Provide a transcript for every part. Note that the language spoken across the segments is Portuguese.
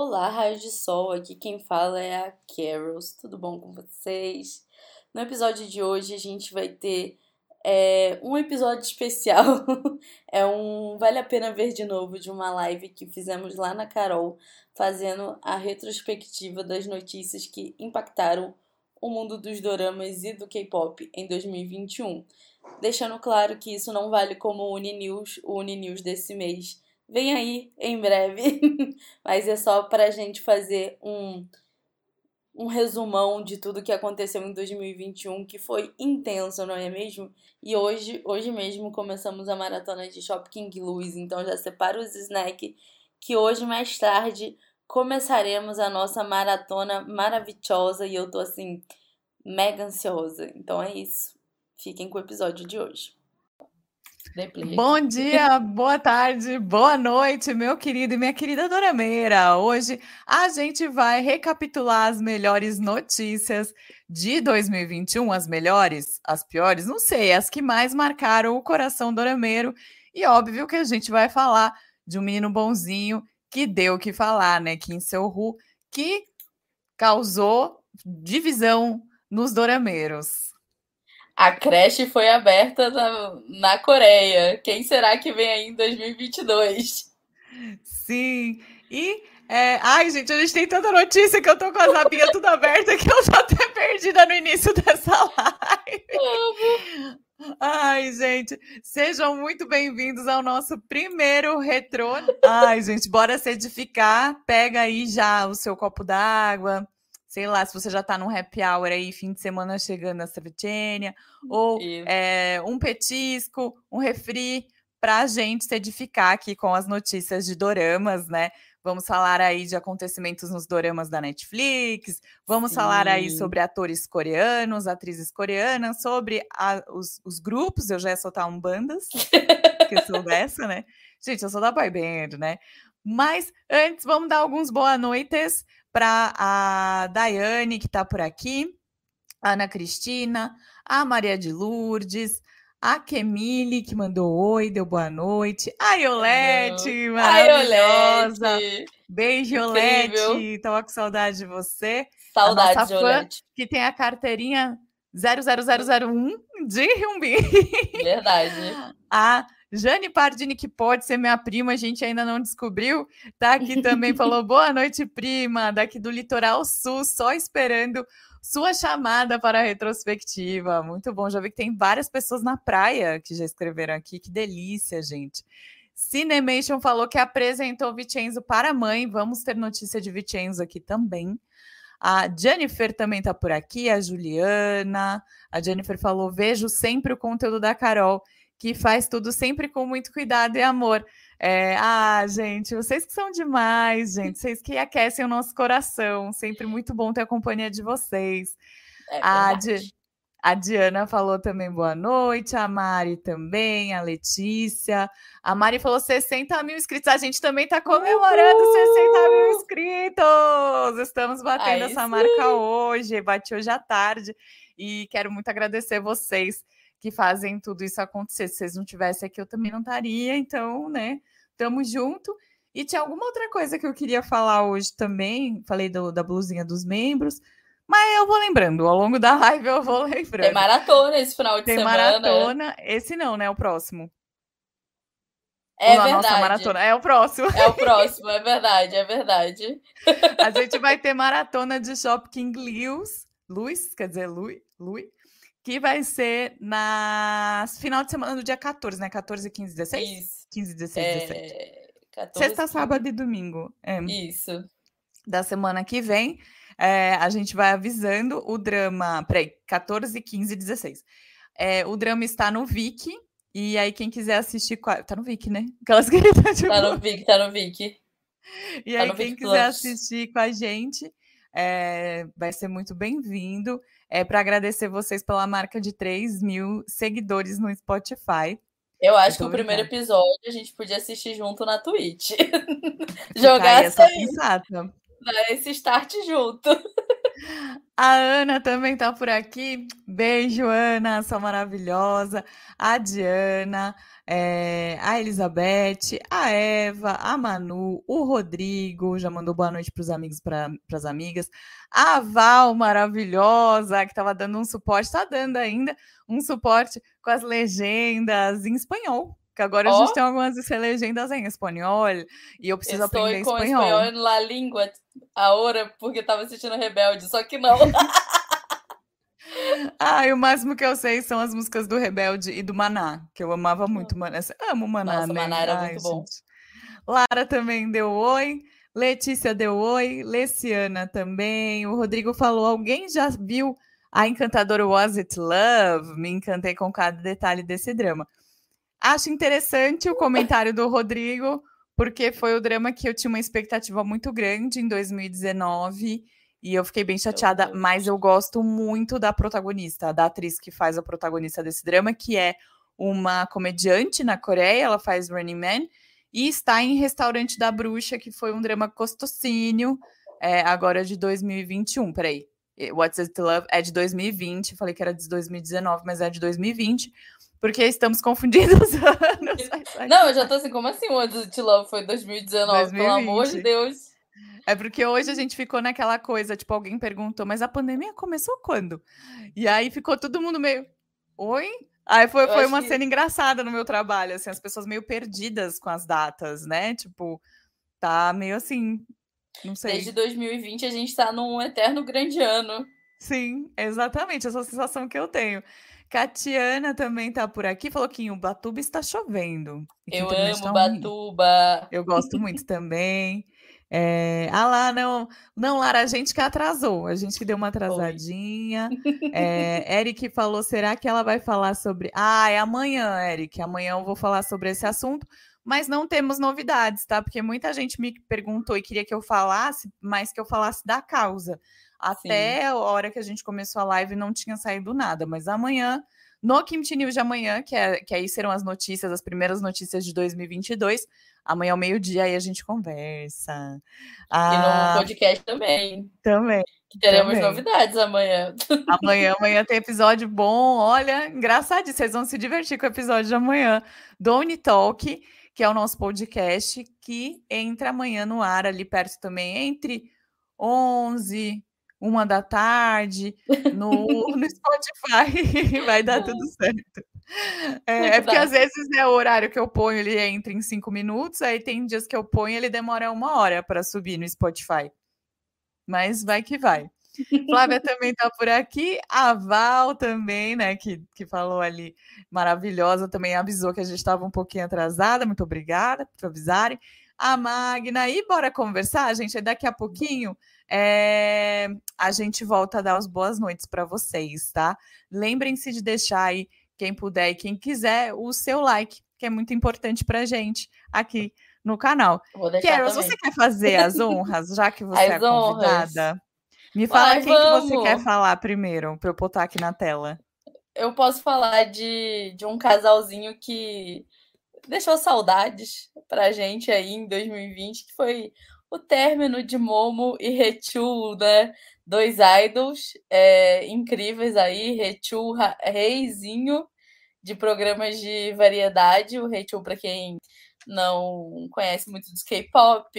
Olá, raio de sol, aqui quem fala é a Carols, tudo bom com vocês? No episódio de hoje a gente vai ter é, um episódio especial, é um Vale a Pena Ver de Novo de uma live que fizemos lá na Carol, fazendo a retrospectiva das notícias que impactaram o mundo dos doramas e do K-pop em 2021. Deixando claro que isso não vale como o Uninews, o Uninews desse mês, vem aí em breve, mas é só para a gente fazer um, um resumão de tudo que aconteceu em 2021, que foi intenso, não é mesmo? E hoje, hoje mesmo começamos a maratona de Shop King Louis, então já separa os snacks que hoje mais tarde começaremos a nossa maratona maravilhosa e eu tô assim mega ansiosa. Então é isso. Fiquem com o episódio de hoje. Bom dia, boa tarde, boa noite, meu querido e minha querida Dora Meira. Hoje a gente vai recapitular as melhores notícias de 2021, as melhores, as piores, não sei, as que mais marcaram o coração dorameiro. E óbvio que a gente vai falar de um menino bonzinho que deu o que falar, né? Kim Seo-hu, que causou divisão nos dorameiros. A creche foi aberta na, na Coreia. Quem será que vem aí em 2022? Sim. E é... Ai, gente, a gente tem tanta notícia que eu tô com as abinhas tudo aberta que eu tô até perdida no início dessa live. Ai, gente, sejam muito bem-vindos ao nosso primeiro retrô. Ai, gente, bora se edificar. Pega aí já o seu copo d'água, sei lá, se você já está num happy hour aí, fim de semana chegando na cervejinha, ou é, um petisco, um refri, para a gente se edificar aqui com as notícias de doramas, né? Vamos falar aí de acontecimentos nos doramas da Netflix, vamos Sim. falar aí sobre atores coreanos, atrizes coreanas, sobre a, os, os, grupos, eu já ia soltar um bandas, que sou dessa, né? Gente, eu sou da boy band, né? Mas antes, vamos dar alguns boa noites para a Daiane, que está por aqui, a Ana Cristina, a Maria de Lourdes, a Kemile, que mandou oi, deu boa noite. A Iolete, maravilhosa. Ai, Beijo, Iolete. Tava com saudade de você. Saudade, de Iolete. Que tem a carteirinha 00001 de Hyunbin. Verdade. A Jane Pardini, que pode ser minha prima, a gente ainda não descobriu, tá aqui também, falou boa noite, prima, daqui do Litoral Sul, só esperando sua chamada para a retrospectiva. Muito bom, já vi que tem várias pessoas na praia que já escreveram aqui, que delícia, gente. Cinemation falou que apresentou Vicenzo para a mãe, vamos ter notícia de Vicenzo aqui também. A Jennifer também está por aqui, a Juliana. A Jennifer falou: vejo sempre o conteúdo da Carol que faz tudo sempre com muito cuidado e amor. É, ah, gente, vocês que são demais, gente, vocês que aquecem o nosso coração. Sempre muito bom ter a companhia de vocês. É a, Di, a Diana falou também boa noite, a Mari também, a Letícia. A Mari falou 60 mil inscritos. A gente também está comemorando Uhul! 60 mil inscritos. Estamos batendo Aí essa sim. marca hoje, bate hoje à tarde. E quero muito agradecer vocês que fazem tudo isso acontecer. Se vocês não tivessem aqui, eu também não estaria. Então, né, tamo junto. E tinha alguma outra coisa que eu queria falar hoje também. Falei do, da blusinha dos membros. Mas eu vou lembrando, ao longo da live eu vou lembrando. Tem maratona esse final de Tem semana. Tem maratona, esse não, né? O próximo. É verdade. Nossa maratona. É o próximo. É o próximo, é verdade, é verdade. A gente vai ter maratona de Shop King Lewis, Luiz, quer dizer, Lui, Lui, que vai ser na final de semana do dia 14, né? 14, 15, 16? Isso. 15, 16, é... 17. 14, Sexta, 15... sábado e domingo. É. Isso. Da semana que vem. É, a gente vai avisando o drama. Peraí, 14, 15 e 16. É, o drama está no Viki. E aí, quem quiser assistir. Tá no Viki, né? Aquelas que tá, tipo... tá no Viki, tá no Viki. E tá aí, quem Viki quiser Plus. assistir com a gente, é, vai ser muito bem-vindo é, para agradecer vocês pela marca de 3 mil seguidores no Spotify. Eu acho que o primeiro episódio a gente podia assistir junto na Twitch. Jogar essa pensada. Esse start junto. A Ana também tá por aqui. Beijo, Ana, sua maravilhosa. A Diana, é, a Elizabeth, a Eva, a Manu, o Rodrigo, já mandou boa noite para os amigos, para as amigas. A Val, maravilhosa, que estava dando um suporte, está dando ainda um suporte com as legendas em espanhol. Que agora oh. a gente tem algumas legendas em espanhol e eu preciso Estou aprender com espanhol. espanhol na língua agora porque estava assistindo Rebelde, só que não. Ah, e o máximo que eu sei são as músicas do Rebelde e do Maná, que eu amava muito. Maná. Amo Maná, Nossa, né? Maná era Ai, muito bom. Lara também deu oi. Letícia deu oi. Leciana também. O Rodrigo falou: alguém já viu a encantadora Was It Love? Me encantei com cada detalhe desse drama. Acho interessante o comentário do Rodrigo, porque foi o drama que eu tinha uma expectativa muito grande em 2019 e eu fiquei bem chateada, mas eu gosto muito da protagonista, da atriz que faz a protagonista desse drama, que é uma comediante na Coreia, ela faz Running Man, e está em Restaurante da Bruxa, que foi um drama costocínio, é, agora de 2021. Peraí, What's It Love é de 2020, falei que era de 2019, mas é de 2020, porque estamos confundindo os anos. Não, eu já tô assim, como assim What's It Love foi 2019? 2020. Pelo amor de Deus. É porque hoje a gente ficou naquela coisa, tipo, alguém perguntou, mas a pandemia começou quando? E aí ficou todo mundo meio, oi? Aí foi, foi uma que... cena engraçada no meu trabalho, assim, as pessoas meio perdidas com as datas, né? Tipo, tá meio assim, não sei. Desde 2020 a gente tá num eterno grande ano. Sim, exatamente, essa sensação que eu tenho. Catiana também tá por aqui, falou que em Ubatuba está chovendo. Eu amo tá Ubatuba. Eu gosto muito também. É, ah lá, não, não, Lara, a gente que atrasou, a gente que deu uma atrasadinha. É, Eric falou: será que ela vai falar sobre. Ah, é amanhã, Eric. Amanhã eu vou falar sobre esse assunto, mas não temos novidades, tá? Porque muita gente me perguntou e queria que eu falasse, mas que eu falasse da causa. Até Sim. a hora que a gente começou a live não tinha saído nada, mas amanhã no Kimchi News de amanhã, que, é, que aí serão as notícias, as primeiras notícias de 2022. Amanhã ao meio-dia aí a gente conversa. Ah, e no ah, podcast também. Também. Que teremos também. novidades amanhã. Amanhã, amanhã tem episódio bom. Olha, engraçado, vocês vão se divertir com o episódio de amanhã do Unitalk, que é o nosso podcast, que entra amanhã no ar, ali perto também, entre 11 uma da tarde, no, no Spotify, vai dar tudo certo. É, é, porque às vezes é o horário que eu ponho, ele entra em cinco minutos, aí tem dias que eu ponho, ele demora uma hora para subir no Spotify. Mas vai que vai. Flávia também está por aqui, a Val também, né, que, que falou ali, maravilhosa, também avisou que a gente estava um pouquinho atrasada, muito obrigada por avisarem. A Magna, e bora conversar, gente, daqui a pouquinho é, a gente volta a dar as boas noites para vocês, tá? Lembrem-se de deixar aí, quem puder e quem quiser, o seu like, que é muito importante para gente aqui no canal. Carol, você quer fazer as honras, já que você é as é convidada? Me fala Ai, quem que você quer falar primeiro, para eu botar aqui na tela. Eu posso falar de, de um casalzinho que deixou saudades pra gente aí em 2020, que foi o término de Momo e Rechu, né? Dois idols é, incríveis aí, Rechu, reizinho de programas de variedade. O Rechu, para quem não conhece muito dos K-pop,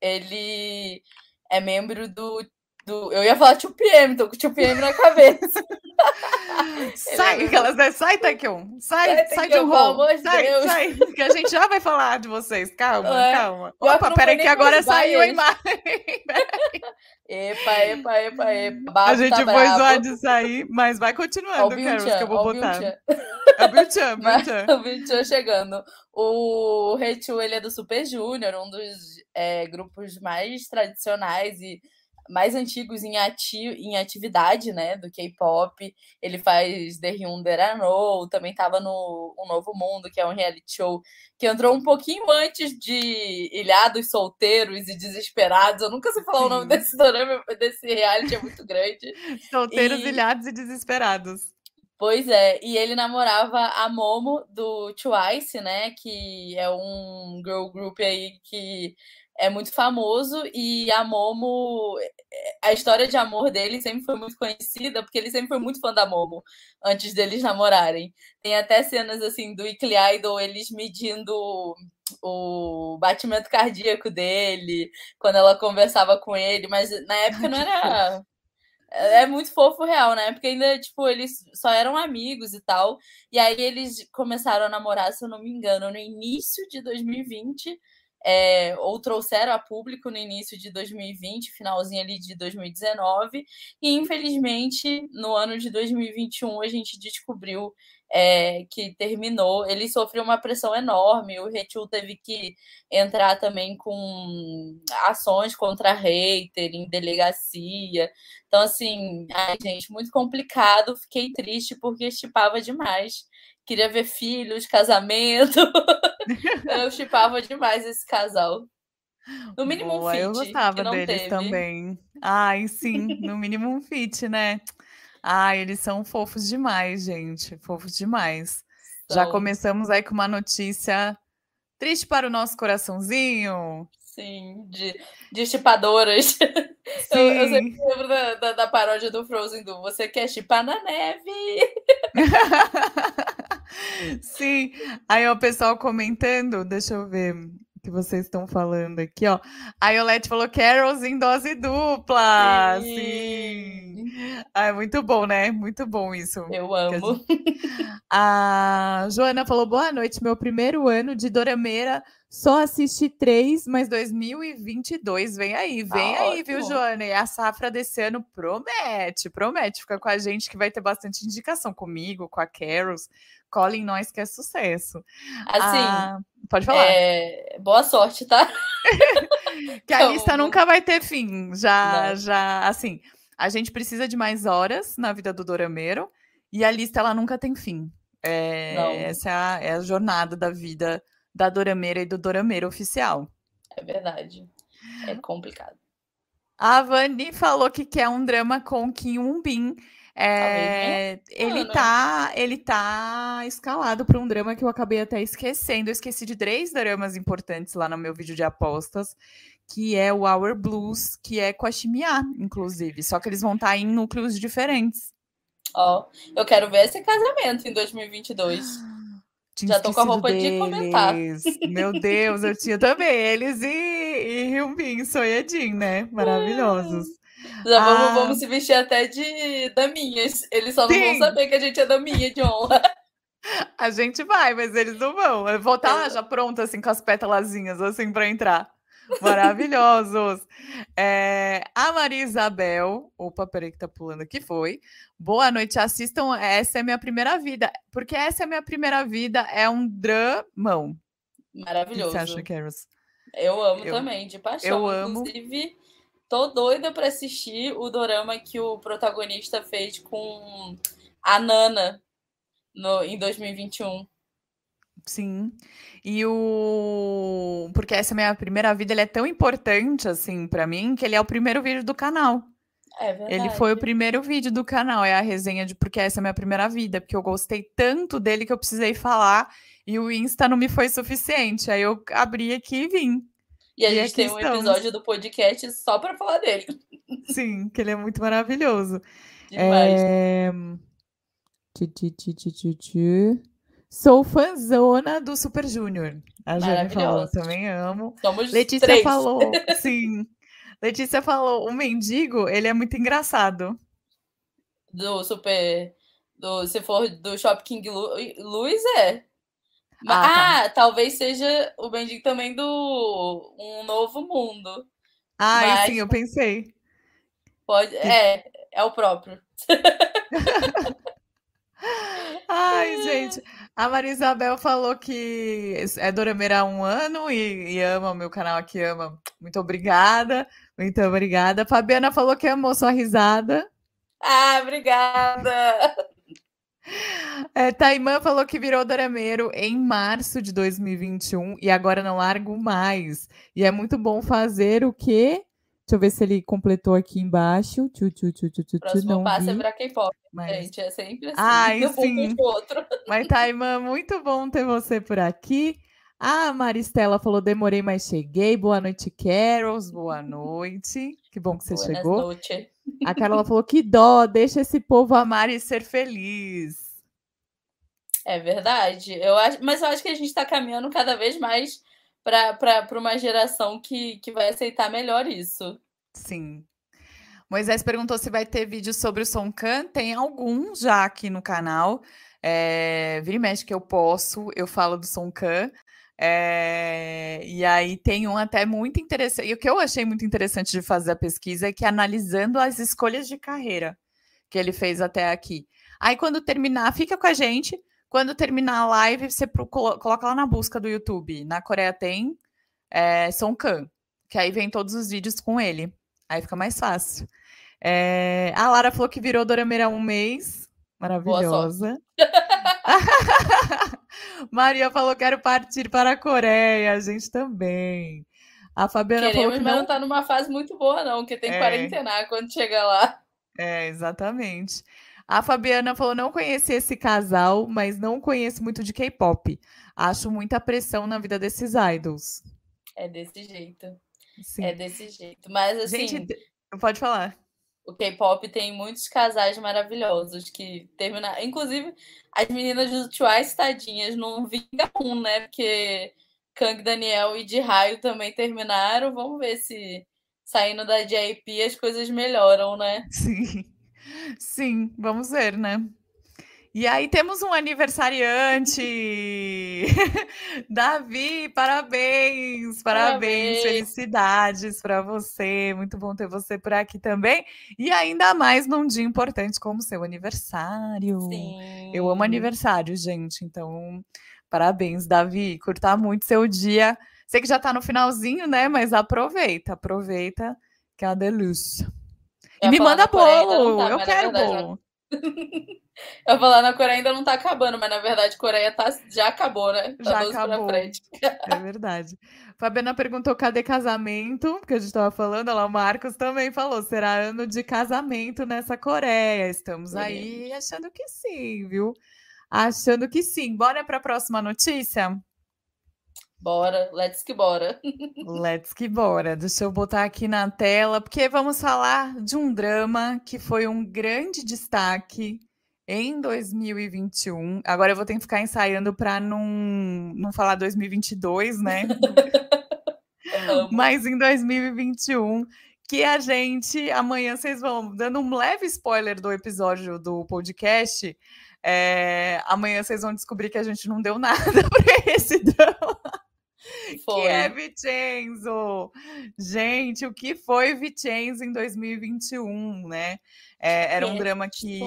ele é membro do do. Eu ia falar tio PM, tô com tio PM na cabeça. sai, aquelas, né? Sai, Taekyon. Sai, sai, sai de um. Sai, Deus. sai. Que a gente já vai falar de vocês. Calma, é. calma. Opa, peraí, que agora saiu a imagem. epa, epa, epa, epa. a gente tá foi zoar de sair, mas vai continuando, Carlos, que eu vou botar. É o Bilchan. O chegando. O Reichu, ele é do Super Junior, um dos é, grupos mais tradicionais e mais antigos em, ati em atividade, né, do K-pop. Ele faz The Hyundai I também estava no O Novo Mundo, que é um reality show que entrou um pouquinho antes de Ilhados Solteiros e Desesperados. Eu nunca sei falar Sim. o nome desse desse reality, é muito grande. Solteiros, e... Ilhados e Desesperados. Pois é, e ele namorava a Momo do Twice, né? Que é um girl group aí que é muito famoso e a Momo, a história de amor dele sempre foi muito conhecida, porque ele sempre foi muito fã da Momo antes deles namorarem. Tem até cenas assim do Weekly Idol eles medindo o batimento cardíaco dele quando ela conversava com ele, mas na época não era é muito fofo real, né? Porque ainda, tipo, eles só eram amigos e tal. E aí eles começaram a namorar, se eu não me engano, no início de 2020 é, ou trouxeram a público no início de 2020, finalzinho ali de 2019, e infelizmente no ano de 2021 a gente descobriu é, que terminou. Ele sofreu uma pressão enorme, o Retil teve que entrar também com ações contra hater em delegacia. Então, assim, ai, gente, muito complicado. Fiquei triste porque estipava demais. Queria ver filhos, casamento. eu chipava demais esse casal. No mínimo Boa, um fit. Eu gostava deles teve. também. Ai, sim, no mínimo um fit, né? Ai, eles são fofos demais, gente. Fofos demais. Já começamos aí com uma notícia triste para o nosso coraçãozinho. Sim, de, de chipadoras. Eu, eu, sempre lembro da, da, da, paródia do Frozen do Você quer chipar na neve? Sim. Aí o pessoal comentando, deixa eu ver o que vocês estão falando aqui, ó. A Iolete falou Carols em dose dupla. Sim. Sim. Ah, é muito bom, né? Muito bom isso. Eu amo. A Joana falou: boa noite, meu primeiro ano de Dorameira. Só assisti três, mas 2022 vem aí, vem ah, aí, ótimo. viu, Joana? E a safra desse ano promete, promete. Fica com a gente que vai ter bastante indicação comigo, com a Carols. Colin nós que é sucesso. Assim, ah, pode falar. É... Boa sorte, tá? que a lista nunca vai ter fim. Já, Não. já, assim, a gente precisa de mais horas na vida do Dorameiro e a lista ela nunca tem fim. É, essa é a, é a jornada da vida da Dorameira e do Dorameiro oficial. É verdade. É complicado. A Vani falou que quer um drama com Kim Umbin. É, ele tá, ele tá escalado para um drama que eu acabei até esquecendo. Eu esqueci de três dramas importantes lá no meu vídeo de apostas, que é o Our Blues, que é com a Shimia, inclusive. Só que eles vão estar tá em núcleos diferentes. Ó, oh, eu quero ver esse casamento em 2022. Tinha Já tô com a roupa deles. de comentar. Meu Deus, eu tinha também eles e, e Hyunbin, Soyedin, né? Maravilhosos. Já vamos, ah. vamos se vestir até de daminhas. Eles só não Sim. vão saber que a gente é daminha de honra. A gente vai, mas eles não vão. Eu vou estar tá já pronta, assim, com as pétalazinhas, assim, para entrar. Maravilhosos. É, a Maria Isabel, opa, peraí que tá pulando aqui, foi. Boa noite, assistam Essa é Minha Primeira Vida, porque Essa é Minha Primeira Vida é um dramão. Maravilhoso. O que você acha, Caros? Eu amo eu, também, de paixão. Eu amo. Inclusive, tô doida para assistir o dorama que o protagonista fez com a Nana no, em 2021. Sim. E o. Porque essa minha primeira vida ele é tão importante, assim, para mim, que ele é o primeiro vídeo do canal. É verdade. Ele foi o primeiro vídeo do canal, é a resenha de Porque essa é a minha primeira vida, porque eu gostei tanto dele que eu precisei falar e o Insta não me foi suficiente. Aí eu abri aqui e vim. E a e gente tem estamos. um episódio do podcast só para falar dele. Sim, que ele é muito maravilhoso. Demais. É... Sou fãzona do Super Junior. A Jane falou, também amo. Somos Letícia três. falou, sim. Letícia falou, o mendigo, ele é muito engraçado. Do Super... Do, se for do Shop King Lu, Luiz, é. Ah, tá. ah, talvez seja o mendigo também do Um Novo Mundo. Ah, Mas... sim, eu pensei. Pode, é, é o próprio. Ai, gente. A Maria Isabel falou que é Dorameira há um ano e, e, ama o meu canal aqui, ama. Muito obrigada. Muito obrigada. Fabiana falou que amou sua risada. Ah, obrigada. É, Taimã falou que virou dorameiro em março de 2021 e agora não largo mais. E é muito bom fazer o quê? Deixa eu ver se ele completou aqui embaixo. Tchu, tchu, tchu, tchu, tchu, Próximo não passo vi. é pra K-pop, Mas... gente. É sempre assim. Ai, um sim. outro. Mas, Taimã, muito bom ter você por aqui. A Maristela falou: demorei, mas cheguei. Boa noite, Carols. Boa noite. Que bom que você Buenas chegou. Noite. A Carla falou: que dó, deixa esse povo amar e ser feliz. É verdade. Eu acho, mas eu acho que a gente está caminhando cada vez mais para uma geração que, que vai aceitar melhor isso. Sim. Moisés perguntou se vai ter vídeo sobre o Sonkan. Tem alguns já aqui no canal. É, vira e mexe que eu posso, eu falo do Sonkan. É, e aí tem um até muito interessante. E o que eu achei muito interessante de fazer a pesquisa é que analisando as escolhas de carreira que ele fez até aqui. Aí quando terminar, fica com a gente. Quando terminar a live, você coloca lá na busca do YouTube. Na Coreia tem é, Song Kang, que aí vem todos os vídeos com ele. Aí fica mais fácil. É, a Lara falou que virou Dorameira um mês. Maravilhosa. Maria falou: quero partir para a Coreia, a gente também. A Fabiana Queremos, falou que não... mas não tá numa fase muito boa, não, que tem é... quarentena quando chega lá. É, exatamente. A Fabiana falou: não conheci esse casal, mas não conheço muito de K-pop. Acho muita pressão na vida desses idols. É desse jeito. Sim. É desse jeito. Mas assim. Gente, pode falar o K-pop tem muitos casais maravilhosos que terminam. Inclusive, as meninas do Twice, tadinhas, não vinga um, né? Porque Kang Daniel e de Raio também terminaram. Vamos ver se saindo da JYP as coisas melhoram, né? Sim. Sim, vamos ver, né? E aí temos um aniversariante. Davi, parabéns, parabéns, parabéns. felicidades para você. Muito bom ter você por aqui também. E ainda mais num dia importante como seu aniversário. Sim. Eu amo aniversário, gente. Então, parabéns, Davi. Curtar muito seu dia. Sei que já está no finalzinho, né? Mas aproveita, aproveita que é a delícia. E me manda bolo. Tá, Eu quero bolo. Eu falar na Coreia ainda não tá acabando, mas na verdade Coreia tá, já acabou, né? Tá já acabou. É verdade. Fabiana perguntou cadê casamento, porque a gente tava falando, lá o Marcos também falou, será ano de casamento nessa Coreia. Estamos aí achando que sim, viu? Achando que sim. Bora para a próxima notícia? Bora, let's que bora. let's que bora. Deixa eu botar aqui na tela, porque vamos falar de um drama que foi um grande destaque em 2021. Agora eu vou ter que ficar ensaiando para não, não falar 2022, né? Mas em 2021, que a gente, amanhã vocês vão, dando um leve spoiler do episódio do podcast, é, amanhã vocês vão descobrir que a gente não deu nada para esse drama. Foi. Que é Vicenzo. Gente, o que foi Vicenzo em 2021, né? É, era um drama que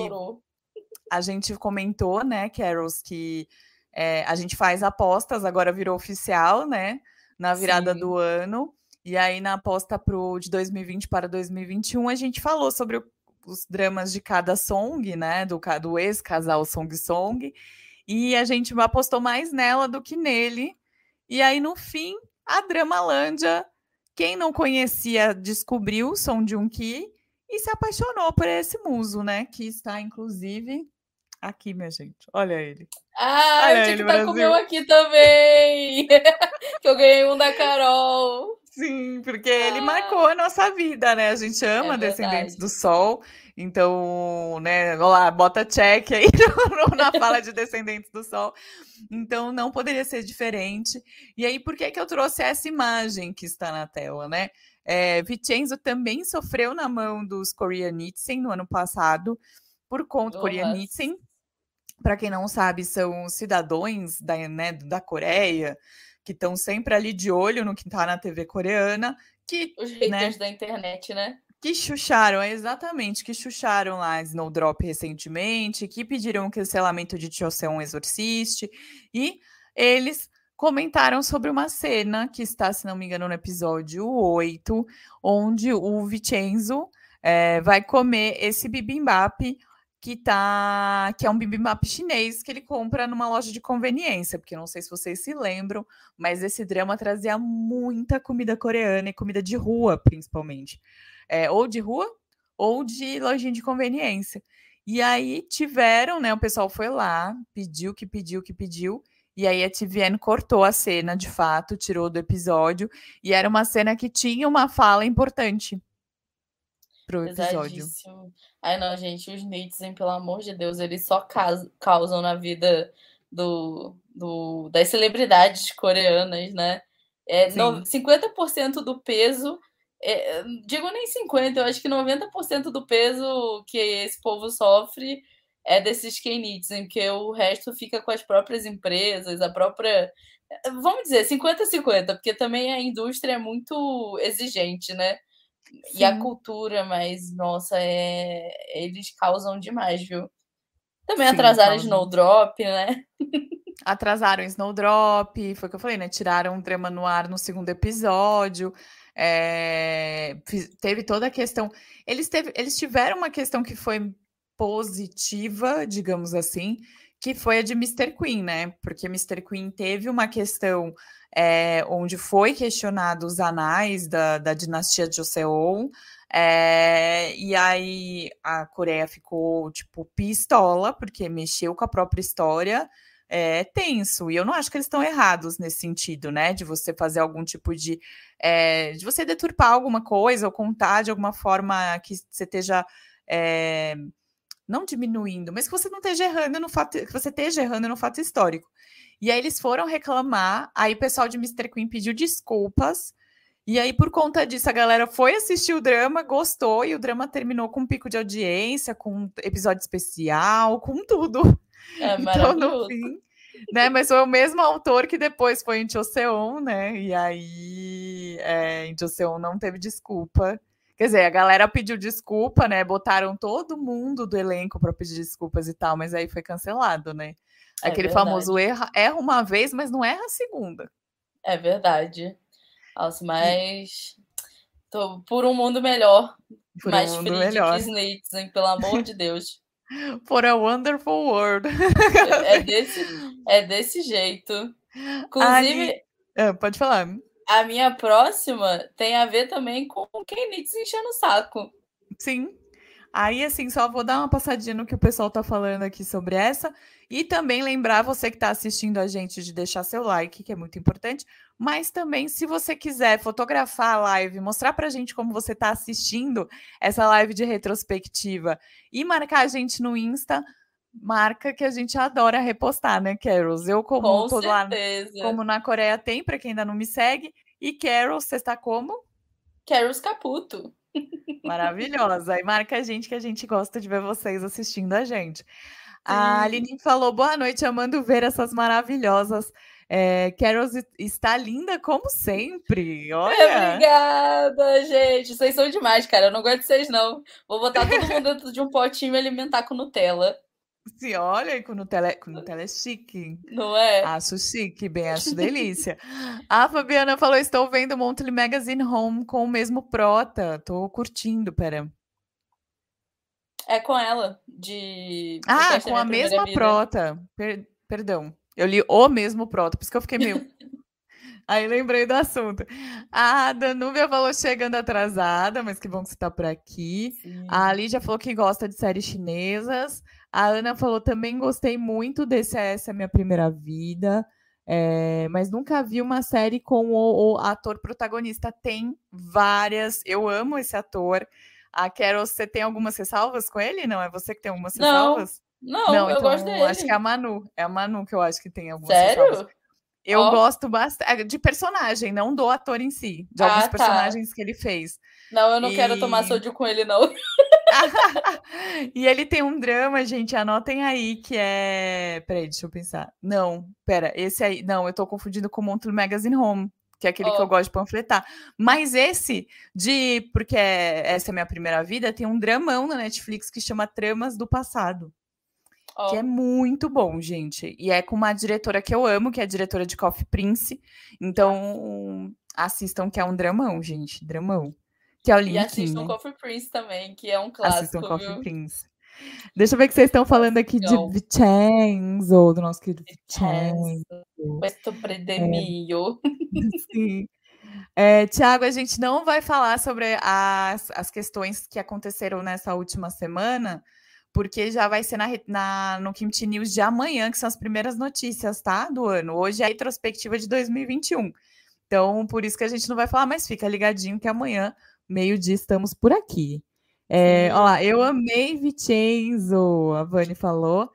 a gente comentou, né, Carols, que é, a gente faz apostas, agora virou oficial, né? Na virada Sim. do ano. E aí, na aposta pro, de 2020 para 2021, a gente falou sobre o, os dramas de cada song, né? Do, do ex-casal Song Song. E a gente apostou mais nela do que nele. E aí, no fim, a Dramalândia, quem não conhecia, descobriu o som de um Ki e se apaixonou por esse muso, né? Que está, inclusive, aqui, minha gente. Olha ele. Ah, Olha eu tinha ele, que estar tá com o meu aqui também. que eu ganhei um da Carol. Sim, porque ah. ele marcou a nossa vida, né? A gente ama é Descendentes do Sol. Então, né, lá, bota check aí na fala de Descendentes do Sol. Então, não poderia ser diferente. E aí, por que, que eu trouxe essa imagem que está na tela, né? É, Vincenzo também sofreu na mão dos Koreanitsen no ano passado, por conta oh, Koreanitsen. Para quem não sabe, são cidadãos da, né, da Coreia que estão sempre ali de olho no que está na TV coreana. Que, Os haters né, da internet, né? que chucharam, exatamente, que chucharam lá Snowdrop recentemente, que pediram o cancelamento de Choseon Exorcist, e eles comentaram sobre uma cena que está, se não me engano, no episódio 8, onde o Vincenzo é, vai comer esse bibimbap que tá que é um bibimbap chinês que ele compra numa loja de conveniência, porque não sei se vocês se lembram, mas esse drama trazia muita comida coreana e comida de rua, principalmente é, ou de rua ou de lojinha de conveniência. E aí tiveram, né? O pessoal foi lá, pediu que pediu que pediu, E aí a TVN cortou a cena, de fato, tirou do episódio. E era uma cena que tinha uma fala importante pro episódio. Ai, não, gente, os Netizen, pelo amor de Deus, eles só causam na vida do, do, das celebridades coreanas, né? É, no, 50% do peso, é, digo nem 50%, eu acho que 90% do peso que esse povo sofre é desses K-Nitizen, porque o resto fica com as próprias empresas, a própria. Vamos dizer, 50-50, porque também a indústria é muito exigente, né? Sim. E a cultura, mas, nossa, é... eles causam demais, viu? Também Sim, atrasaram causam. Snowdrop, né? Atrasaram Snowdrop, foi o que eu falei, né? Tiraram o drama no ar no segundo episódio. É... teve toda a questão. Eles, teve... eles tiveram uma questão que foi positiva, digamos assim, que foi a de Mr. Queen, né? Porque Mr. Queen teve uma questão é, onde foi questionado os anais da, da dinastia Joseon, é, e aí a Coreia ficou, tipo, pistola, porque mexeu com a própria história, é tenso. E eu não acho que eles estão errados nesse sentido, né? De você fazer algum tipo de. É, de você deturpar alguma coisa ou contar de alguma forma que você esteja. É, não diminuindo, mas que você não esteja errando no fato, que você esteja errando no fato histórico. E aí eles foram reclamar, aí o pessoal de Mr. Queen pediu desculpas, e aí por conta disso a galera foi assistir o drama, gostou, e o drama terminou com um pico de audiência, com um episódio especial, com tudo. É então, no fim, né? Mas foi o mesmo autor que depois foi em Joseon, né? E aí é, em Joseon não teve desculpa. Quer dizer, a galera pediu desculpa, né? Botaram todo mundo do elenco para pedir desculpas e tal, mas aí foi cancelado, né? É Aquele verdade. famoso erra, erra uma vez, mas não erra a segunda. É verdade. Nossa, mas tô por um mundo melhor. Por mais um mundo melhor. Hein? Pelo amor de Deus. For a wonderful world. é, desse, é desse jeito. Inclusive. Ah, pode falar. A minha próxima tem a ver também com quem Nietzsche enchendo o saco. Sim. Aí, assim, só vou dar uma passadinha no que o pessoal tá falando aqui sobre essa. E também lembrar você que está assistindo a gente de deixar seu like, que é muito importante. Mas também, se você quiser fotografar a live, mostrar pra gente como você está assistindo essa live de retrospectiva e marcar a gente no Insta, marca que a gente adora repostar, né, Carols? Eu, como Com lá, como na Coreia tem, para quem ainda não me segue. E Carols, você está como? Carols Caputo. Maravilhosa. E marca a gente que a gente gosta de ver vocês assistindo a gente. Sim. A Aline falou: boa noite, amando ver essas maravilhosas. É, Carol está linda como sempre. Olha. Obrigada, gente. Vocês são demais, cara. Eu não gosto de vocês, não. Vou botar todo mundo dentro de um potinho e alimentar com Nutella. Sim, olha, com Nutella, com Nutella é chique. Não é? Acho chique, bem, acho delícia. A Fabiana falou: estou vendo Monthly Magazine Home com o mesmo prota. Tô curtindo, pera. É com ela, de. Ah, com a mesma vida. prota. Per perdão. Eu li o mesmo prota, por isso que eu fiquei meio. Aí lembrei do assunto. A Danúbia falou chegando atrasada, mas que bom que você está por aqui. Sim. A Lídia falou que gosta de séries chinesas. A Ana falou também gostei muito desse Essa é Minha Primeira Vida. É, mas nunca vi uma série com o, o, ator protagonista. Tem várias. Eu amo esse ator. A Carol, você tem algumas ressalvas com ele? Não? É você que tem algumas ressalvas? Não, não, eu então, gosto dele. Acho que é a Manu. É a Manu que eu acho que tem algumas Sério? ressalvas. Eu oh. gosto bastante é, de personagem, não do ator em si, de alguns ah, tá. personagens que ele fez. Não, eu não e... quero tomar sódio com ele, não. e ele tem um drama, gente, anotem aí, que é. Peraí, deixa eu pensar. Não, pera, esse aí. Não, eu tô confundindo com o Monthly Magazine Home, que é aquele oh. que eu gosto de panfletar. Mas esse, de. Porque essa é a minha primeira vida, tem um dramão na Netflix que chama Tramas do Passado. Oh. Que é muito bom, gente. E é com uma diretora que eu amo, que é a diretora de Coffee Prince. Então, assistam, que é um dramão, gente. Dramão. Que é o link. E assistam Coffee Prince também, que é um clássico. Assistam Coffee Prince. Deixa eu ver o que vocês estão falando aqui de Vincenzo, do nosso querido Vincenzo. Questo predemio. É. Sim. É, Tiago, a gente não vai falar sobre as, as questões que aconteceram nessa última semana, porque já vai ser na, na, no Kimchi News de amanhã, que são as primeiras notícias, tá? Do ano. Hoje é a retrospectiva de 2021. Então, por isso que a gente não vai falar, mas fica ligadinho que amanhã, meio-dia, estamos por aqui. É, ó lá, eu amei Vicenzo, a Vani falou.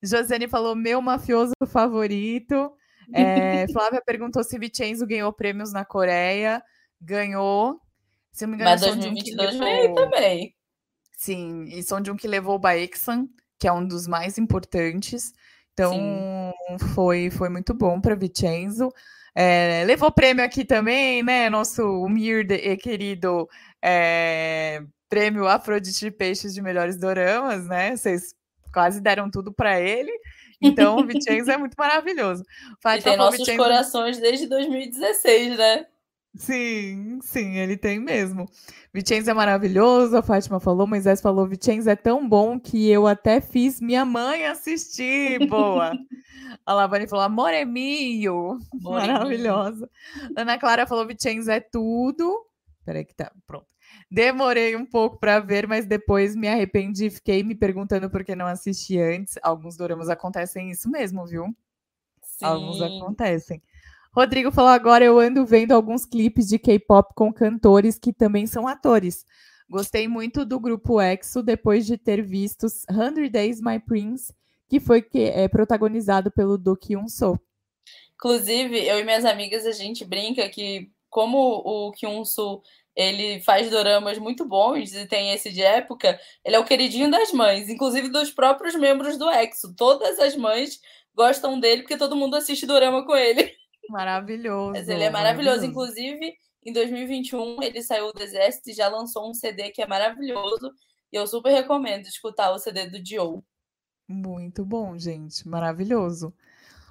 Josiane falou, meu mafioso favorito. É, Flávia perguntou se Vicenzo ganhou prêmios na Coreia. Ganhou. Se não me engano, Mas 2022 um levou... também. Sim, e São de um que levou o Baeksan, que é um dos mais importantes. Então, Sim. foi, foi muito bom para Vicenzo. É, levou prêmio aqui também, né? Nosso humilde e querido é, prêmio Afrodite de Peixes de Melhores Doramas, né? Vocês quase deram tudo para ele. Então, o Vicenzo é muito maravilhoso. E tem nossos Vicenzo... corações desde 2016, né? Sim, sim, ele tem mesmo. Vicenzo é maravilhoso, a Fátima falou, Moisés falou, Vicenzo é tão bom que eu até fiz minha mãe assistir. Boa. a Lavani falou, amor é mio. Maravilhosa. Ana Clara falou, Vicenzo é tudo. Peraí que tá, pronto. Demorei um pouco para ver, mas depois me arrependi, fiquei me perguntando por que não assisti antes. Alguns doramas acontecem isso mesmo, viu? Sim. Alguns acontecem. Rodrigo falou agora, eu ando vendo alguns clipes de K-pop com cantores que também são atores. Gostei muito do grupo EXO depois de ter visto 100 Days My Prince, que foi que, é, protagonizado pelo Do Kyun Soo. Inclusive, eu e minhas amigas, a gente brinca que como o Kyun Soo ele faz doramas muito bons e tem esse de época, ele é o queridinho das mães, inclusive dos próprios membros do EXO. Todas as mães gostam dele porque todo mundo assiste dorama com ele. Maravilhoso. Mas ele é maravilhoso. maravilhoso. Inclusive, em 2021, ele saiu do exército e já lançou um CD que é maravilhoso. E eu super recomendo escutar o CD do Joe. Muito bom, gente. Maravilhoso.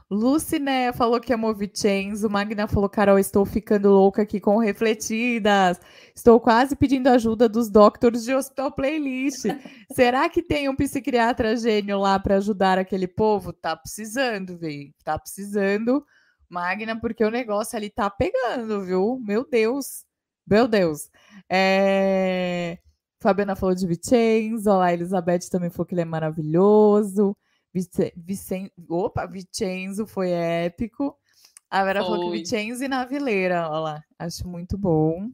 Luciné falou que amou Vicenzo. Magna falou, Carol, estou ficando louca aqui com refletidas. Estou quase pedindo ajuda dos doctors de Hospital Playlist. Será que tem um psiquiatra gênio lá para ajudar aquele povo? Tá precisando, velho. Tá precisando. Magna, porque o negócio ali tá pegando, viu? Meu Deus. Meu Deus. É... Fabiana falou de Vicenzo, a Elizabeth também falou que ele é maravilhoso. Vice... Vicen... Opa, Vicenzo foi épico. A Vera foi. falou que Vicenzo e Navileira, olha lá, acho muito bom.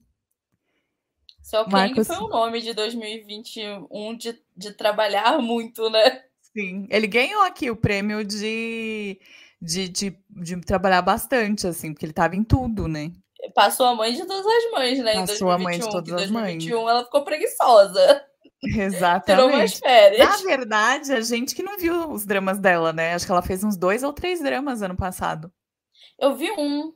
Só que Marcos... foi o nome de 2021 de, de trabalhar muito, né? Sim, ele ganhou aqui o prêmio de de, de, de trabalhar bastante, assim, porque ele estava em tudo, né? Passou a mãe de todas as mães, né? Passou 2021, a mãe de todas as mães. Em 2021 ela ficou preguiçosa. Exatamente. Tirou umas férias. Na verdade, a gente que não viu os dramas dela, né? Acho que ela fez uns dois ou três dramas ano passado. Eu vi um.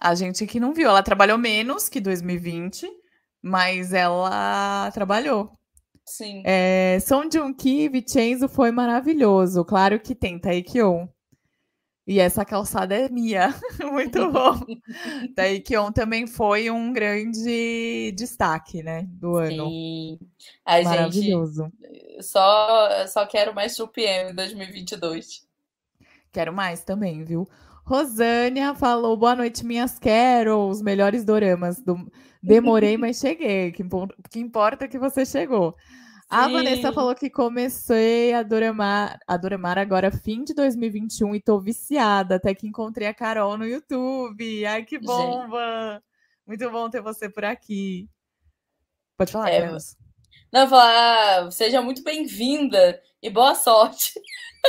A gente que não viu. Ela trabalhou menos que 2020, mas ela trabalhou. Sim. É, Son Joong-ki, Vincenzo foi maravilhoso. Claro que tem Taekyon. E essa calçada é minha. Muito bom. Daí que on também foi um grande destaque, né, do ano. Sim. A Maravilhoso. Gente, só, só quero mais 2PM em 2022. Quero mais também, viu? Rosânia falou: boa noite, minhas Carols, melhores doramas. Do... Demorei, mas cheguei. Que, que importa é que você chegou. A Vanessa falou que comecei a Doramar, a Doramar agora fim de 2021 e tô viciada, até que encontrei a Carol no YouTube. Ai, que bomba! Gente. Muito bom ter você por aqui. Pode falar, é, Carlos. Não, falar, seja muito bem-vinda e boa sorte.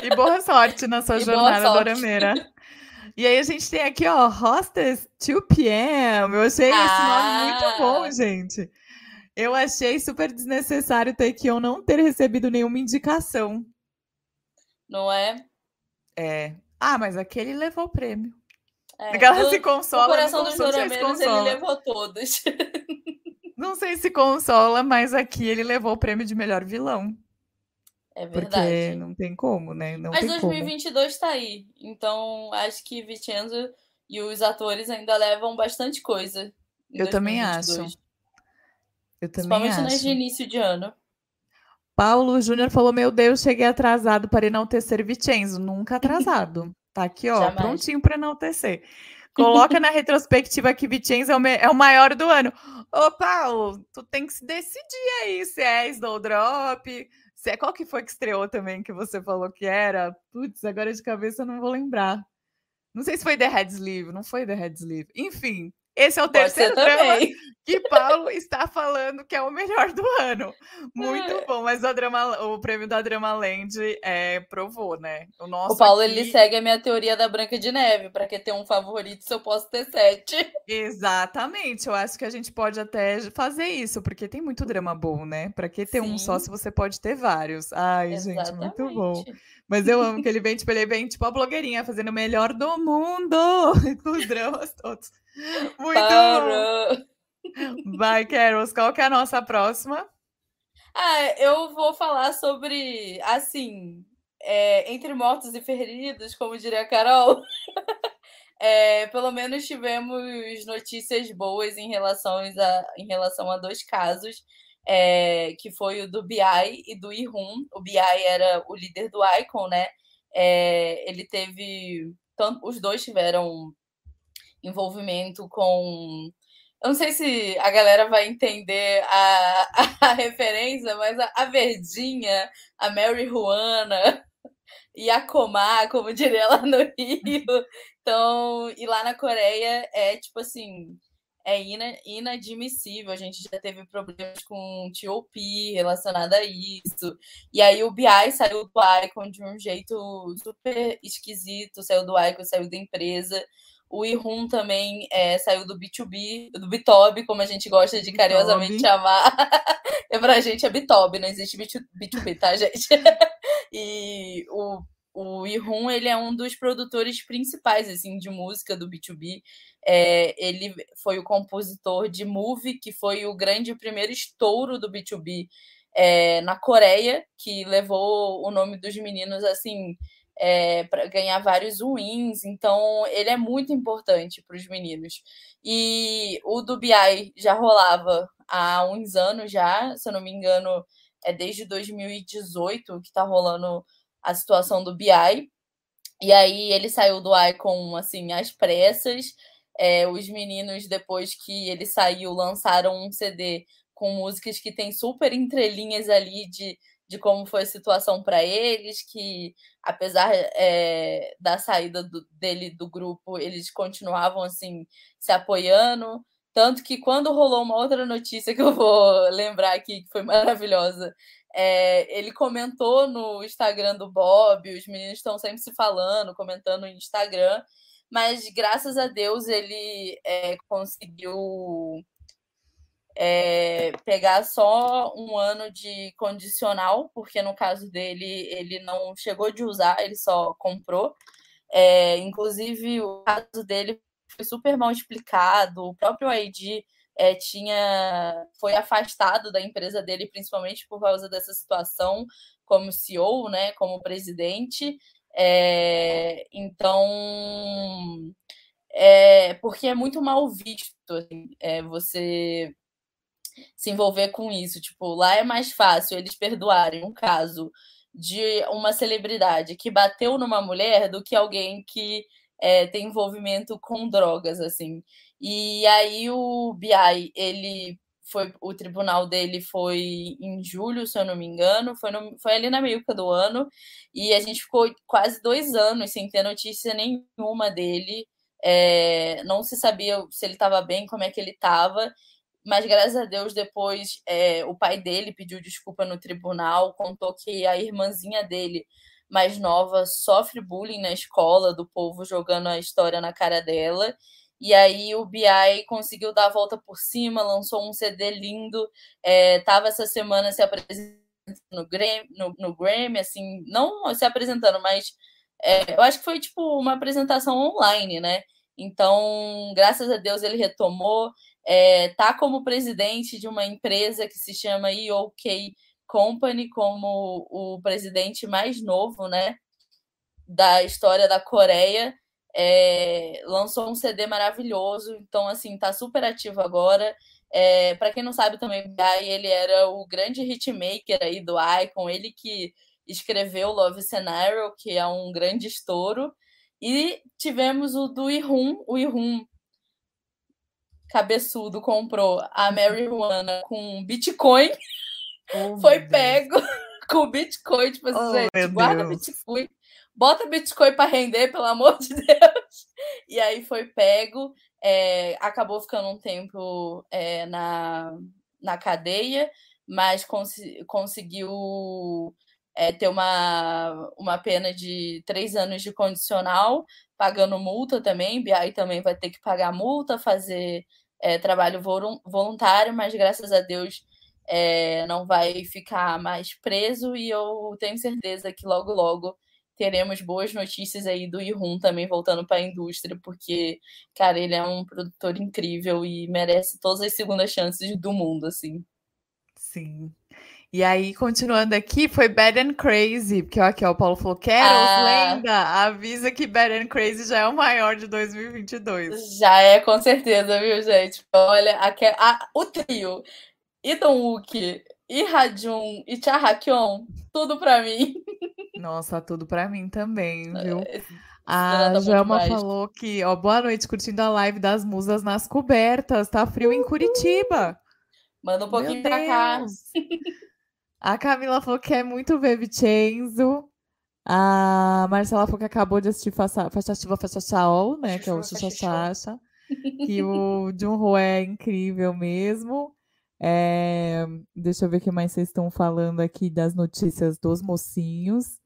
E boa sorte na sua jornada dorameira. E aí a gente tem aqui, ó, Hostess 2PM. Eu achei ah. esse nome muito bom, ah. gente. Eu achei super desnecessário eu não ter recebido nenhuma indicação. Não é? É. Ah, mas aquele levou o prêmio. É, Aquela se consola. O coração dos Dorameiros, ele levou todos. não sei se consola, mas aqui ele levou o prêmio de melhor vilão. É verdade. Porque não tem como, né? Não mas 2022 como. tá aí. Então, acho que Vincenzo e os atores ainda levam bastante coisa. Eu 2022. também acho. Eu também Principalmente acho. no início de ano. Paulo Júnior falou: Meu Deus, cheguei atrasado para enaltecer Vicenzo. Nunca atrasado. Tá aqui, ó, Jamais. prontinho para enaltecer. Coloca na retrospectiva que Vicenzo é o, é o, maior do ano. Ô, Paulo, tu tem que se decidir aí se é Snowdrop, Qual que foi que estreou também que você falou que era? Putz, agora de cabeça eu não vou lembrar. Não sei se foi The Red Sleeve, não foi The Red Sleeve. Enfim, esse é o Pode terceiro drama que Paulo está falando que é o melhor do ano. Muito é. bom, mas o, drama, o prêmio da Drama Land é, provou, né? O, nosso o Paulo aqui... ele segue a minha teoria da Branca de Neve, para que ter um favorito se eu posso ter sete. Exatamente, eu acho que a gente pode até fazer isso, porque tem muito drama bom, né? Para que ter Sim. um só se você pode ter vários? Ai, Exatamente. gente, muito bom. Mas eu amo que ele vem, tipo, ele vem tipo a blogueirinha fazendo o melhor do mundo com os dramas todos. Muito Para. bom. Vai, Carols, qual que é a nossa próxima? Ah, eu vou falar sobre, assim, é, entre mortos e feridos, como diria a Carol. é, pelo menos tivemos notícias boas em relação a, em relação a dois casos, é, que foi o do BI e do Ihun. O BI era o líder do Icon, né? É, ele teve. Os dois tiveram envolvimento com. Eu não sei se a galera vai entender a, a referência, mas a, a Verdinha, a Mary Juana e a Komar, como diria lá no Rio. Então, e lá na Coreia é tipo assim, é ina, inadmissível. A gente já teve problemas com T.O.P. relacionado a isso. E aí o BI saiu do Icon de um jeito super esquisito, saiu do Icon, saiu da empresa. O Ihun também é, saiu do B2B, do Bitob, como a gente gosta de carinhosamente chamar. é pra gente é Bitob, não existe B2B, tá, gente? e o, o Ihun, ele é um dos produtores principais, assim, de música do B2B. É, ele foi o compositor de Move, que foi o grande primeiro estouro do B2B é, na Coreia, que levou o nome dos meninos, assim, é, para ganhar vários wins, então ele é muito importante para os meninos. E o do BI já rolava há uns anos já, se eu não me engano, é desde 2018 que está rolando a situação do BI. E aí ele saiu do Icon assim às pressas. É, os meninos, depois que ele saiu, lançaram um CD com músicas que tem super entrelinhas ali de de como foi a situação para eles, que apesar é, da saída do, dele do grupo, eles continuavam assim se apoiando. Tanto que quando rolou uma outra notícia que eu vou lembrar aqui, que foi maravilhosa, é, ele comentou no Instagram do Bob, os meninos estão sempre se falando, comentando no Instagram, mas graças a Deus ele é, conseguiu é, pegar só um ano de condicional, porque no caso dele ele não chegou de usar, ele só comprou. É, inclusive, o caso dele foi super mal explicado, o próprio ID é, tinha foi afastado da empresa dele, principalmente por causa dessa situação, como CEO, né, como presidente. É, então, é, porque é muito mal visto assim, é, você se envolver com isso. Tipo, lá é mais fácil eles perdoarem um caso de uma celebridade que bateu numa mulher do que alguém que é, tem envolvimento com drogas, assim. E aí o BI, ele foi, o tribunal dele foi em julho, se eu não me engano, foi, no, foi ali na meiuca do ano, e a gente ficou quase dois anos sem ter notícia nenhuma dele. É, não se sabia se ele estava bem, como é que ele estava mas graças a Deus depois é, o pai dele pediu desculpa no tribunal, contou que a irmãzinha dele mais nova sofre bullying na escola do povo jogando a história na cara dela. E aí o BI conseguiu dar a volta por cima, lançou um CD lindo, é, tava essa semana se apresentando no Grammy, no, no Grammy assim, não se apresentando, mas é, eu acho que foi tipo uma apresentação online, né? Então, graças a Deus ele retomou é, tá como presidente de uma empresa que se chama EOK Company, como o presidente mais novo, né, da história da Coreia. É, lançou um CD maravilhoso, então assim tá super ativo agora. É, para quem não sabe também, ele era o grande hitmaker aí do Icon, ele que escreveu Love Scenario, que é um grande estouro. E tivemos o do Ihun, o Ihun cabeçudo comprou a marijuana com Bitcoin, oh, foi pego com Bitcoin, tipo assim, oh, gente, guarda Deus. Bitcoin, bota Bitcoin para render, pelo amor de Deus. E aí foi pego, é, acabou ficando um tempo é, na, na cadeia, mas cons conseguiu é, ter uma, uma pena de três anos de condicional, pagando multa também. BI também vai ter que pagar multa, fazer é, trabalho voluntário, mas graças a Deus é, não vai ficar mais preso e eu tenho certeza que logo, logo teremos boas notícias aí do Ihun também voltando para a indústria, porque, cara, ele é um produtor incrível e merece todas as segundas chances do mundo, assim. Sim. E aí, continuando aqui, foi Bad and Crazy, porque aqui ó, o Paulo falou, Keros, ah, lenda, avisa que Bad and Crazy já é o maior de 2022. Já é, com certeza, viu, gente? Olha, a, a, o trio, Idon Wook, e Hajun e Cha tudo pra mim. Nossa, tudo pra mim também, viu? É, a Jama falou que, ó, boa noite, curtindo a live das musas nas cobertas, tá frio em Curitiba. Manda um pouquinho pra cá. A Camila falou que quer muito ver Vincenzo. A Marcela falou que acabou de assistir Faixa Shaol, né? Que é o Xuxa Chacha. Que o Junho é incrível mesmo. É... Deixa eu ver o que mais vocês estão falando aqui das notícias dos mocinhos.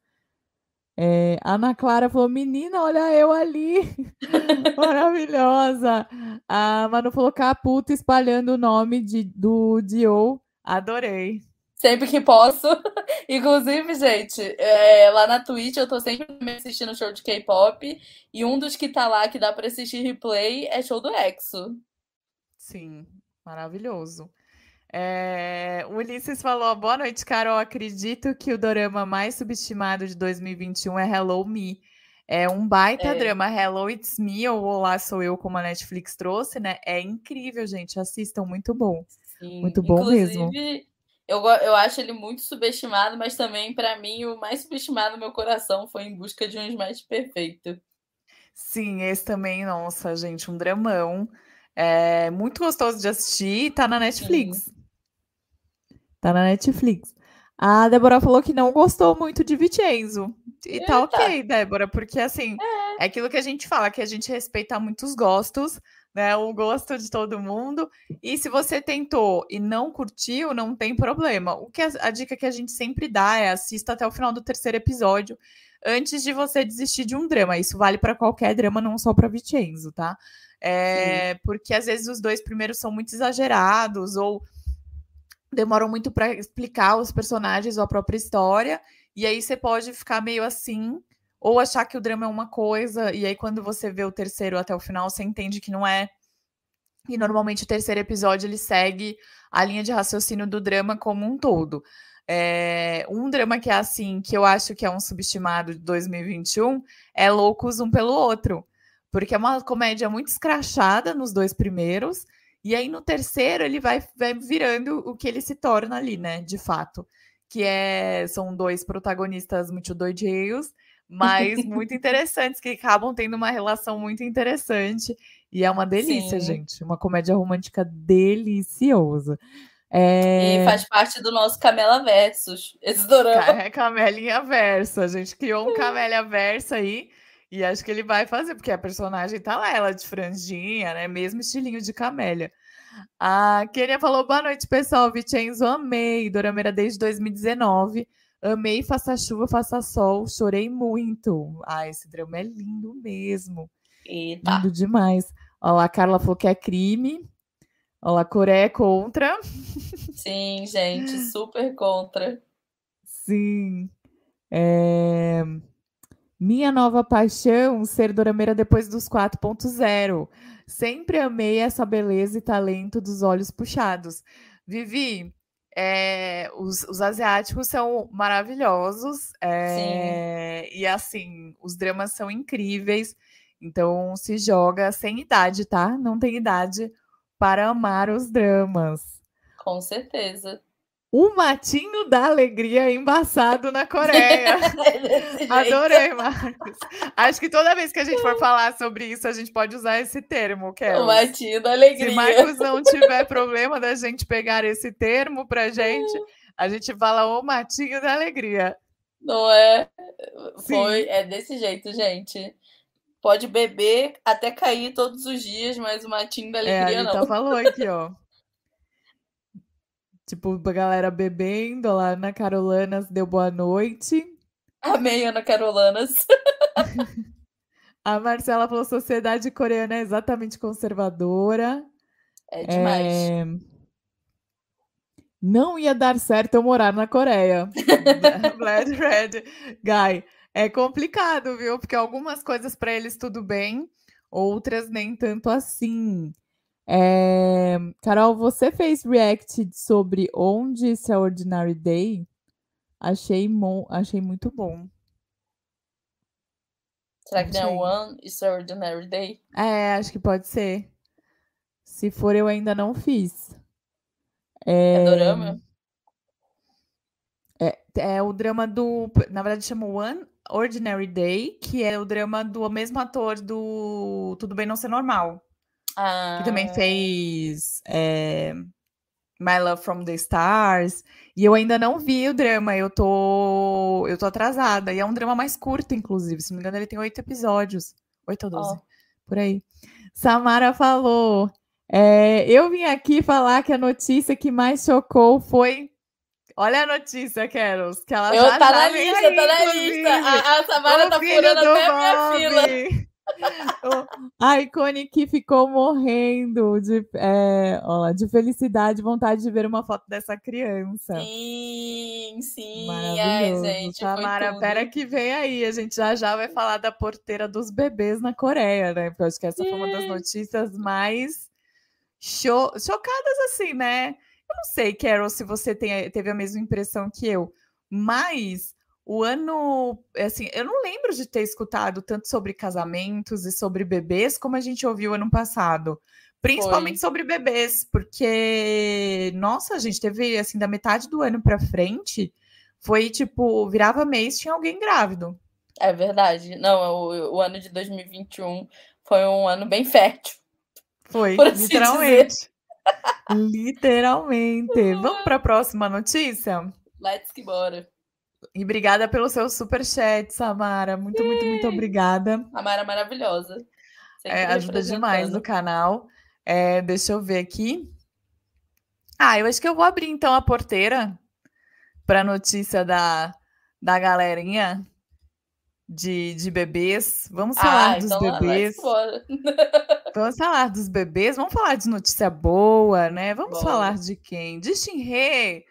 É... Ana Clara falou: Menina, olha eu ali. Maravilhosa. A Manu falou: Caputa espalhando o nome de, do Dio. Adorei sempre que posso. Inclusive, gente, é, lá na Twitch eu tô sempre assistindo show de K-pop. E um dos que tá lá que dá pra assistir replay é show do EXO. Sim, maravilhoso. É, o Ulisses falou: boa noite, Carol. Acredito que o dorama mais subestimado de 2021 é Hello Me. É um baita é. drama. Hello It's Me, ou Olá Sou Eu, como a Netflix trouxe, né? É incrível, gente. Assistam, muito bom. Sim. Muito bom Inclusive, mesmo. Eu, eu acho ele muito subestimado, mas também, para mim, o mais subestimado no meu coração foi Em Busca de um Smash Perfeito. Sim, esse também, nossa, gente, um dramão. É muito gostoso de assistir tá na Netflix. Sim. Tá na Netflix. A Débora falou que não gostou muito de Vincenzo. E tá ok, Débora, porque assim, é. é aquilo que a gente fala, que a gente respeita muitos gostos, né? O gosto de todo mundo. E se você tentou e não curtiu, não tem problema. O que a, a, dica que a gente sempre dá é assista até o final do terceiro episódio antes de você desistir de um drama. Isso vale para qualquer drama, não só para Vincenzo, tá? É, porque às vezes os dois primeiros são muito exagerados ou demoram muito para explicar os personagens ou a própria história. E aí você pode ficar meio assim ou achar que o drama é uma coisa, e aí quando você vê o terceiro até o final, você entende que não é. E normalmente o terceiro episódio ele segue a linha de raciocínio do drama como um todo. É, um drama que é assim, que eu acho que é um subestimado de 2021, é Loucos Um pelo Outro. Porque é uma comédia muito escrachada nos dois primeiros, e aí no terceiro ele vai, vai virando o que ele se torna ali, né? De fato. Que é, são dois protagonistas muito doideiros mas muito interessantes, que acabam tendo uma relação muito interessante. E é uma delícia, Sim. gente. Uma comédia romântica deliciosa. É... E faz parte do nosso Camela Versus, esse dorama. É Camelinha Verso. A gente criou um Camélia Verso aí. E acho que ele vai fazer, porque a personagem tá lá, ela de franjinha, né? Mesmo estilinho de Camélia. A Kenia falou: boa noite, pessoal. Vicenzo, amei. Dorameira desde 2019. Amei Faça Chuva, Faça Sol, chorei muito. Ah, esse drama é lindo mesmo. Eita. Lindo demais. Olha lá, Carla falou que é crime. Olha lá, Coreia é contra. Sim, gente, super contra. Sim. É... Minha nova paixão, ser dorameira depois dos 4.0. Sempre amei essa beleza e talento dos olhos puxados. Vivi, é, os, os, asiáticos são maravilhosos. É, e assim, os dramas são incríveis. Então se joga sem idade, tá? Não tem idade para amar os dramas. Com certeza. O matinho da alegria embaçado na Coreia. Adorei, Marcos. Acho que toda vez que a gente for falar sobre isso, a gente pode usar esse termo, Kelly. O matinho da alegria. Se Marcos não tiver problema da gente pegar esse termo pra gente, A gente fala o matinho da alegria. Não é? Foi, é desse jeito, gente. Pode beber até cair todos os dias, mas o matinho da É, a alegria não. falou aqui, ó. Tipo, a galera bebendo lá na Carolanas deu boa noite. Amei, Ana Carolanas. A Marcela falou: sociedade coreana é exatamente conservadora. É demais. É, Não ia dar certo eu morar na Coreia. Blad Red Guy. É complicado, viu? Porque algumas coisas para eles tudo bem, outras nem tanto assim. É, Carol, você fez react sobre Onde Extraordinary Day? Achei, mo... Achei muito bom. Será que não é. One Extraordinary Day? É, acho que pode ser. Se for, eu ainda não fiz. É dorama? É, é o drama do. Na verdade, chama One Ordinary Day, que é o drama do mesmo ator do Tudo Bem Não Ser Normal. Ah, Que também fez é, My Love from the Stars. E eu ainda não vi o drama, eu tô, eu tô atrasada. E é um drama mais curto, inclusive. Se não me engano, ele tem oito episódios. Oito ou doze, Ó. por aí. Samara falou. é, eu vim aqui falar que a notícia que mais chocou foi. Olha a notícia, Keros, que ela Eu já tá já na lista, aí, tá na inclusive. lista. A, a Samara O tá furando do até a minha fila. A Icone que ficou morrendo de, é, ó de felicidade, vontade de ver uma foto dessa criança. Sim, sim. Ai, Maravilhoso. gente, foi Samara, tudo. pera que vem aí. A gente já já vai falar da porteira dos bebês na Coreia, né? Porque eu acho que essa foi uma das Sim. notícias mais cho- chocadas, assim, né? Eu não sei, Carol, se você tem- teve a mesma impressão que eu, mas o ano, assim, eu não lembro de ter escutado tanto sobre casamentos e sobre bebês como a gente ouviu ano passado. Principalmente sobre bebês, porque, nossa, a gente teve, assim, da metade do ano pra frente, foi tipo, virava mês, tinha alguém grávido. É verdade. Não, o, o ano de 2021 foi um ano bem fértil. Foi, Por assim literalmente. Literalmente. Vamos para a próxima notícia? Let's que bora. E obrigada pelo seu super chat, Samara. Muito, muito, muito obrigada. A Mara maravilhosa. É, ajuda demais no canal. É, deixa eu ver aqui. Ah, eu acho que eu vou abrir então a porteira para a notícia da, da galerinha de, de bebês. Vamos falar Ah, dos então bebês. Vamos falar dos bebês, vamos falar de notícia boa, né? Vamos Bora. falar de quem? De Shinhei.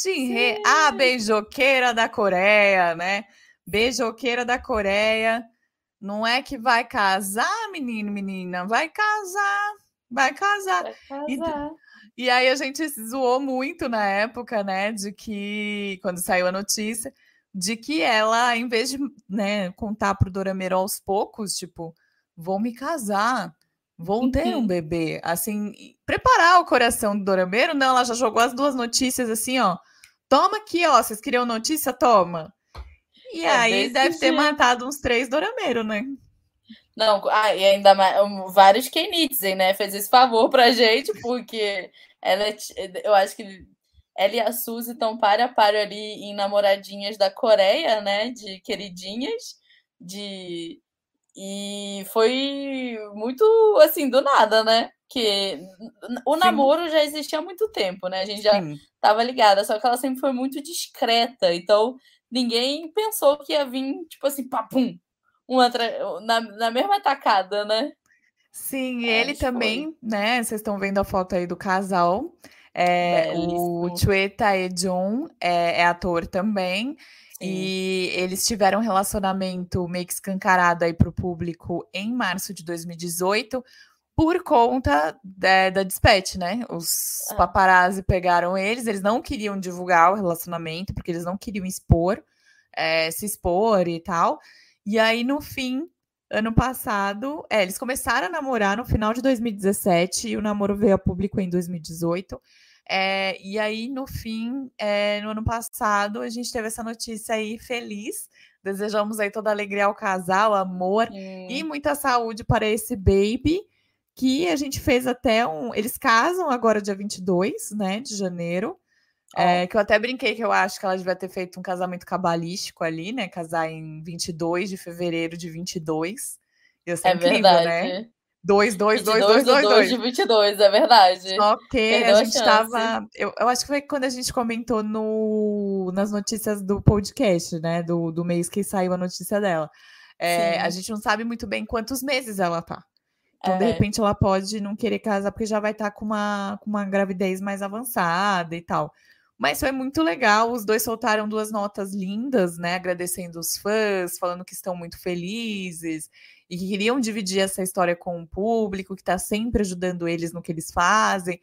Shinhei, a beijoqueira da Coreia, né? Beijoqueira da Coreia. Não é que vai casar, menino, menina, vai casar, vai casar. Vai E- casar. E aí a gente zoou muito na época, né, de que quando saiu a notícia, de que ela, em vez de, né, contar pro Dorameiro aos poucos, tipo, vou me casar, vou ter um bebê, assim, preparar o coração do Dorameiro, não, ela já jogou as duas notícias assim, ó, toma aqui, ó, vocês queriam notícia? Toma. E É aí deve ter jeito. matado uns três Dorameiro, né? Não, ah, e ainda mais um, vários Kenitzen, né? Fez esse favor pra gente, porque ela é eu acho que ela e a Suzy estão para a par ali em namoradinhas da Coreia, né? De queridinhas, de e foi muito assim do nada, né? Que o Sim. namoro já existia há muito tempo, né? A gente já Sim. tava ligada, só que ela sempre foi muito discreta, então ninguém pensou que ia vir, tipo assim, papum, uma na, na mesma tacada, né? Sim, e É, ele foi. também, né? Vocês estão vendo a foto aí do casal. É, o Belíssimo. Chue Tae-jung é, é ator também. Sim. E eles tiveram um relacionamento meio que escancarado aí para o público em março de 2018 por conta da, da Dispatch, né? Os Ah. paparazzi pegaram eles, eles não queriam divulgar o relacionamento, porque eles não queriam expor, é, se expor e tal. E aí, no fim, ano passado, é, eles começaram a namorar no final de 2017 e o namoro veio a público em 2018. É, e aí, no fim, é, no ano passado, a gente teve essa notícia aí feliz. Desejamos aí toda alegria ao casal, amor e muita saúde para esse baby. Que a gente fez até um. Eles casam agora, dia 22, né, de janeiro. É, que eu até brinquei que eu acho que ela devia ter feito um casamento cabalístico ali, né? Casar em 22 de fevereiro de 22. Ia ser é incrível, né? verdade. né? 2, 2, 2, 2, 2, 2. de 22, é verdade. Só que Perdeu a gente estava. Eu, eu acho que foi quando a gente comentou no, nas notícias do podcast, né? Do, do mês que saiu a notícia dela. É, a gente não sabe muito bem quantos meses ela tá. Então, é. de repente, ela pode não querer casar porque já vai estar tá com, uma, com uma gravidez mais avançada e tal. Mas foi muito legal. Os dois soltaram duas notas lindas, né? Agradecendo os fãs, falando que estão muito felizes e que queriam dividir essa história com o público, que está sempre ajudando eles no que eles fazem.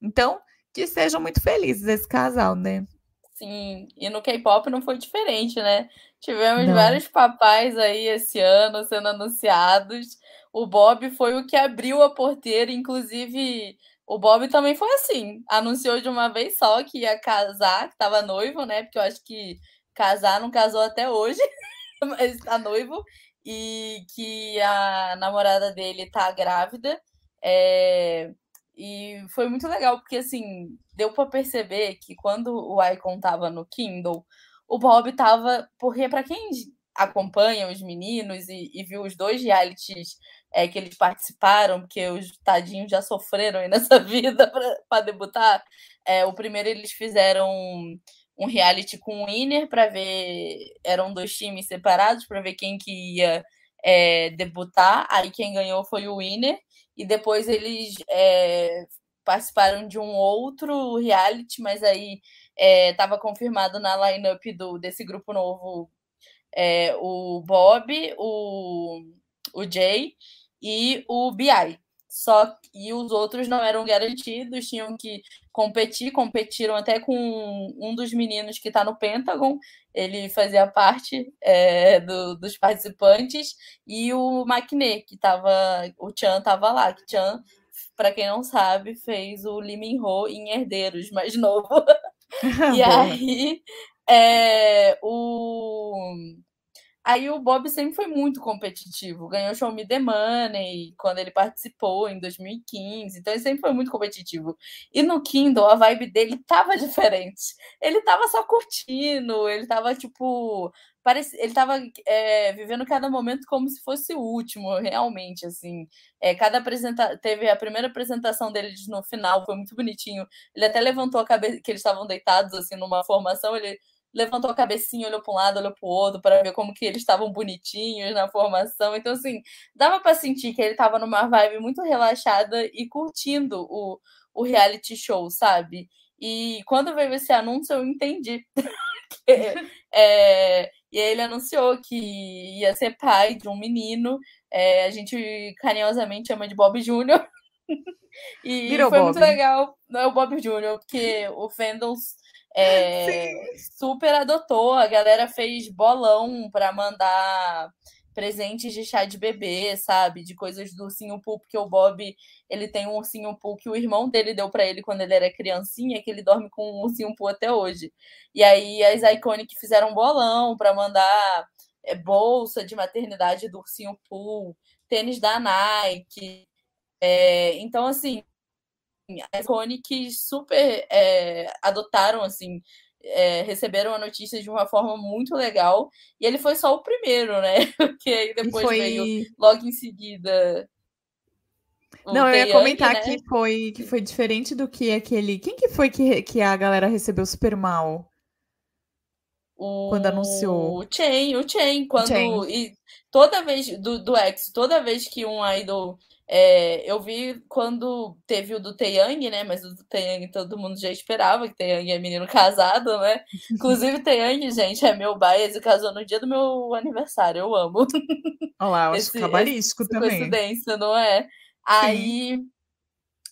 Então, que sejam muito felizes esse casal, né? Sim, e no K-pop não foi diferente, né? Tivemos não. vários papais aí esse ano sendo anunciados. O Bob foi o que abriu a porteira, inclusive o Bob também foi assim. Anunciou de uma vez só que ia casar, que estava noivo, né? Porque eu acho que casar não casou até hoje, mas está noivo e que a namorada dele tá grávida. É... E foi muito legal, porque assim, deu para perceber que quando o Icon tava no Kindle, o Bob tava. Porque, para quem acompanha os meninos e, e, viu os dois realities é, que eles participaram, porque os tadinhos já sofreram aí nessa vida para debutar, é, o primeiro eles fizeram um reality com o Winner para ver. Eram dois times separados para ver quem que ia é, debutar. Aí quem ganhou foi o Winner. E depois eles é, participaram de um outro reality, mas aí estava é, confirmado na lineup do desse grupo novo é, o Bob, o, o Jay e o BI. Só e os outros não eram garantidos, tinham que competir, competiram até com um dos meninos que está no Pentagon, ele fazia parte é, do, dos participantes, e o Makne, que estava, o Chan estava lá, que Chan, para quem não sabe, fez o Lee Min Ho em Herdeiros, mais novo. e aí, é, o Aí o Bob sempre foi muito competitivo. Ganhou Show Me The Money quando ele participou em 2015. Então ele sempre foi muito competitivo. E no Kindle, a vibe dele tava diferente. Ele tava só curtindo, ele tava tipo. Parece, ele tava é, vivendo cada momento como se fosse o último, realmente, assim. É, cada apresenta teve a primeira apresentação deles no final, foi muito bonitinho. Ele até levantou a cabeça, que eles estavam deitados, assim, numa formação, ele levantou a cabecinha, olhou para um lado, olhou para o outro, para ver como que eles estavam bonitinhos na formação. Então, assim, dava para sentir que ele estava numa vibe muito relaxada e curtindo o, o reality show, sabe? E quando veio esse anúncio, eu entendi. é, e ele anunciou que ia ser pai de um menino. É, a gente carinhosamente chama de Bob Júnior. e Virou foi Bob. muito legal. Não é o Bob Júnior, porque o Fandoms é, super adotou. A galera fez bolão para mandar presentes de chá de bebê, sabe? De coisas do ursinho Poo, porque o Bob, ele tem um ursinho Poo que o irmão dele deu para ele quando ele era criancinha, que ele dorme com um ursinho Poo até hoje. E aí as Iconic fizeram um bolão para mandar é, bolsa de maternidade do ursinho Poo, tênis da Nike. É, então, assim, a Iconic super é, adotaram, assim, é, receberam a notícia de uma forma muito legal. E ele foi só o primeiro, né? Porque aí depois foi... veio logo em seguida. Não, eu ia comentar né? que, foi, que foi diferente do que aquele. Quem que foi que, que a galera recebeu super mal? O... Quando anunciou. O Chain, o Chain, quando. Chain. E toda vez do, do X, toda vez que um idol é, eu vi quando teve o do Taeyang, né? Mas o do Taeyang todo mundo já esperava, que Taeyang é menino casado, né? Inclusive, Taeyang, gente, é meu bias e casou no dia do meu aniversário. Eu amo. Olha lá, eu acho cabalístico também. Coincidência, não é? Aí,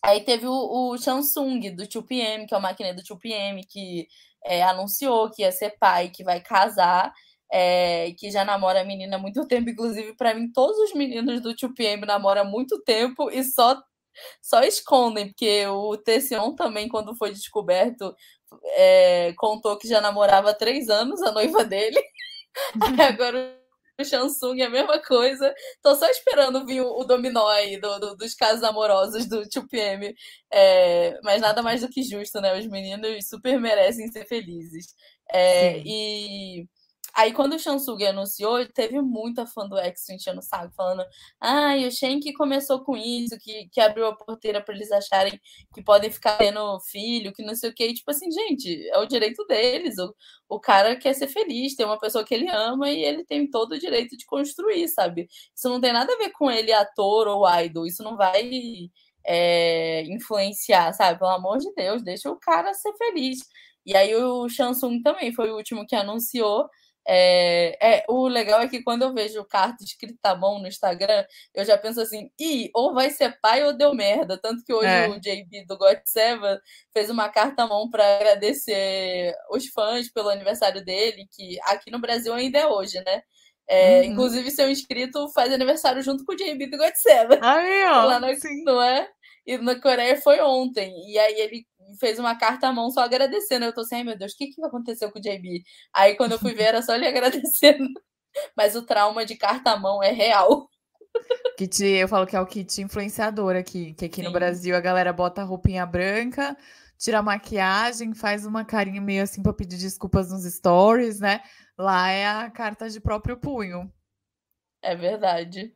aí teve o, o Samsung do 2PM, que é o máquina do 2PM, que é, anunciou que ia ser pai, que vai casar é, que já namora a menina há muito tempo. Inclusive, para mim, todos os meninos do 2PM namoram há muito tempo e só, só escondem, porque o Tession também, quando foi descoberto, é, contou que já namorava há três anos a noiva dele. Aí agora o Shansung é a mesma coisa. Tô só esperando vir o, o dominó aí do, do, dos casos amorosos do 2PM. É, mas nada mais do que justo, né? Os meninos super merecem ser felizes. É, e Aí quando o Shansung anunciou, teve muita fã do X enchendo o saco, falando: ah, o Shen que começou com isso, que, que abriu a porteira para eles acharem que podem ficar tendo filho, que não sei o quê. E, tipo assim, gente, é o direito deles. O, o cara quer ser feliz, tem uma pessoa que ele ama e ele tem todo o direito de construir, sabe? Isso não tem nada a ver com ele ator ou idol, isso não vai é, influenciar, sabe? Pelo amor de Deus, deixa o cara ser feliz. E aí o Shansung também foi o último que anunciou. É, é, o legal é que quando eu vejo carta escrita à mão no Instagram, eu já penso assim, ih, ou vai ser pai ou deu merda. Tanto que hoje é. o JB do God Seven fez uma carta à mão para agradecer os fãs pelo aniversário dele, que aqui no Brasil ainda é hoje, né? É, uhum. Inclusive, seu inscrito faz aniversário junto com o JB do God Seven. Aí, ó. Lá na, sim. não é? E na Coreia foi ontem. E aí ele fez uma carta à mão só agradecendo. Eu tô assim, ai meu Deus, o que, que aconteceu com o JB? Aí quando eu fui ver, era só ele agradecendo. Mas o trauma de carta à mão é real. Kit, eu falo que é o kit influenciador aqui, que aqui Sim. no Brasil a galera bota a roupinha branca, tira a maquiagem, faz uma carinha meio assim pra pedir desculpas nos stories, né? Lá é a carta de próprio punho. É verdade.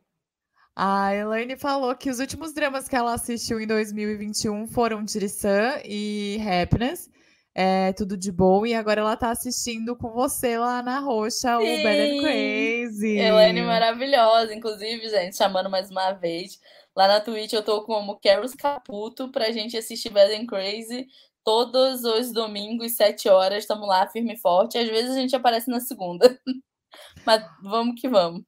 A Elaine falou que os últimos dramas que ela assistiu em 2021 foram Tirisan e Happiness. É tudo de bom. E agora ela tá assistindo com você lá na Roxa, Sim. o and Crazy. Elaine maravilhosa, inclusive, gente, chamando mais uma vez. Lá na Twitch eu tô como Carlos Caputo pra gente assistir and Crazy todos os domingos, 7 horas. Estamos lá, firme e forte. Às vezes a gente aparece na segunda. Mas vamos que vamos.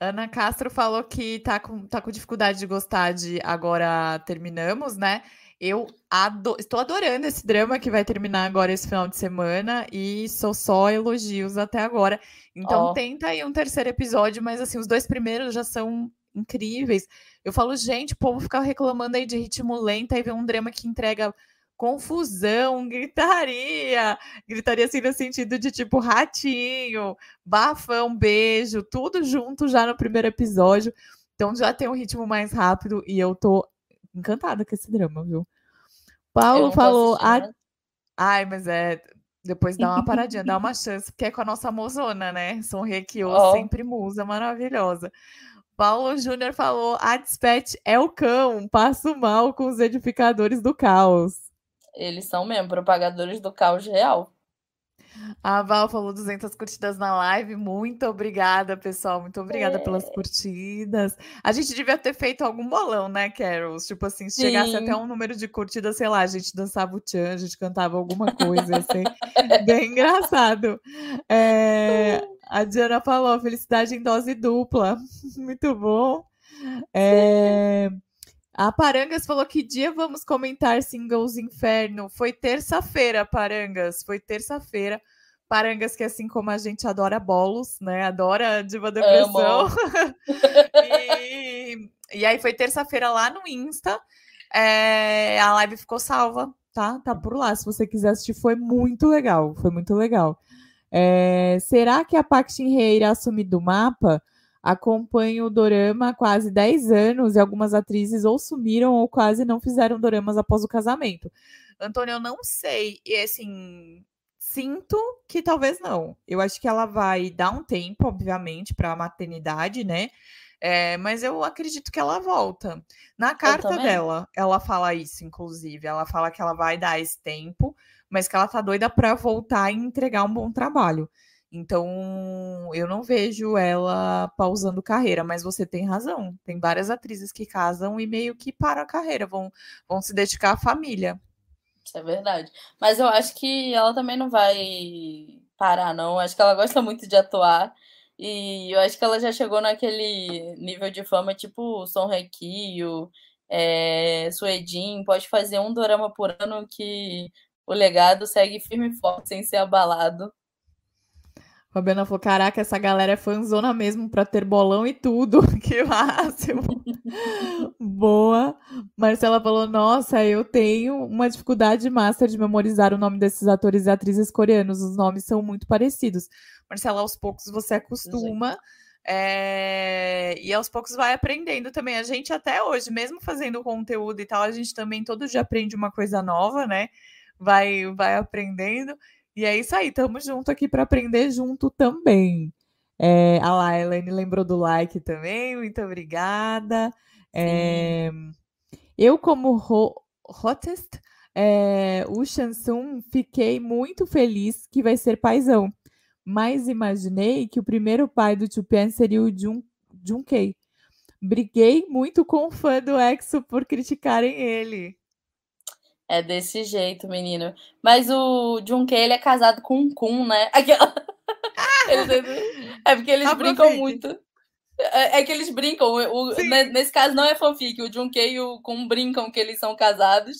Ana Castro falou que tá com, tá com dificuldade de gostar de Agora Terminamos, né? Eu ado estou adorando esse drama que vai terminar agora esse final de semana e sou só elogios até agora. Então oh. tenta aí um terceiro episódio, mas assim, os dois primeiros já são incríveis. Eu falo, gente, o povo fica reclamando aí de ritmo lento, aí vem um drama que entrega confusão, gritaria, gritaria assim no sentido de tipo ratinho, bafão, beijo, tudo junto já no primeiro episódio. Então já tem um ritmo mais rápido e eu tô encantada com esse drama, viu? Paulo falou. A... Né? Ai, mas é. Depois dá uma paradinha, dá uma chance, porque é com a nossa mozona, né? Son Requio, oh. sempre musa maravilhosa. Paulo Júnior falou: a Dispatch é o cão, passo mal com os edificadores do caos. Eles são mesmo propagadores do caos real. A Val falou 200 curtidas na live. Muito obrigada, pessoal. Muito obrigada é. pelas curtidas. A gente devia ter feito algum bolão, né, Carol? Tipo assim, se chegasse até um número de curtidas, sei lá, a gente dançava o tchan, a gente cantava alguma coisa, assim. bem engraçado. É, a Diana falou, felicidade em dose dupla. Muito bom. É... A Parangas falou que dia vamos comentar Singles Inferno. Foi terça-feira, Parangas. Foi terça-feira. Parangas, que assim como a gente adora bolos, né? Adora Diva Depressão. e, e aí foi terça-feira lá no Insta. É, a live ficou salva, tá? Tá por lá. Se você quiser assistir, foi muito legal. Foi muito legal. É, será que a Shin-hye irá assumir do mapa? Acompanho o dorama há quase 10 anos e algumas atrizes ou sumiram ou quase não fizeram doramas após o casamento. Antônio, eu não sei. E assim, sinto que talvez não. Eu acho que ela vai dar um tempo, obviamente, para a maternidade, né? É, mas eu acredito que ela volta. Na carta dela, ela fala isso, inclusive. Ela fala que ela vai dar esse tempo, mas que ela tá doida para voltar e entregar um bom trabalho. Então, eu não vejo ela pausando carreira, mas você tem razão. Tem várias atrizes que casam e meio que param a carreira, vão, vão se dedicar à família. Isso é verdade. Mas eu acho que ela também não vai parar, não. Acho que ela gosta muito de atuar. E eu acho que ela já chegou naquele nível de fama, tipo Son Requio, é, Suedin, pode fazer um dorama por ano que o legado segue firme e forte, sem ser abalado. Fabiana falou: caraca, essa galera é fanzona mesmo pra ter bolão e tudo. que máximo. Boa. Marcela falou: nossa, eu tenho uma dificuldade master de memorizar o nome desses atores e atrizes coreanos. Os nomes são muito parecidos. Marcela, aos poucos você acostuma. É... E aos poucos vai aprendendo também. A gente até hoje, mesmo fazendo conteúdo e tal, a gente também todo dia aprende uma coisa nova, né? Vai, vai aprendendo. E é isso aí, estamos junto aqui para aprender junto também. É, a Elaine lembrou do like também, muito obrigada. É, eu, como ho hottest, é, o Shansung, fiquei muito feliz que vai ser paizão mas imaginei que o primeiro pai do Chupian seria o Jun, Junkei. Briguei muito com o fã do EXO por criticarem ele. É desse jeito, menino. Mas o Junkei, ele é casado com um Kun, né? Aquela... é porque eles brincam muito. É, é, que eles brincam. O, nesse caso não é fanfic. O Junkei e o Kun brincam que eles são casados.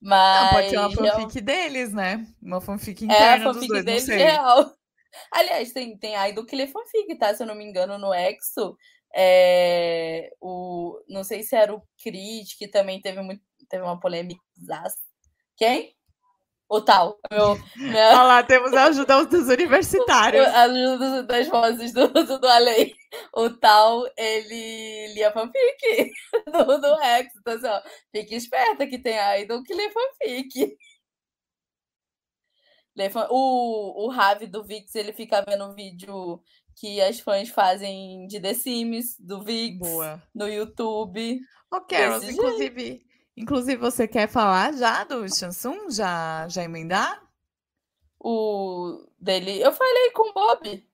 Mas. Não, pode ser uma fanfic é... deles, né? Uma fanfic interna é, a fanfic dois, deles real. Aliás, tem, tem a Idol que lê fanfic, tá? Se eu não me engano, no Exo. É, o, não sei se era o Crit, que também teve, muito, teve uma polêmica. Quem? O tal. Meu, minha... Olha lá, temos a ajuda dos universitários. A ajuda das vozes do, do, do Além. O tal, ele lia fanfic do, do Exo. Então, assim, ó, fique esperta que tem a Idol que lê fanfic. O, o Ravi do Vix, ele fica vendo um vídeo que as fãs fazem de The Sims, do Vix, Boa. no YouTube. Ô, Carol, inclusive, inclusive, você quer falar já do Shansung? Já, já emendar? O dele. Eu falei com o Bob.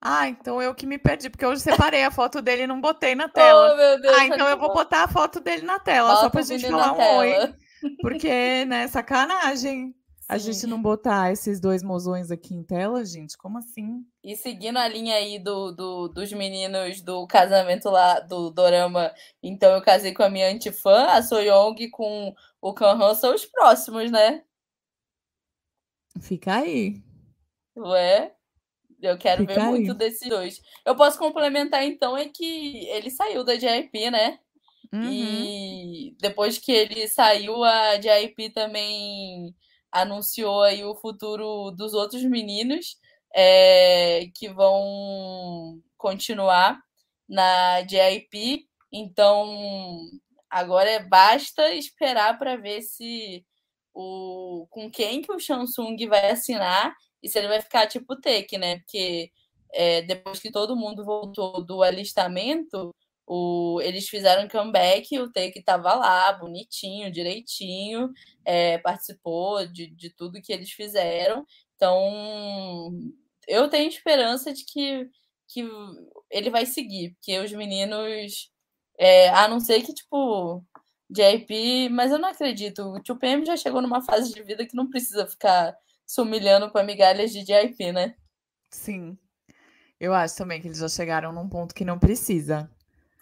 Ah, então eu que me perdi, porque hoje separei a foto dele e não botei na tela. Oh, meu Deus, ah, então eu vou botar a foto dele na tela, Bota só pra gente falar um oi. Porque, né, sacanagem. A gente não botar esses dois mozões aqui em tela, gente? Como assim? E seguindo a linha aí do, do, dos meninos do casamento lá do Dorama, então eu casei com a minha antifã, a Soyong com o Kanhan, são os próximos, né? Fica aí. Ué? Eu quero Fica ver aí. muito desses dois. Eu posso complementar, então, é que ele saiu da JYP, né? Uhum. E depois que ele saiu, a JYP também anunciou aí o futuro dos outros meninos é, que vão continuar na JIP. Então, agora é basta esperar para ver se o com quem que o Samsung vai assinar e se ele vai ficar tipo Take, né? Porque é, depois que todo mundo voltou do alistamento, o, eles fizeram comeback, o Take estava lá, bonitinho, direitinho, é, participou de, de tudo que eles fizeram. Então, eu tenho esperança de que, que ele vai seguir, porque os meninos, é, a não ser que, tipo, JP, mas eu não acredito. O Tio PM já chegou numa fase de vida que não precisa ficar se humilhando com migalhas de JP, né? Sim. Eu acho também que eles já chegaram num ponto que não precisa.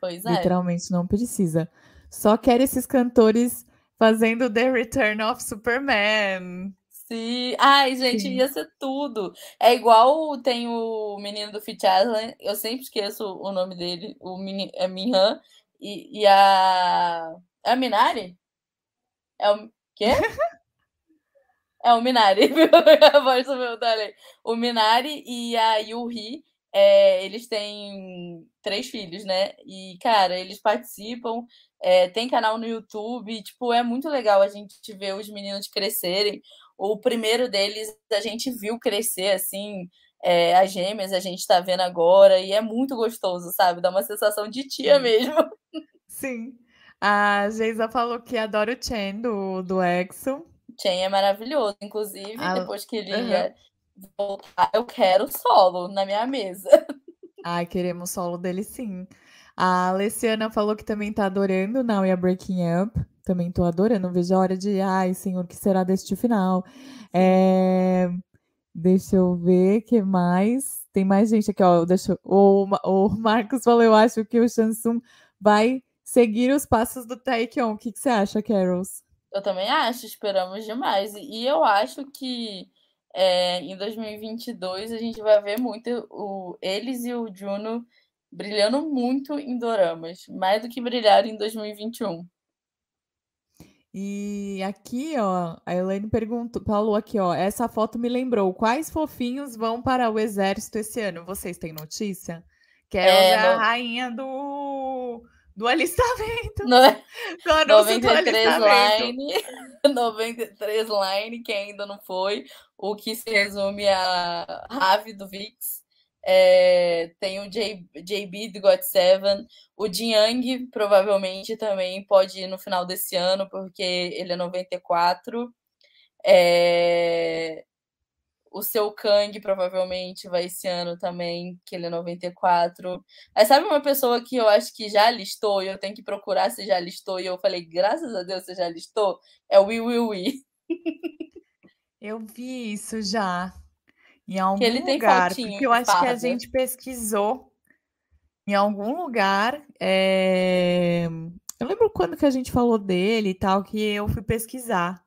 Pois é. Literalmente não precisa. Só quer esses cantores fazendo The Return of Superman. Sim. Ai, gente, Sim. ia ser tudo. É igual tem o menino do Fit Island, eu sempre esqueço o nome dele, o mini, é Minhan, e, e a. É a Minari? É o. Quê? é o Minari, a voz do meu talento. O Minari e a Yuri é, eles têm três filhos, né? E, cara, eles participam, é, tem canal no YouTube, tipo, é muito legal a gente ver os meninos crescerem. O primeiro deles a gente viu crescer, assim, é, as gêmeas a gente tá vendo agora, e é muito gostoso, sabe? Dá uma sensação de tia mesmo. Sim. A Geisa falou que adora o Chen do, do EXO. Chen é maravilhoso, inclusive, ah, depois que ele uhum voltar, eu quero solo na minha mesa. Ai, queremos solo dele sim. A Alessiana falou que também tá adorando Now Are Breaking Up. Também tô adorando. Vejo a hora de. Ai, senhor, que será deste final? É... Deixa eu ver que mais. Tem mais gente aqui, ó. Deixa... o, o Marcos falou: eu acho que o Shansung vai seguir os passos do Taekyon. O que, que você acha, Carols? Eu também acho, esperamos demais. E eu acho que é, em 2022 a gente vai ver muito o, eles e o Juno brilhando muito em doramas, mais do que brilharam em 2021. E aqui, ó, a Elaine perguntou, falou aqui, ó, essa foto me lembrou, quais fofinhos vão para o exército esse ano? Vocês têm notícia? Kels é, é a rainha do, do alistamento. No, do 93 line. 93 line, que ainda não foi. O que se resume a Ravi do Vix. É, tem o J, JB do God Seven. O Jiang provavelmente também pode ir no final desse ano, porque ele é 94. É, o seu Kang provavelmente vai esse ano também, que ele é 94. Aí sabe uma pessoa que eu acho que já listou e eu tenho que procurar se já listou e eu falei, graças a Deus você já listou? É o Will Will Will. Eu vi isso já. Em algum ele lugar, porque eu acho que a gente pesquisou em algum lugar. É... Eu lembro quando que a gente falou dele e tal, que eu fui pesquisar.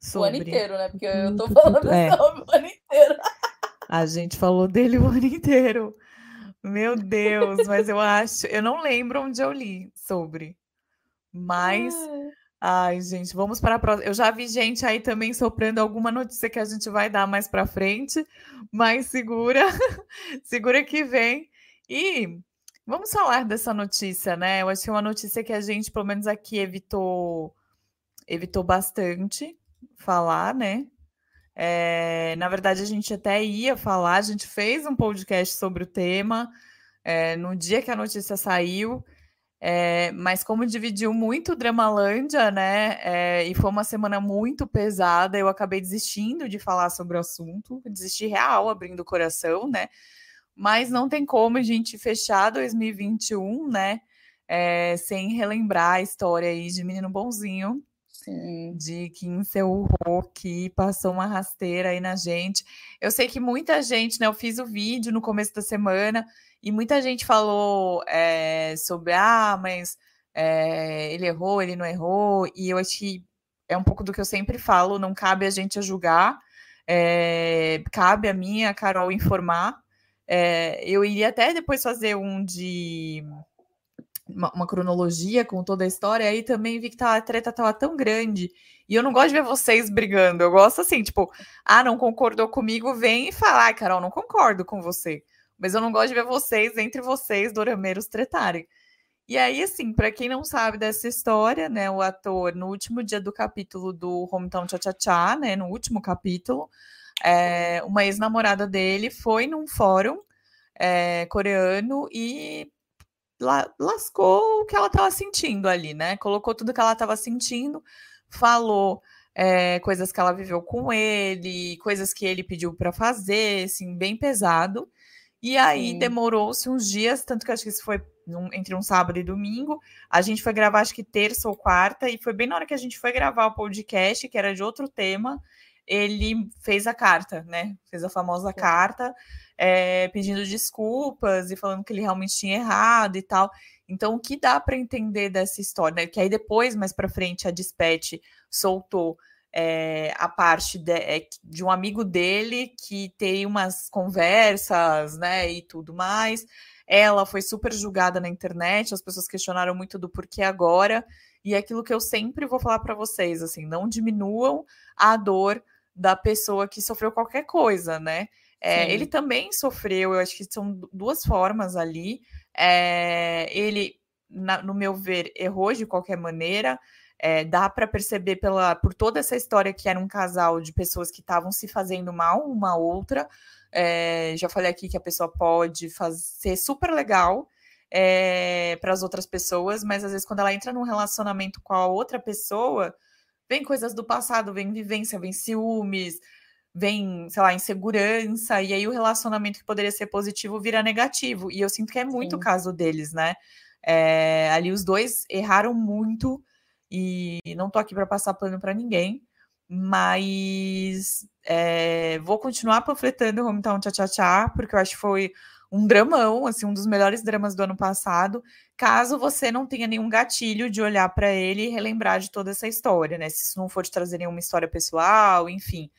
Sobre. O ano inteiro, né? Porque eu tô falando é. sobre o ano inteiro. A gente falou dele o ano inteiro. Meu Deus, mas eu acho. Eu não lembro onde eu li sobre. Mas. Ai, gente, vamos para a próxima. Eu já vi gente aí também soprando alguma notícia que a gente vai dar mais para frente, mas segura, segura que vem. E vamos falar dessa notícia, né? Eu acho que é uma notícia que a gente, pelo menos aqui, evitou, evitou bastante falar, né? É, na verdade, a gente até ia falar, a gente fez um podcast sobre o tema é, no dia que a notícia saiu, é, mas como dividiu muito o Dramalândia, né? E foi uma semana muito pesada, eu acabei desistindo de falar sobre o assunto, desisti real, abrindo o coração, né? Mas não tem como a gente fechar 2021, né? Sem relembrar a história aí de menino bonzinho Sim. de Kim Seu-ho, que passou uma rasteira aí na gente. Eu sei que muita gente, né? Eu fiz o vídeo no começo da semana e muita gente falou é, sobre, ah, mas é, ele errou, ele não errou, e eu acho que é um pouco do que eu sempre falo, não cabe a gente a julgar, é, cabe a mim, a Carol, informar. eu iria até depois fazer um de uma, uma, cronologia com toda a história, aí também vi que tá, a treta tava tão grande. E eu não gosto de ver vocês brigando. Eu gosto assim, tipo, ah, não concordou comigo, vem e fala, ah, Carol, não concordo com você. Mas eu não gosto de ver vocês, entre vocês, dorameiros, tretarem. E aí, assim, para quem não sabe dessa história, né, o ator, no último dia do capítulo do Hometown Cha Cha Cha, né, no último capítulo, é, uma ex-namorada dele foi num fórum é, coreano e la lascou o que ela estava sentindo ali, né? Colocou tudo que ela estava sentindo, falou é, coisas que ela viveu com ele, coisas que ele pediu para fazer, assim, bem pesado. E aí demorou-se uns dias, tanto que acho que isso foi num, entre um sábado e domingo. A gente foi gravar, acho que terça ou quarta, e foi bem na hora que a gente foi gravar o podcast, que era de outro tema. Ele fez a carta, né? Fez a famosa carta é, pedindo desculpas e falando que ele realmente tinha errado e tal. Então, o que dá para entender dessa história? Né? Que aí depois, mais para frente, a Dispatch soltou é, a parte de, é, de, um amigo dele que tem umas conversas, né, e tudo mais. Ela foi super julgada na internet, as pessoas questionaram muito do porquê agora, e é aquilo que eu sempre vou falar para vocês, assim, não diminuam a dor da pessoa que sofreu qualquer coisa, né? É, ele também sofreu, eu acho que são duas formas ali. É, ele, na, no meu ver, errou de qualquer maneira. É, dá para perceber pela, por toda essa história que era um casal de pessoas que estavam se fazendo mal uma outra. É, já falei aqui que a pessoa pode fazer, ser super legal é, para as outras pessoas, mas às vezes quando ela entra num relacionamento com a outra pessoa, vem coisas do passado, vem vivência, vem ciúmes, vem, sei lá, insegurança, e aí o relacionamento que poderia ser positivo vira negativo. E eu sinto que é muito o caso deles, né? É, ali os dois erraram muito, e não tô aqui para passar plano para ninguém, mas é, vou continuar panfletando o Hometown Tcha Tcha Tcha, porque eu acho que foi um dramão, assim, um dos melhores dramas do ano passado, caso você não tenha nenhum gatilho de olhar para ele e relembrar de toda essa história, né? Se isso não for te trazer nenhuma história pessoal, enfim.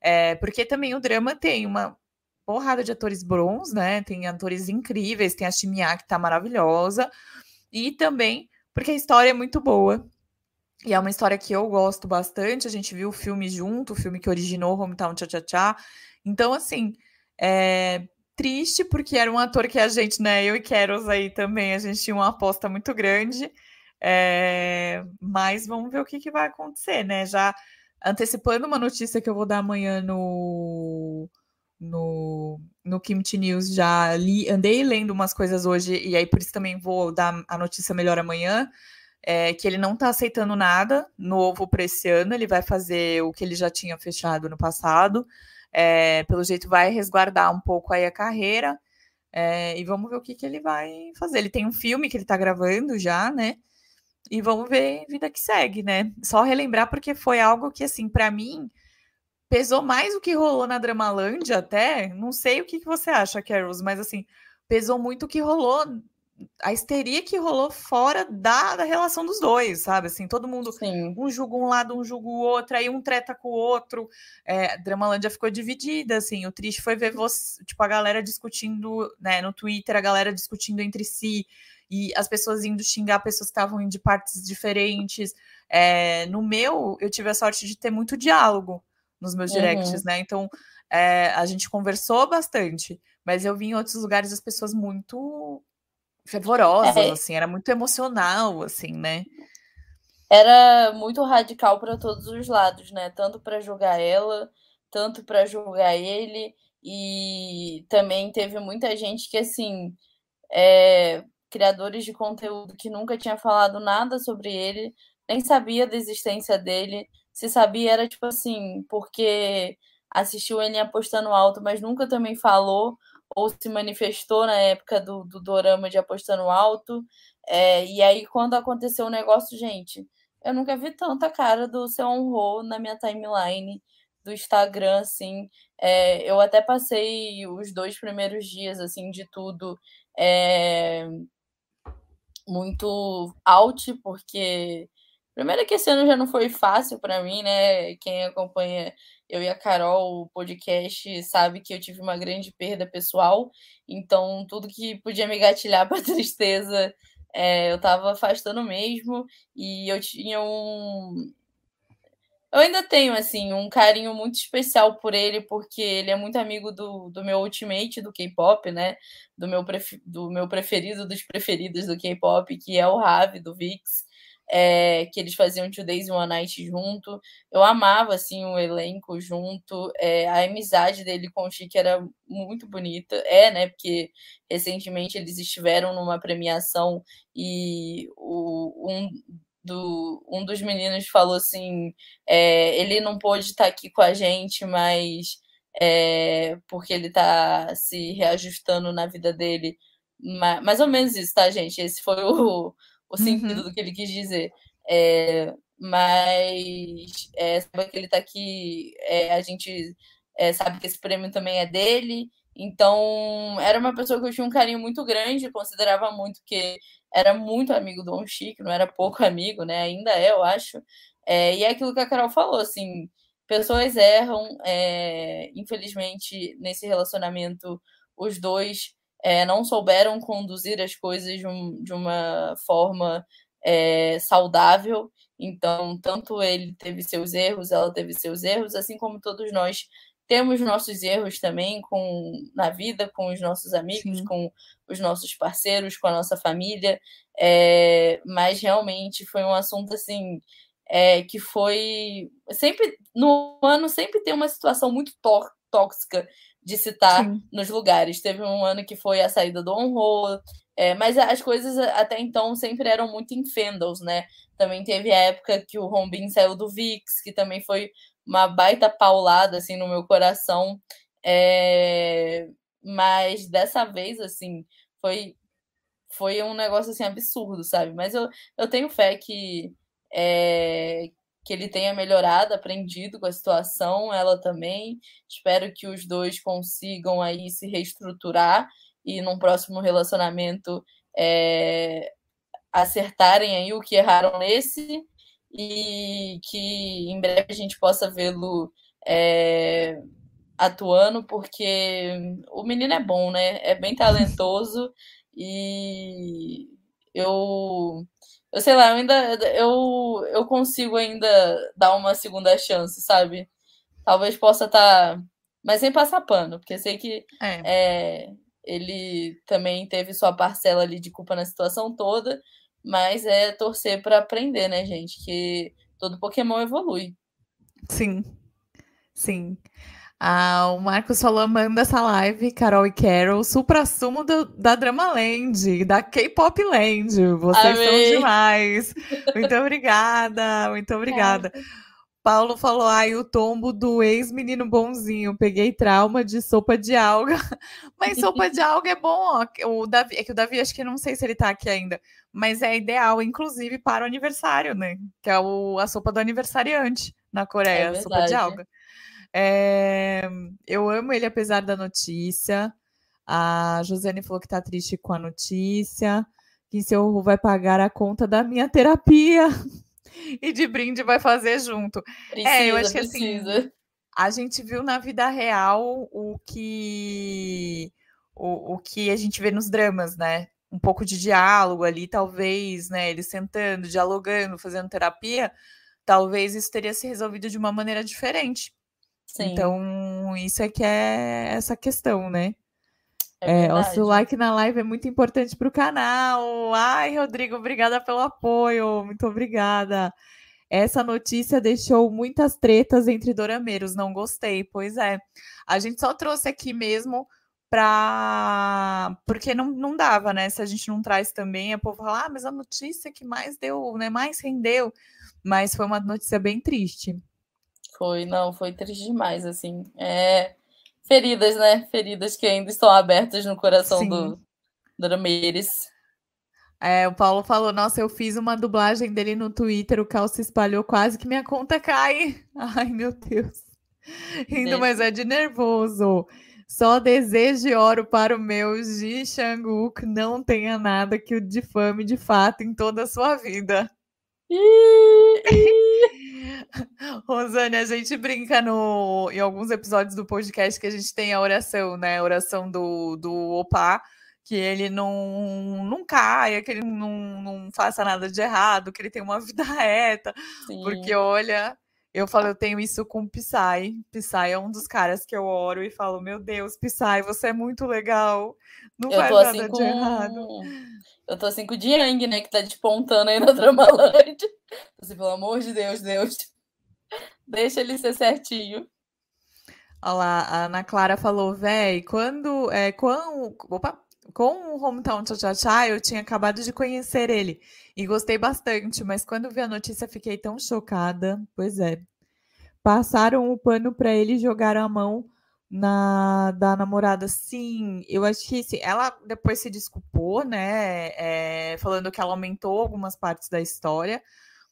É, porque também o drama tem uma porrada de atores bons, né? Tem atores incríveis, tem a Chimia que tá maravilhosa, e também porque a história é muito boa. E é uma história que eu gosto bastante. A gente viu o filme junto, o filme que originou Hometown Cha Cha Cha. Então, assim, é, triste, porque era um ator que a gente, né, eu e Keros aí também, a gente tinha uma aposta muito grande. É, mas vamos ver o que, que vai acontecer, né? Já antecipando uma notícia que eu vou dar amanhã no, no, no Kimchi News, já li, andei lendo umas coisas hoje, e aí por isso também vou dar a notícia melhor amanhã. É, que ele não está aceitando nada novo para esse ano, ele vai fazer o que ele já tinha fechado no passado. É, pelo jeito, vai resguardar um pouco aí a carreira. É, e vamos ver o que, que ele vai fazer. Ele tem um filme que ele está gravando já, né? E vamos ver vida que segue, né? Só relembrar porque foi algo que, assim, para mim, pesou mais o que rolou na Dramalândia até. Não sei o que, que você acha, Carols, mas assim, pesou muito o que rolou, a histeria que rolou fora da, da relação dos dois, sabe? Assim, todo mundo, Sim. um julga um lado, um julga o outro, aí um treta com o outro. É, Dramalândia ficou dividida, assim. O triste foi ver você, tipo, a galera discutindo, né, no Twitter, a galera discutindo entre si e as pessoas indo xingar pessoas que estavam de partes diferentes. É, no meu, eu tive a sorte de ter muito diálogo nos meus directs, uhum. né? Então, é, a gente conversou bastante, mas eu vi em outros lugares as pessoas muito fervorosas, é. assim, era muito emocional, assim, né? Era muito radical para todos os lados, né? Tanto para julgar ela, tanto para julgar ele, e também teve muita gente que, assim, é, criadores de conteúdo que nunca tinha falado nada sobre ele, nem sabia da existência dele. Se sabia, era tipo assim, porque assistiu ele apostando alto, mas nunca também falou ou se manifestou na época do, do dorama de apostando alto. É, e aí, quando aconteceu o negócio, gente, eu nunca vi tanta cara do seu honrou na minha timeline do Instagram, assim. É, eu até passei os dois primeiros dias, assim, de tudo. É, muito out, porque primeiro que esse ano já não foi fácil para mim, né? Quem acompanha eu e a Carol o podcast sabe que eu tive uma grande perda pessoal, então tudo que podia me gatilhar para tristeza é, eu tava afastando mesmo e eu tinha um eu ainda tenho, assim, um carinho muito especial por ele, porque ele é muito amigo do, do meu ultimate do K-pop, né? Do meu, pref, do meu preferido dos preferidos do K-pop, que é o Ravi, do VIX. É, que eles faziam Two Days One Night junto. Eu amava, assim, o elenco junto. É, a amizade dele com o Chique era muito bonita. É, né? Porque recentemente eles estiveram numa premiação e o, um do um dos meninos falou assim, é, ele não pôde estar aqui com a gente, mas é, porque ele está se reajustando na vida dele. Mais ou menos isso, tá, gente? Esse foi o, o sentido uhum. do que ele quis dizer. É, mas é, sabe que ele está aqui, é, a gente é, sabe que esse prêmio também é dele, então, era uma pessoa que eu tinha um carinho muito grande, considerava muito que era muito amigo do Don Chico, não era pouco amigo, né? Ainda é, eu acho. É, e é aquilo que a Carol falou, assim, pessoas erram, é, infelizmente, nesse relacionamento, os dois é, não souberam conduzir as coisas de, um, de uma forma é, saudável. Então, tanto ele teve seus erros, ela teve seus erros, assim como todos nós temos nossos erros também com na vida, com os nossos amigos, Sim. com os nossos parceiros, com a nossa família, é, mas realmente foi um assunto assim é, que foi sempre no ano sempre tem uma situação muito tóxica de citar Sim. nos lugares. Teve um ano que foi a saída do Honro, é, mas as coisas até então sempre eram muito em Fendels, né? Também teve a época que o Rombin saiu do VIX, que também foi uma baita paulada assim no meu coração. É... Mas dessa vez, assim, foi foi um negócio assim absurdo, sabe? Mas eu, eu tenho fé que é, que ele tenha melhorado, aprendido com a situação, ela também. Espero que os dois consigam aí se reestruturar e num próximo relacionamento é, acertarem aí o que erraram nesse e que em breve a gente possa vê-lo é, atuando, porque o menino é bom, né? É bem talentoso e eu, eu sei lá, eu ainda eu, eu consigo ainda dar uma segunda chance, sabe? Talvez possa estar tá Mas sem passar pano, porque sei que é. É, ele também teve sua parcela ali de culpa na situação toda, mas é torcer para aprender, né, gente? Que todo Pokémon evolui. Sim, sim. Ah, o Marcos falou, manda essa live, Carol e Carol, supra-sumo da Drama Land, da K-Pop Land. Vocês Amei. são demais. Muito obrigada, muito obrigada. É. Paulo falou, ai, o tombo do ex-menino bonzinho, peguei trauma de sopa de alga. Mas sopa de alga é bom, ó. O Davi, é que o Davi, acho que não sei se ele tá aqui ainda, mas é ideal, inclusive, para o aniversário, né? Que é o, a sopa do aniversariante na Coreia, é sopa de alga. É, eu amo ele apesar da notícia. A Josiane falou que tá triste com a notícia, que seu vai pagar a conta da minha terapia. e de brinde vai fazer junto. Precisa, é, eu acho que assim, precisa. assim, a gente viu na vida real o que o, o que a gente vê nos dramas, né? Um pouco de diálogo ali, talvez, né? Eles sentando, dialogando, fazendo terapia, talvez isso teria se resolvido de uma maneira diferente. Sim. Então, isso é que é essa questão, né? É, é, o seu like na live é muito importante para o canal. Ai, Rodrigo, obrigada pelo apoio. Muito obrigada. Essa notícia deixou muitas tretas entre dorameiros. Não gostei. Pois é. A gente só trouxe aqui mesmo para porque não, não dava, né? Se a gente não traz também, a povo fala, ah, mas a notícia que mais deu, né? Mais rendeu. Mas foi uma notícia bem triste. Foi, não, foi triste demais, assim. É feridas, né? Feridas que ainda estão abertas no coração Sim. do, Ramirez. É, o Paulo falou: Nossa, eu fiz uma dublagem dele no Twitter, o Cal se espalhou, quase que minha conta cai. Ai, meu Deus. Rindo, mas é de nervoso. Só desejo e oro para o meu Ji Shanguk não tenha nada que o difame de fato em toda a sua vida. Rosane, a gente brinca no, em alguns episódios do podcast que a gente tem a oração, né? A oração do, do Opa, que ele não, não caia, que ele não, não faça nada de errado, que ele tenha uma vida reta. Sim. Porque, olha, eu falo, eu tenho isso com o Psy. Psy é um dos caras que eu oro e falo, meu Deus, Psy, você é muito legal. Não eu faz nada assim de errado. Eu tô assim com o Diang, né? Que tá despontando aí na Dramalândia. Assim, pelo amor de Deus, Deus. Deixa ele ser certinho. Olha lá, a Ana Clara falou, véi, quando. É, com, opa, com o Hometown Cha Cha eu tinha acabado de conhecer ele e gostei bastante, mas quando vi a notícia fiquei tão chocada. Pois é. Passaram o pano para ele jogar a mão na da namorada, sim, eu acho que sim, ela depois se desculpou, né? É, falando que ela aumentou algumas partes da história,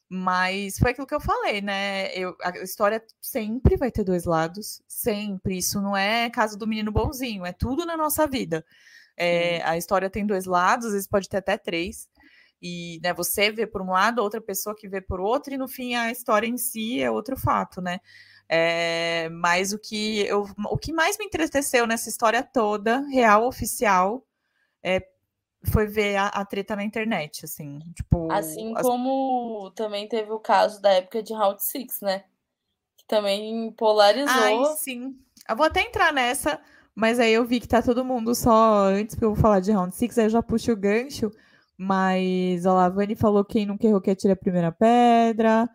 mas foi aquilo que eu falei, né? Eu, a história sempre vai ter dois lados, sempre. Isso não é caso do menino bonzinho, é tudo na nossa vida. É, a história tem dois lados, às vezes pode ter até três. E né, você vê por um lado, outra pessoa que vê por outro, e no fim a história em si é outro fato, né? É, mas o que, eu, o que mais me entristeceu nessa história toda, real, oficial, é, foi ver a, a, treta na internet, assim, tipo... Assim as... como também teve o caso da época de Round Six, né? Que também polarizou. Ai, sim. Eu vou até entrar nessa, mas aí eu vi que tá todo mundo só... Antes que eu vou falar de Round Six, aí eu já puxo o gancho, mas, a Vani falou quem não quer que atire a primeira pedra...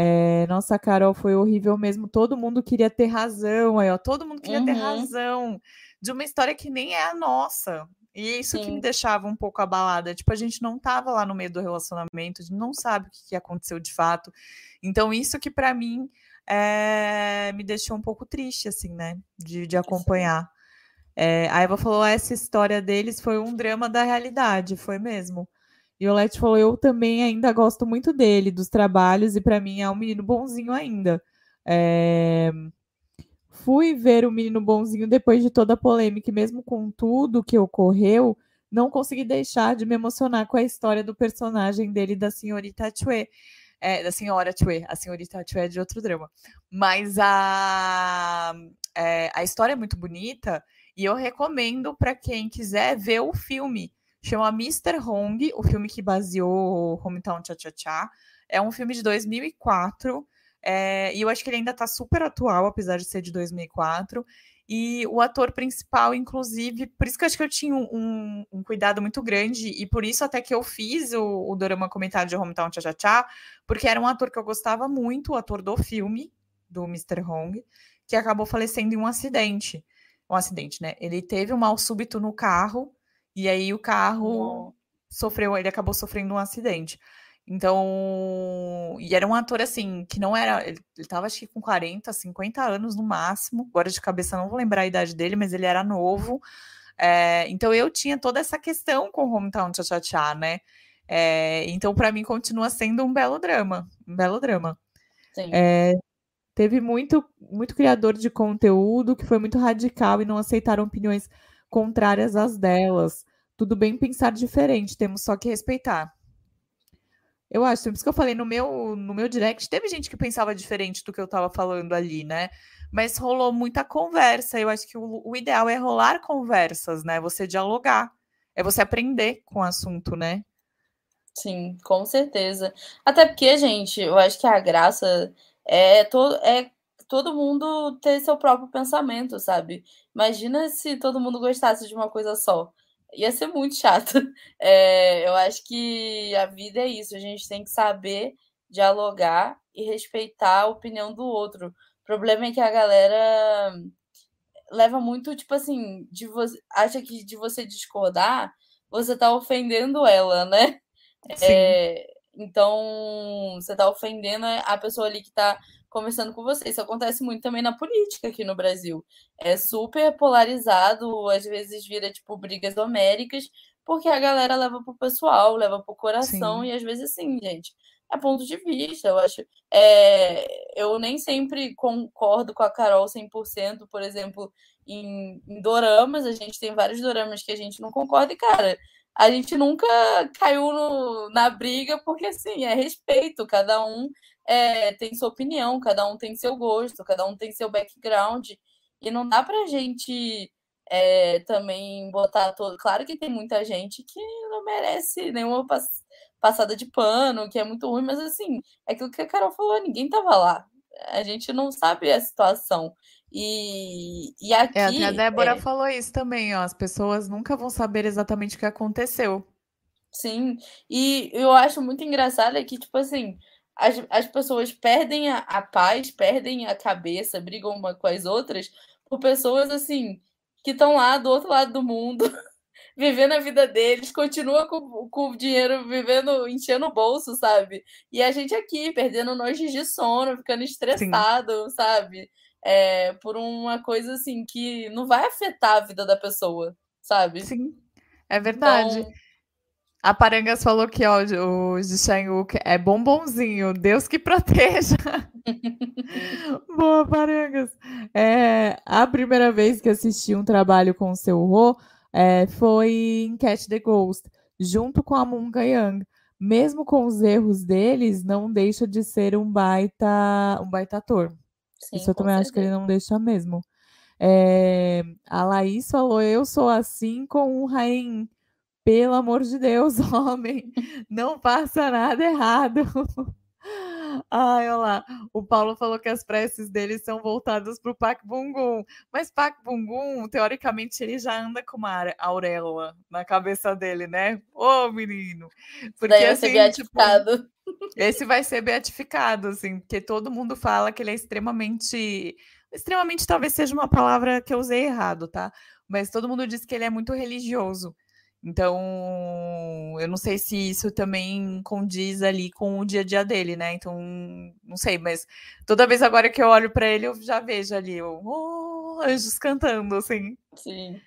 É, nossa, Carol, foi horrível mesmo. Todo mundo queria ter razão. Aí, ó, todo mundo queria uhum. ter razão de uma história que nem é a nossa. E é isso Sim. que me deixava um pouco abalada. Tipo, a gente não tava lá no meio do relacionamento, a gente não sabe o que aconteceu de fato. Então, isso que para mim é, me deixou um pouco triste, assim, né? De, de acompanhar. É, a Eva falou: essa história deles foi um drama da realidade, foi mesmo. E o Let falou: eu também ainda gosto muito dele, dos trabalhos, e para mim é um menino bonzinho ainda. É... Fui ver o menino bonzinho depois de toda a polêmica, e mesmo com tudo que ocorreu, não consegui deixar de me emocionar com a história do personagem dele, da senhorita Chue. É, da senhora Chue. A senhorita Chue é de outro drama. Mas a, é, a história é muito bonita e eu recomendo para quem quiser ver o filme Chama Mr. Hong, o filme que baseou Hometown Cha Cha Cha. É um filme de 2004. É, e eu acho que ele ainda está super atual, apesar de ser de 2004. E o ator principal, inclusive, por isso que eu acho que eu tinha um, um cuidado muito grande, e por isso até que eu fiz o, o Dorama Comentário de Hometown Cha Cha Cha, porque era um ator que eu gostava muito, o ator do filme, do Mr. Hong, que acabou falecendo em um acidente. Um acidente, né? Ele teve um mal súbito no carro, e aí o carro sofreu, ele acabou sofrendo um acidente. Então, e era um ator assim, que não era, ele, ele tava acho que com 40, 50 anos no máximo, agora de cabeça não vou lembrar a idade dele, mas ele era novo. É, então eu tinha toda essa questão com o Hometown Cha Cha Cha, né? É, então para mim continua sendo um belo drama, um belo drama. É, teve muito, muito criador de conteúdo que foi muito radical e não aceitaram opiniões contrárias às delas. Tudo bem pensar diferente, temos só que respeitar. Eu acho, por isso que eu falei no meu, no meu direct, teve gente que pensava diferente do que eu estava falando ali, né? Mas rolou muita conversa. Eu acho que o, o, ideal é rolar conversas, né? Você dialogar. É você aprender com o assunto, né? Sim, com certeza. Até porque, gente, eu acho que a graça é, to é todo mundo ter seu próprio pensamento, sabe? Imagina se todo mundo gostasse de uma coisa só ia ser muito chato. É, eu acho que a vida é isso, a gente tem que saber dialogar e respeitar a opinião do outro. O problema é que a galera leva muito, tipo assim, de você acha que de você discordar, você tá ofendendo ela, né? É, então, você tá ofendendo a pessoa ali que tá conversando com você. Isso acontece muito também na política aqui no Brasil. É super polarizado, às vezes vira tipo brigas homéricas, porque a galera leva pro pessoal, leva pro coração, Sim. e às vezes sim, gente. É ponto de vista, eu acho. É, eu nem sempre concordo com a Carol 100%, por exemplo, em, em doramas. A gente tem vários doramas que a gente não concorda, e, cara, a gente nunca caiu no, na briga, porque assim, é respeito, cada um é, tem sua opinião, cada um tem seu gosto, cada um tem seu background, e não dá pra gente é, também botar todo. Claro que tem muita gente que não merece nenhuma pass... passada de pano, que é muito ruim, mas assim, é aquilo que a Carol falou, ninguém tava lá. A gente não sabe a situação. E, e aqui. É, a Débora é... falou isso também, ó. As pessoas nunca vão saber exatamente o que aconteceu. Sim, e eu acho muito engraçado é que, tipo assim, as, as pessoas perdem a, a paz, perdem a cabeça, brigam uma com as outras por pessoas assim que estão lá do outro lado do mundo, vivendo a vida deles, continua com, com o dinheiro vivendo, enchendo o bolso, sabe? E a gente aqui, perdendo noites de sono, ficando estressado, Sim. sabe? É, por uma coisa assim que não vai afetar a vida da pessoa, sabe? Sim, é verdade. Então, a Parangas falou que ó, o Jishang é bombonzinho, Deus que proteja. Boa, Parangas. É, a primeira vez que assisti um trabalho com o seu Ro é, foi em Catch the Ghost, junto com a Moon Young. Mesmo com os erros deles, não deixa de ser um baita, um baita ator. Sim, Isso eu também certeza. acho que ele não deixa mesmo. É, a Laís falou: Eu sou assim com o Rain pelo amor de Deus, homem, não passa nada errado. Ai, olha lá. O Paulo falou que as preces dele são voltadas para o Pac Bungum. Mas Pac Bungum, teoricamente, ele já anda com uma auréola na cabeça dele, né? Ô, menino! Porque Daí assim, ser tipo, beatificado. Tipo, esse vai ser beatificado, assim, porque todo mundo fala que ele é extremamente. Extremamente talvez seja uma palavra que eu usei errado, tá? Mas todo mundo diz que ele é muito religioso. Então, eu não sei se isso também condiz ali com o dia a dia dele, né? Então, não sei, mas toda vez agora que eu olho para ele, eu já vejo ali o oh, anjos cantando, assim. Sim.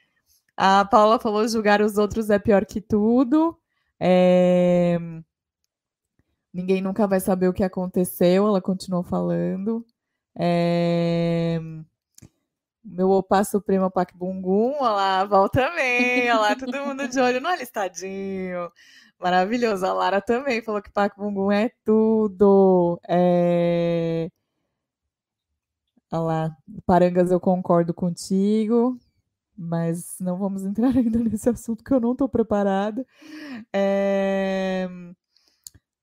A Paula falou: julgar os outros é pior que tudo. É... Ninguém nunca vai saber o que aconteceu, ela continuou falando. É... Meu opa supremo Pac Bungum, olha lá, Val também, olha lá, todo mundo de olho no alistadinho. Maravilhoso. A Lara também falou que Pac Bungum é tudo. É... Olha lá, Parangas, eu concordo contigo, mas não vamos entrar ainda nesse assunto que eu não estou preparada. É...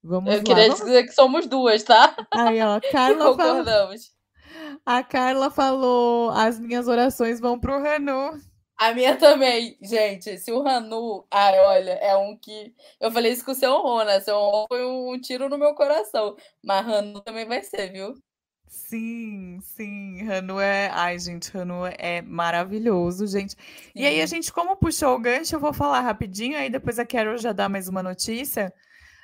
Vamos eu lá. queria vamos... dizer que somos duas, tá? Aí, ó, Carla concordamos. A Carla falou: as minhas orações vão pro Hanu. A minha também, gente. Se o Hanu. Ai, olha, é um que. Eu falei isso com o seu honor, né? Seu honor foi um tiro no meu coração. Mas Hanu também vai ser, viu? Sim, sim, Hanu é. Ai, gente, Hanu é maravilhoso, gente. Sim. E aí, a gente, como puxou o gancho, eu vou falar rapidinho, aí depois a Carol já dá mais uma notícia.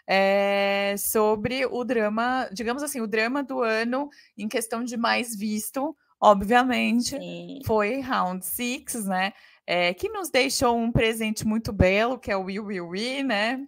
É, sobre o drama, digamos assim, o drama do ano em questão de mais visto, obviamente, Sim. foi Round Six, né? É, que nos deixou um presente muito belo, que é o Will Will Will, né?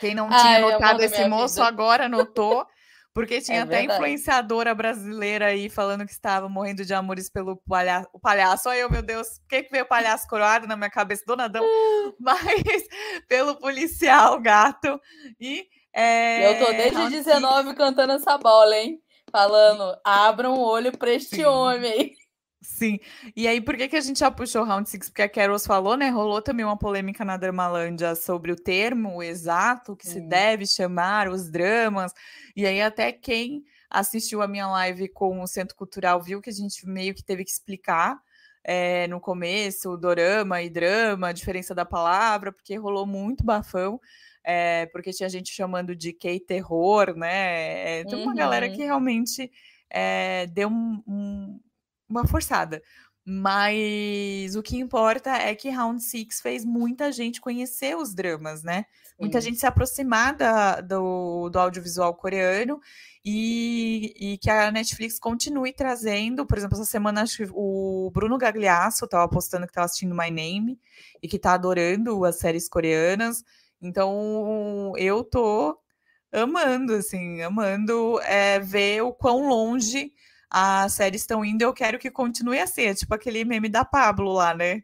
Quem não tinha Ai, notado esse moço vida. agora notou. Porque tinha é até influenciadora brasileira aí falando que estava morrendo de amores pelo palhaço. O palhaço, aí eu, meu Deus, por que, que veio o palhaço coroado na minha cabeça? Donadão. Mas pelo policial, gato. E. É, eu tô desde 19 cantando essa bola, hein? Falando, abram o olho para este Sim. homem. Sim. E aí, por que, que a gente já puxou o Round Six? Porque a Carol falou, né? Rolou também uma polêmica na Dramalândia sobre o termo exato que se deve chamar os dramas. E aí, até quem assistiu a minha live com o Centro Cultural viu que a gente meio que teve que explicar é, no começo, o dorama e drama, a diferença da palavra, porque rolou muito bafão. É, porque tinha gente chamando de K-terror, né? É, tem uma uhum. galera que realmente é, deu um, um uma forçada. Mas o que importa é que Round Six fez muita gente conhecer os dramas, né? Sim. Muita gente se aproximar da, do, do audiovisual coreano e, e, que a Netflix continue trazendo. Por exemplo, essa semana acho que o Bruno Gagliasso estava postando que estava assistindo My Name e que está adorando as séries coreanas. Então eu tô amando, assim, amando é, ver o quão longe as séries estão indo, eu quero que continue assim. É tipo aquele meme da Pablo lá, né?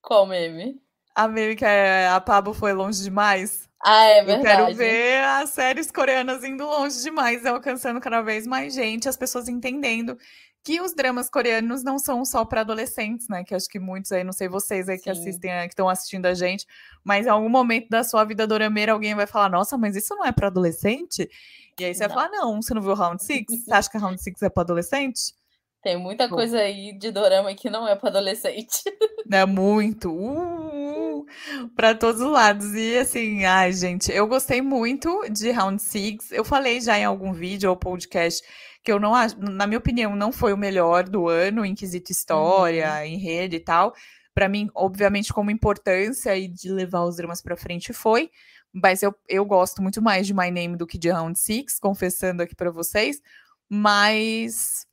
Qual meme? A meme que é, a Pablo foi longe demais. Ah, é verdade. Eu quero ver as séries coreanas indo longe demais, alcançando cada vez mais gente, as pessoas entendendo que os dramas coreanos não são só para adolescentes, né? Que acho que muitos aí, não sei vocês aí que Sim. assistem, que estão assistindo a gente, mas em algum momento da sua vida dorameira alguém vai falar: "Nossa, mas isso não é para adolescente?" E aí você não. vai falar: "Não, você não viu Round Six? Você acha que Round Six é para adolescente?" Tem muita Bom. coisa aí de dorama que não é para adolescente. É muito. Uh, para todos os lados. E assim, ai, gente, eu gostei muito de Round Six. Eu falei já em algum vídeo ou podcast que eu não acho, na minha opinião, não foi o melhor do ano em quesito história, uhum. enredo e tal. Para mim, obviamente, como importância e de levar os dramas para frente foi, mas eu, eu gosto muito mais de My Name do que de Round Six, confessando aqui para vocês. Mas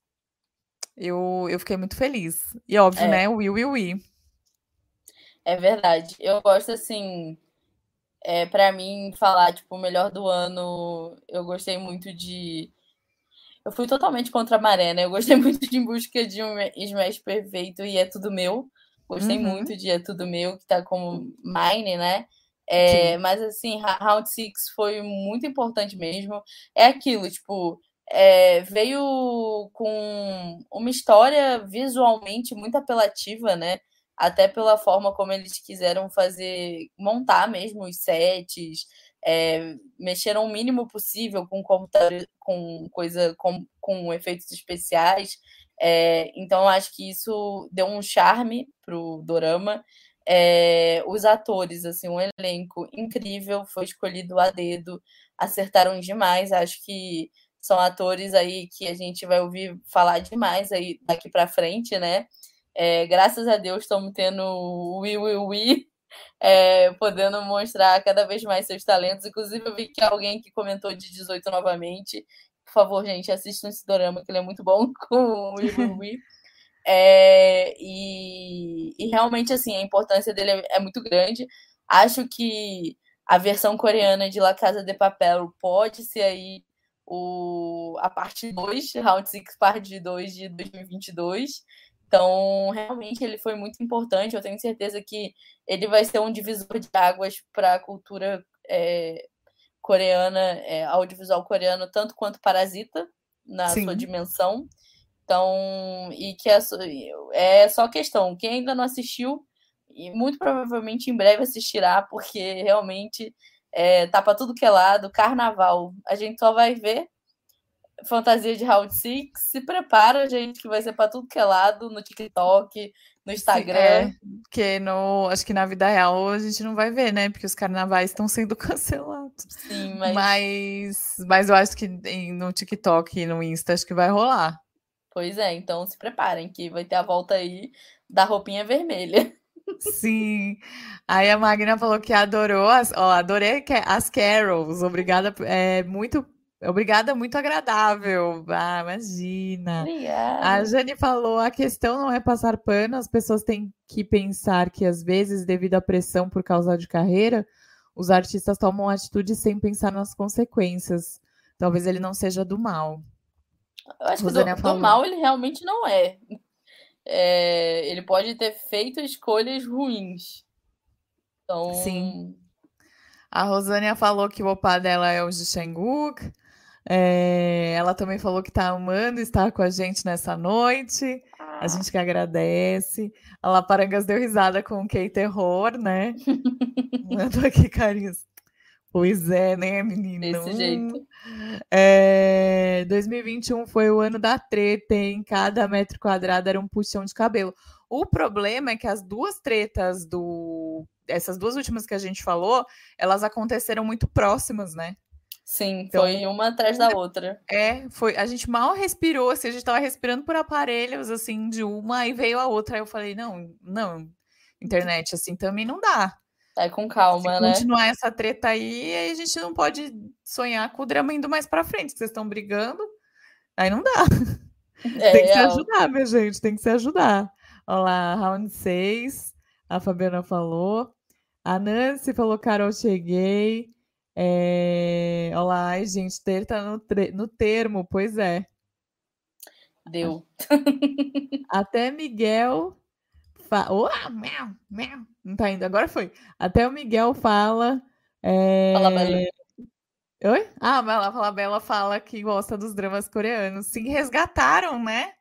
eu, eu fiquei muito feliz. E óbvio, é. né? Will, will, will. É verdade. Eu gosto assim. É, para mim, falar, tipo, o melhor do ano, eu gostei muito de eu fui totalmente contra a maré, né? Eu gostei muito de Em Busca de um Smash Perfeito e É Tudo Meu. Gostei uhum. muito de É Tudo Meu, que tá como Mine, né? É, mas assim, Round Six foi muito importante mesmo. É aquilo, tipo, é, veio com uma história visualmente muito apelativa, né? Até pela forma como eles quiseram fazer, montar mesmo os sets, é, mexeram o mínimo possível com computador, com coisa com, com efeitos especiais. É, então acho que isso deu um charme pro dorama. É, os atores, assim, um elenco incrível, foi escolhido a dedo, acertaram demais. Acho que são atores aí que a gente vai ouvir falar demais aí daqui para frente, né? É, graças a Deus estamos tendo o Wii Wii Wii é, podendo mostrar cada vez mais seus talentos. Inclusive, eu vi que alguém que comentou de 18 novamente. Por favor, gente, assistam esse dorama, que ele é muito bom com o Ibuwi. É, e, e realmente, assim, a importância dele é, é, muito grande. Acho que a versão coreana de La Casa de Papel pode ser aí o, a parte 2, Round 6, parte 2 de 2022. Então, realmente, ele foi muito importante. Eu tenho certeza que ele vai ser um divisor de águas para a cultura é, coreana, é, audiovisual coreano, tanto quanto Parasita, na Sim. sua dimensão. Então, e que é, é só questão. Quem ainda não assistiu, e muito provavelmente em breve assistirá, porque realmente é, tá para tudo que é lado. Carnaval, a gente só vai ver fantasia de Round Six. Se prepara, gente, que vai ser para tudo que é lado, no TikTok, no Instagram. Sim, é, porque no, acho que na vida real a gente não vai ver, né? Porque os carnavais estão sendo cancelados. Sim, mas... mas. Mas eu acho que no TikTok e no Insta acho que vai rolar. Pois é, então se preparem, que vai ter a volta aí da roupinha vermelha. Sim. Aí a Magna falou que adorou as, ó, adorei as carols. Obrigada, é muito Obrigada, muito agradável. Ah, imagina. Obrigada. A Jane falou: a questão não é passar pano, as pessoas têm que pensar que, às vezes, devido à pressão por causa de carreira, os artistas tomam atitudes sem pensar nas consequências. Talvez ele não seja do mal. Eu acho Rosânia que do, do, mal ele realmente não é. é. Ele pode ter feito escolhas ruins. Então... Sim. A Rosânia falou que o opa dela é o de Shanguk. É, ela também falou que está amando estar com a gente nessa noite. A ah. gente que agradece. A Laparangas deu risada com o Key Terror, né? Mandou aqui carinhos. Pois é, né, menino? Desse jeito. É, 2021 foi o ano da treta, em cada metro quadrado era um puxão de cabelo. O problema é que as duas tretas do. Essas duas últimas que a gente falou, elas aconteceram muito próximas, né? Sim, então, foi uma atrás da outra. É, foi. A gente mal respirou, assim, a gente tava respirando por aparelhos, assim, de uma, e veio a outra. Aí eu falei, não, não, internet, assim, também não dá. Vai com calma, Se né? continuar essa treta aí, aí a gente não pode sonhar com o drama indo mais pra frente, que vocês estão brigando, aí não dá. É, tem que se ajudar, minha gente, tem que se ajudar. Olha lá, round 6, a Fabiana falou. A Nancy falou, Carol, cheguei. É... Olá, ai, gente, ter tá no, tre... no termo, pois é. Deu. Até Miguel. Fa... Oh, meu, meu. Não tá indo, agora foi. Até o Miguel fala. É... Fala, Bela. Oi? Ah, mas ela fala, Bela fala que gosta dos dramas coreanos. Sim, resgataram, né?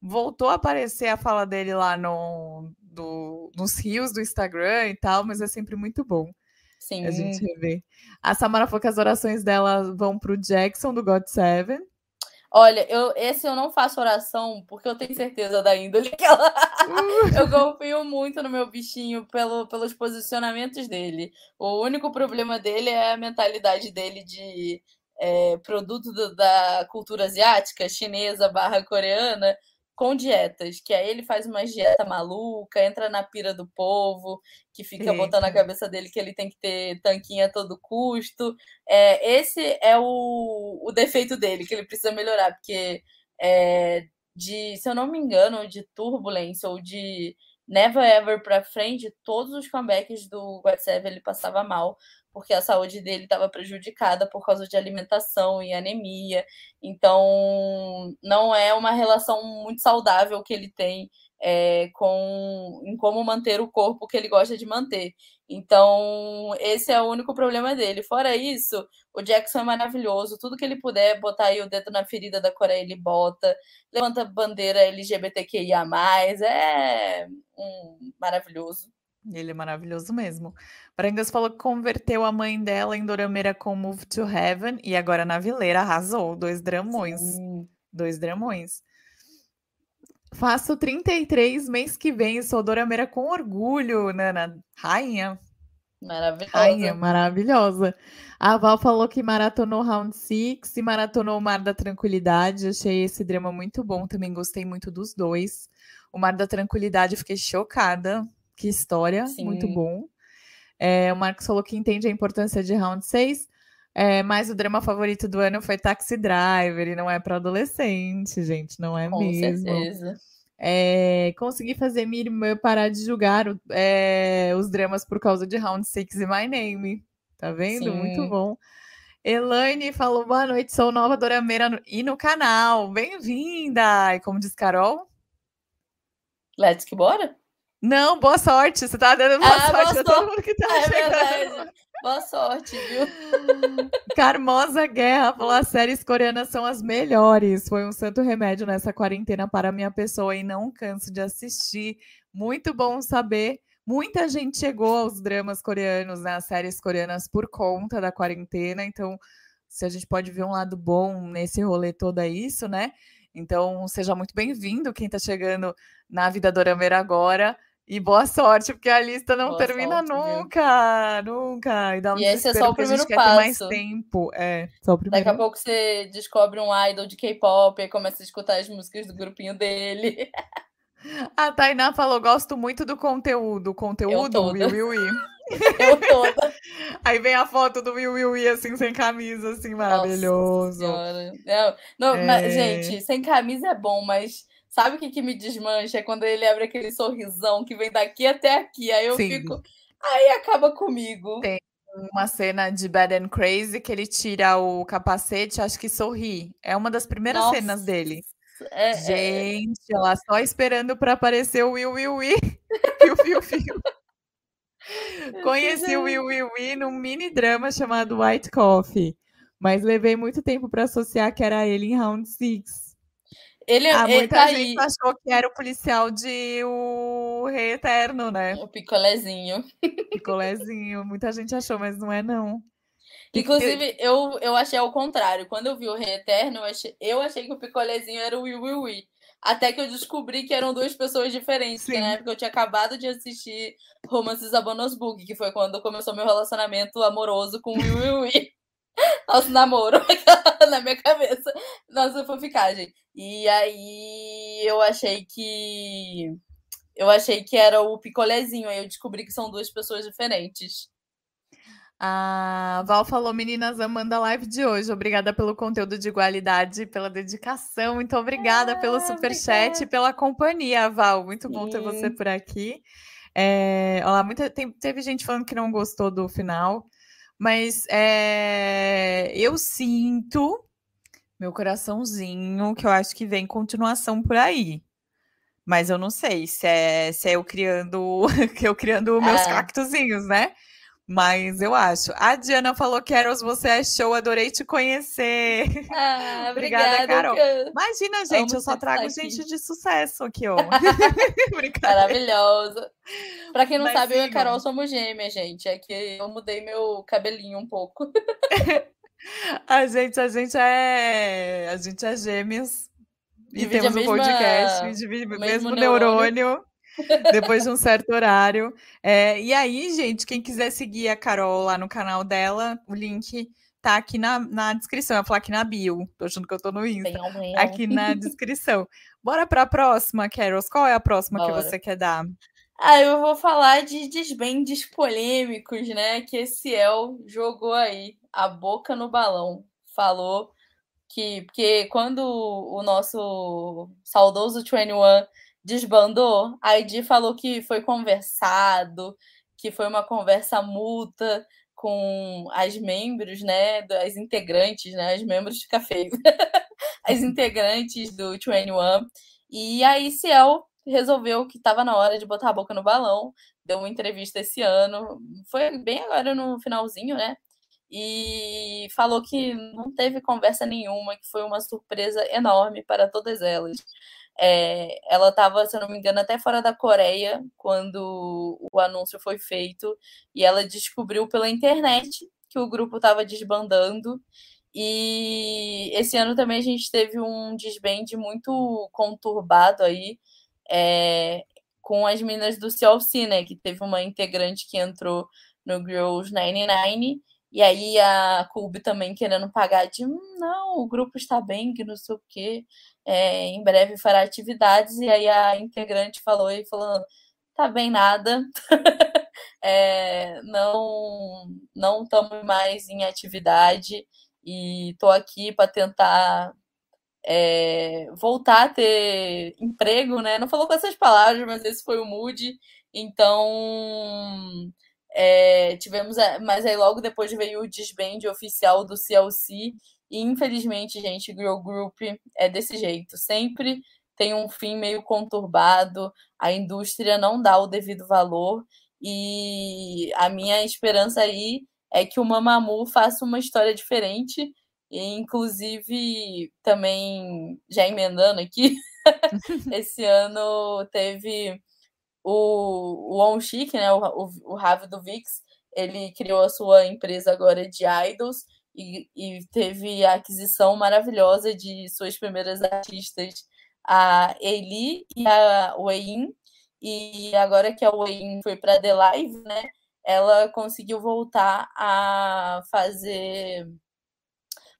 Voltou a aparecer a fala dele lá no, do, nos rios do Instagram e tal, mas é sempre muito bom. Sim. A gente vê. A Samara falou que as orações dela vão pro Jackson do God Seven. Olha, eu, esse eu não faço oração porque eu tenho certeza da índole que ela. eu confio muito no meu bichinho pelo, pelos posicionamentos dele. O único problema dele é a mentalidade dele de é, produto do, da cultura asiática, chinesa barra coreana, com dietas, que aí ele faz uma dieta maluca, entra na pira do povo, que fica Eita. botando na cabeça dele que ele tem que ter tanquinho a todo custo. É, esse é o, o defeito dele, que ele precisa melhorar, porque é, de, se eu não me engano, de Turbulence ou de Never Ever pra frente, todos os comebacks do WhatsApp ele passava mal, porque a saúde dele estava prejudicada por causa de alimentação e anemia. Então, não é uma relação muito saudável que ele tem é, com em como manter o corpo que ele gosta de manter. Então, esse é o único problema dele. Fora isso, o Jackson é maravilhoso. Tudo que ele puder botar aí o dedo na ferida da Coreia, ele bota. Levanta bandeira LGBTQIA. É um maravilhoso. Ele é maravilhoso mesmo. Brangas falou que converteu a mãe dela em Dorameira com Move to Heaven e agora na Vileira arrasou. Dois dramões. Sim. Dois dramões. Faço 33 mês que vem, sou Dorameira com orgulho, Nana. Rainha. Maravilhosa. Rainha, maravilhosa. A Val falou que maratonou Round Six e maratonou o Mar da Tranquilidade. Achei esse drama muito bom, também gostei muito dos dois. O Mar da Tranquilidade, fiquei chocada que história, Sim. muito bom. É, o Marcos falou que entende a importância de round 6, é, mas o drama favorito do ano foi Taxi Driver, e não é para adolescente, gente, não é Com mesmo. Certeza. É, consegui fazer minha irmã parar de julgar é, os dramas por causa de Round 6 e My Name. Tá vendo? Sim. Muito bom. Elaine falou: boa noite, sou nova Dorameira e no canal. Bem-vinda! E como diz Carol? Let's que bora? Não, boa sorte. Você tá dando boa ah, sorte boa a todo mundo que tá é chegando. Verdade. Boa sorte, viu? Carmosa Guerra falou: as séries coreanas são as melhores. Foi um santo remédio nessa quarentena para minha pessoa e não canso de assistir. Muito bom saber. Muita gente chegou aos dramas coreanos, né, as séries coreanas por conta da quarentena. Então, se a gente pode ver um lado bom nesse rolê todo é isso, né? Então, seja muito bem-vindo quem está chegando na Vida Dorameira agora. E boa sorte, porque a lista não boa termina sorte, nunca, viu? nunca. E, dá um e esse é só o primeiro passo. mais tempo. É, só o primeiro. Daqui a pouco você descobre um idol de K-pop e começa a escutar as músicas do grupinho dele. A Tainá falou: gosto muito do conteúdo. Conteúdo, Will, Will, Will. Eu toda. Aí vem a foto do Will Will Will, assim, sem camisa, assim, maravilhoso. Não, não é... mas, gente, sem camisa é bom, mas sabe o que, que me desmancha? É quando ele abre aquele sorrisão que vem daqui até aqui. Aí eu Sim. fico. Aí acaba comigo. Tem uma cena de Bad and Crazy que ele tira o capacete, acho que sorri. É uma das primeiras Nossa. cenas dele. É, é, Gente, é... ela só esperando para aparecer o Will Will Will. Fiu, fiu, fiu. Conheci o Will Will Will num mini drama chamado White Coffee, mas levei muito tempo para associar que era ele em Round Six. Ele, ah, ele muita tá gente aí. achou que era o policial de O Rei Eterno, né? O picolézinho. Picolézinho. Muita gente achou, mas não é, não. Inclusive, eu, eu achei ao contrário. Quando eu vi o Rei Eterno, eu achei, eu achei que o picolézinho era o Will Will Will. Até que eu descobri que eram duas pessoas diferentes. Sim. Porque na época eu tinha acabado de assistir Romances a Bonus Book, que foi quando começou meu relacionamento amoroso com o Will Will Will. Nosso namoro na minha cabeça. Nossa fanficagem. E aí eu achei que. Eu achei que era o picolézinho. Aí eu descobri que são duas pessoas diferentes. A Val falou, meninas, amando a live de hoje. Obrigada pelo conteúdo de igualdade, pela dedicação. Muito obrigada ah, pelo superchat e pela companhia, Val. Muito bom Sim. ter você por aqui. É, olha, muita, tem, teve gente falando que não gostou do final, mas é, eu sinto meu coraçãozinho que eu acho que vem continuação por aí. Mas eu não sei se é, se é eu criando, que eu criando meus é. cactuzinhos, né? Mas eu acho. A Diana falou, Carols, você é show, adorei te conhecer. Ah, obrigada, obrigada Carol. Imagina, gente, eu só trago gente de sucesso aqui, ó. Maravilhosa. Pra quem não Mas sabe, sim, eu e a Carol somos gêmeas, gente. É que eu mudei meu cabelinho um pouco. a gente, a gente é. A gente é gêmeas. E divide temos um mesma... podcast, divide mesmo, mesmo neurônio. neurônio depois de um certo horário. É, e aí, gente, quem quiser seguir a Carol lá no canal dela, o link tá aqui na, na descrição. Eu vou falar aqui na bio. Tô achando que eu tô no Insta. Aqui na descrição. Bora pra próxima, Carol. Qual é a próxima Bora. que você quer dar? Ah, eu vou falar de desbendes polêmicos, né? Que esse El jogou aí a boca no balão. Falou que. Porque quando o nosso saudoso 21 desbandou, a ID falou que foi conversado, que foi uma conversa mútua com as membros, né, as integrantes, né, as membros de café, as integrantes do 21. E aí Ciel resolveu que estava na hora de botar a boca no balão, deu uma entrevista esse ano, foi bem agora no finalzinho, né? E falou que não teve conversa nenhuma, que foi uma surpresa enorme para todas elas. É, ela estava, se eu não me engano, até fora da Coreia quando o anúncio foi feito e ela descobriu pela internet que o grupo estava desbandando. E esse ano também a gente teve um desband muito conturbado aí é, com as minas do CLC, né? Que teve uma integrante que entrou no Girls 99 e aí a Cube também querendo pagar de hum, não, o grupo está bem, que não sei o quê é, em breve fará atividades, e aí a integrante falou e falou, tá bem nada, é, não não estamos mais em atividade e estou aqui para tentar é, voltar a ter emprego, né? Não falou com essas palavras, mas esse foi o mood. Então, é, tivemos, mas aí logo depois veio o disband oficial do CLC e infelizmente, gente, Girl Group é desse jeito. Sempre tem um fim meio conturbado, a indústria não dá o devido valor. E a minha esperança aí é que o Mamamoo faça uma história diferente. E, inclusive, também, já emendando aqui, esse ano teve o, o On Chic, né, o, o, o Ravi do Vix, ele criou a sua empresa agora de idols e, e teve a aquisição maravilhosa de suas primeiras artistas, a Eli e a Wein, e agora que a Wein foi para The Live, né, ela conseguiu voltar a fazer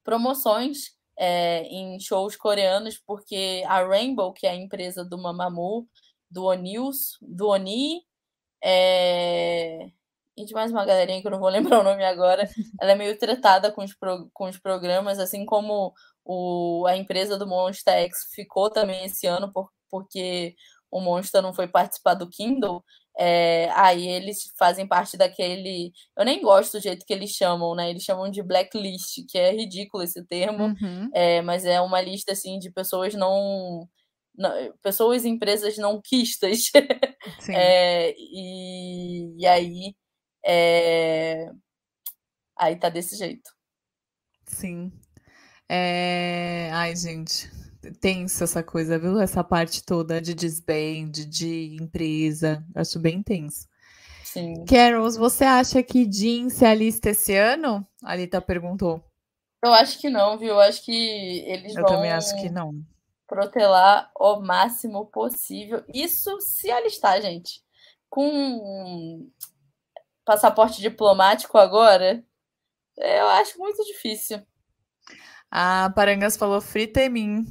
promoções é, em shows coreanos, porque a Rainbow, que é a empresa do Mamamoo, do Onils, do Oni, é... e de mais uma galerinha que eu não vou lembrar o nome agora, ela é meio tratada com os, pro... com os programas, assim como o... a empresa do Monster X ficou também esse ano, por... porque o Monster não foi participar do Kindle, é, aí eles fazem parte daquele. Eu nem gosto do jeito que eles chamam, né? Eles chamam de blacklist, que é ridículo esse termo, Uhum. é, mas é uma lista assim de pessoas não. Pessoas e empresas não quistas. Sim. É, e, e aí. é, aí tá desse jeito. Sim. É... Ai, gente, tenso essa coisa, viu? Essa parte toda de desband, de empresa. Acho bem tenso. Sim. Carols, você acha que Jean se alista esse ano? A Alita perguntou. Eu acho que não, viu? Eu acho que eles Eu vão também acho que não. Protelar o máximo possível. Isso se alistar, gente. Com passaporte diplomático agora, eu acho muito difícil. A Parangas falou frita em mim.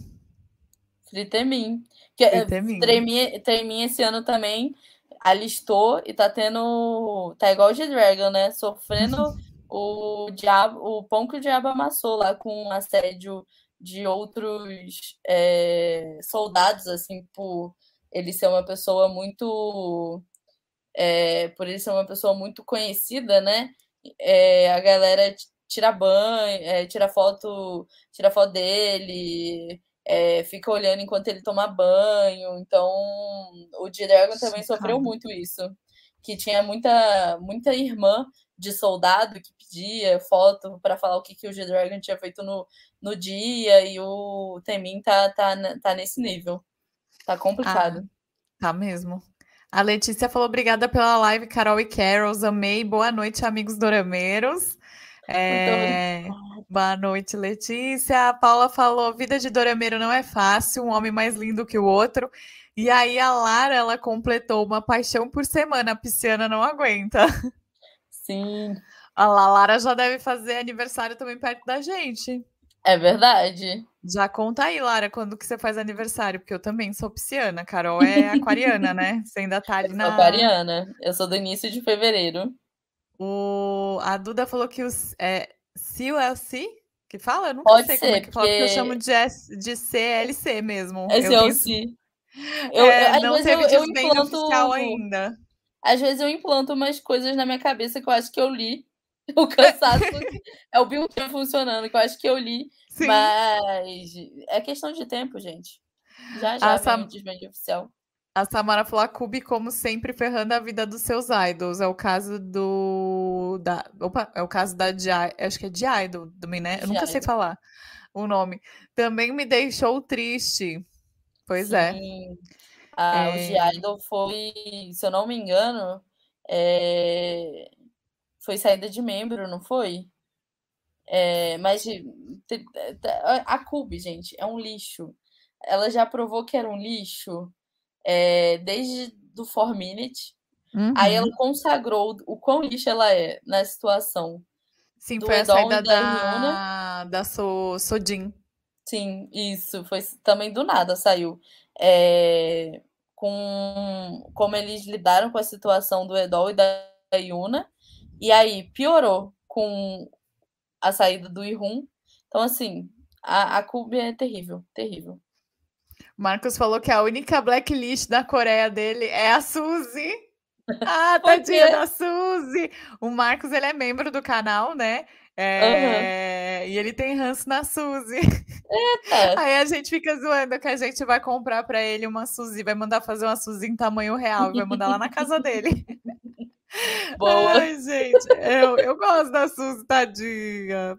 Frita em mim. Que, Frita em mim. Esse ano também alistou e tá tendo. Tá igual o G-Dragon, né? Sofrendo o diabo, o pão que o diabo amassou lá com assédio de outros é, soldados, assim, por ele ser uma pessoa muito. É, por ele ser uma pessoa muito conhecida, né? É, a galera tira banho, é, tira foto, tira foto dele, é, fica olhando enquanto ele toma banho. Então, o G-Dragon também sofreu muito isso. Que tinha muita, muita irmã de soldado que pedia foto para falar o que, que o G-Dragon tinha feito no, no dia, e o Temin tá, tá, tá nesse nível. Tá complicado. Ah, tá mesmo. A Letícia falou: obrigada pela live, Carol e Carols. Amei. Boa noite, amigos dorameiros. É... Boa noite, Letícia. A Paula falou: vida de dorameiro não é fácil, um homem mais lindo que o outro. E aí a Lara ela completou uma paixão por semana. A pisciana não aguenta. Sim. A Lara já deve fazer aniversário também perto da gente. É verdade. Já conta aí, Lara, quando que você faz aniversário, porque eu também sou pisciana. Carol é aquariana, né? Você ainda tá ali eu na. sou aquariana. Eu sou do início de fevereiro. O... A Duda falou que os. É, CLC? Que fala? Eu nunca Pode sei ser, como é que fala, porque eu chamo de, S, de CLC mesmo. Eu é tenho- si. Eu, é, eu- às não teve eu, eu implanto. oficial ainda. Às vezes eu implanto umas coisas na minha cabeça que eu acho que eu li. O cansaço é o Bilton funcionando, que eu acho que eu li. Sim. Mas é questão de tempo, gente. Já já vem Sam- o desvende oficial. A Samara falou a Cube, como sempre, ferrando a vida dos seus idols. É o caso do. Da, opa, é o caso da Di, acho que é de Idol também, né? Eu nunca sei Idol. falar o nome. Também me deixou triste. Pois é. Sim. Ah, O É. G-Idol foi, se eu não me engano, é, foi saída de membro, não foi? É, mas a Cube, gente, é um lixo. Ela já provou que era um lixo é, desde do 4 Minute. Aí Uhum. ela consagrou o quão lixo ela é na situação. Sim, foi a saída da da, da so, Sodin. Sim, isso. Foi também do nada saiu. É, com como eles lidaram com a situação do Edol e da Yuna. E aí piorou com a saída do Irun. Então, assim, a, a Cube é terrível, terrível. Marcos falou que a única blacklist da Coreia dele é a Suzy. Ah, tadinha quê? da Suzy! O Marcos, ele é membro do canal, né? É, E ele tem ranço na Suzy. É, Aí a gente fica zoando que a gente vai comprar pra ele uma Suzy, vai mandar fazer uma Suzy em tamanho real e vai mandar lá na casa dele. boa. Ai, gente, eu, eu gosto da Suzy, tadinha.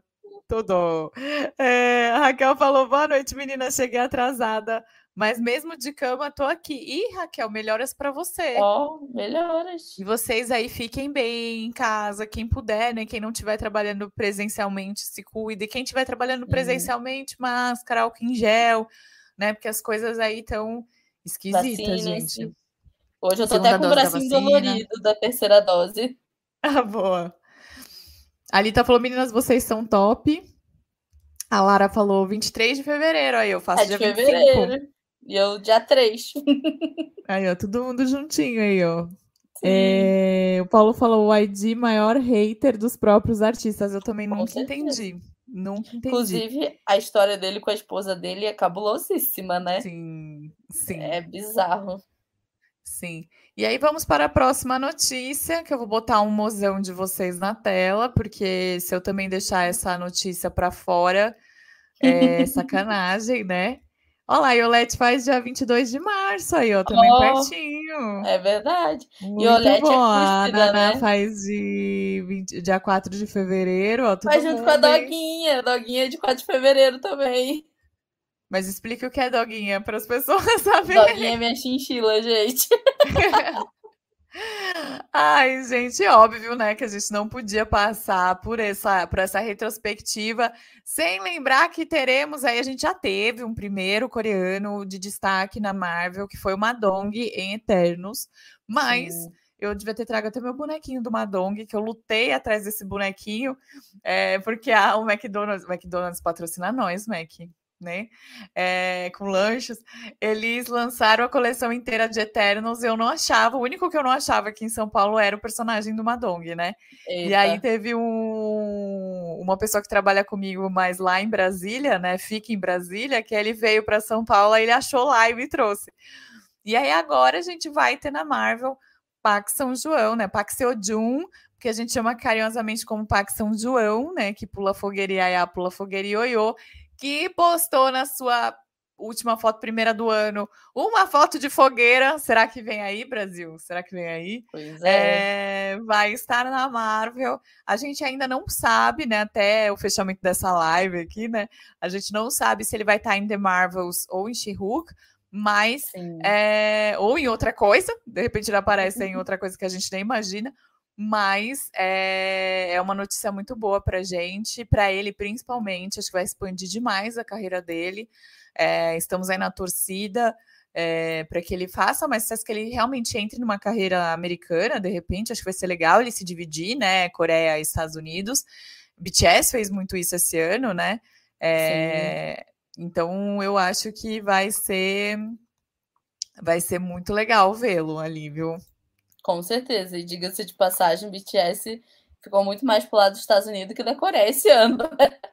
tudo. É, a Raquel falou: boa noite, menina. Cheguei atrasada. Mas mesmo de cama, tô aqui. Ih, Raquel, melhoras para você. Ó, oh, melhoras. E vocês aí fiquem bem em casa, quem puder, né? Quem não estiver trabalhando presencialmente, se cuide. Quem estiver trabalhando uhum. presencialmente, máscara, álcool em gel, né? Porque as coisas aí estão esquisitas, gente. Hoje eu tô Segunda até com o bracinho dolorido da terceira dose. Ah, boa. A Lita falou, meninas, vocês são top. A Lara falou 23 de fevereiro, aí eu faço é dia de 25. fevereiro. E eu dia 3. Aí, ó, todo mundo juntinho aí, ó. É, o Paulo falou o ID maior hater dos próprios artistas. Eu também com nunca certeza. entendi. Nunca entendi. Inclusive, a história dele com a esposa dele é cabulosíssima, né? Sim, sim. É bizarro. Sim. E aí vamos para a próxima notícia, que eu vou botar um mozão de vocês na tela, porque se eu também deixar essa notícia para fora, é sacanagem, né? Olha lá, Iolete faz dia 22 de março aí, ó, também oh, pertinho. É verdade. Muito Iolete bom. é cúspida, a né? faz de 20, dia 4 de fevereiro, ó. Faz junto com a Doguinha. A Doguinha é de 4 de fevereiro também. Mas explique o que é Doguinha para as pessoas saberem. Doguinha é minha chinchila, gente. Ai, gente, óbvio, né, que a gente não podia passar por essa, por essa retrospectiva sem lembrar que teremos aí, a gente já teve um primeiro coreano de destaque na Marvel, que foi o Madong em Eternos, mas Sim. eu devia ter trago até meu bonequinho do Madong, que eu lutei atrás desse bonequinho, é, porque a, o McDonald's, o McDonald's patrocina nós, Mac né? É, com lanches, eles lançaram a coleção inteira de Eternos. Eu não achava, o único que eu não achava aqui em São Paulo era o personagem do Madong, né? Eita. E aí teve um, uma pessoa que trabalha comigo, mas lá em Brasília, né? Fica em Brasília, que ele veio para São Paulo, ele achou lá e me trouxe. E aí agora a gente vai ter na Marvel Pax São João, né? Pax Seojun, que a gente chama carinhosamente como Pax São João, né? Que pula fogueira e aiá, pula fogueira e ioiô que postou na sua última foto primeira do ano uma foto de fogueira. Será que vem aí, Brasil? Será que vem aí? Pois é. é. vai estar na Marvel. A gente ainda não sabe, né? Até o fechamento dessa live aqui, né? A gente não sabe se ele vai estar em The Marvels ou em She-Hulk. Mas, é, ou em outra coisa, de repente ele aparece em outra coisa que a gente nem imagina, mas é, é uma notícia muito boa para gente, para ele principalmente. Acho que vai expandir demais a carreira dele. É, estamos aí na torcida é, para que ele faça, mas que ele realmente entre numa carreira americana, de repente, acho que vai ser legal ele se dividir, né? Coreia e Estados Unidos. BTS fez muito isso esse ano, né? É, então eu acho que vai ser vai ser muito legal vê-lo ali, viu? Com certeza. E diga-se de passagem, BTS ficou muito mais pro lado dos Estados Unidos que da Coreia esse ano.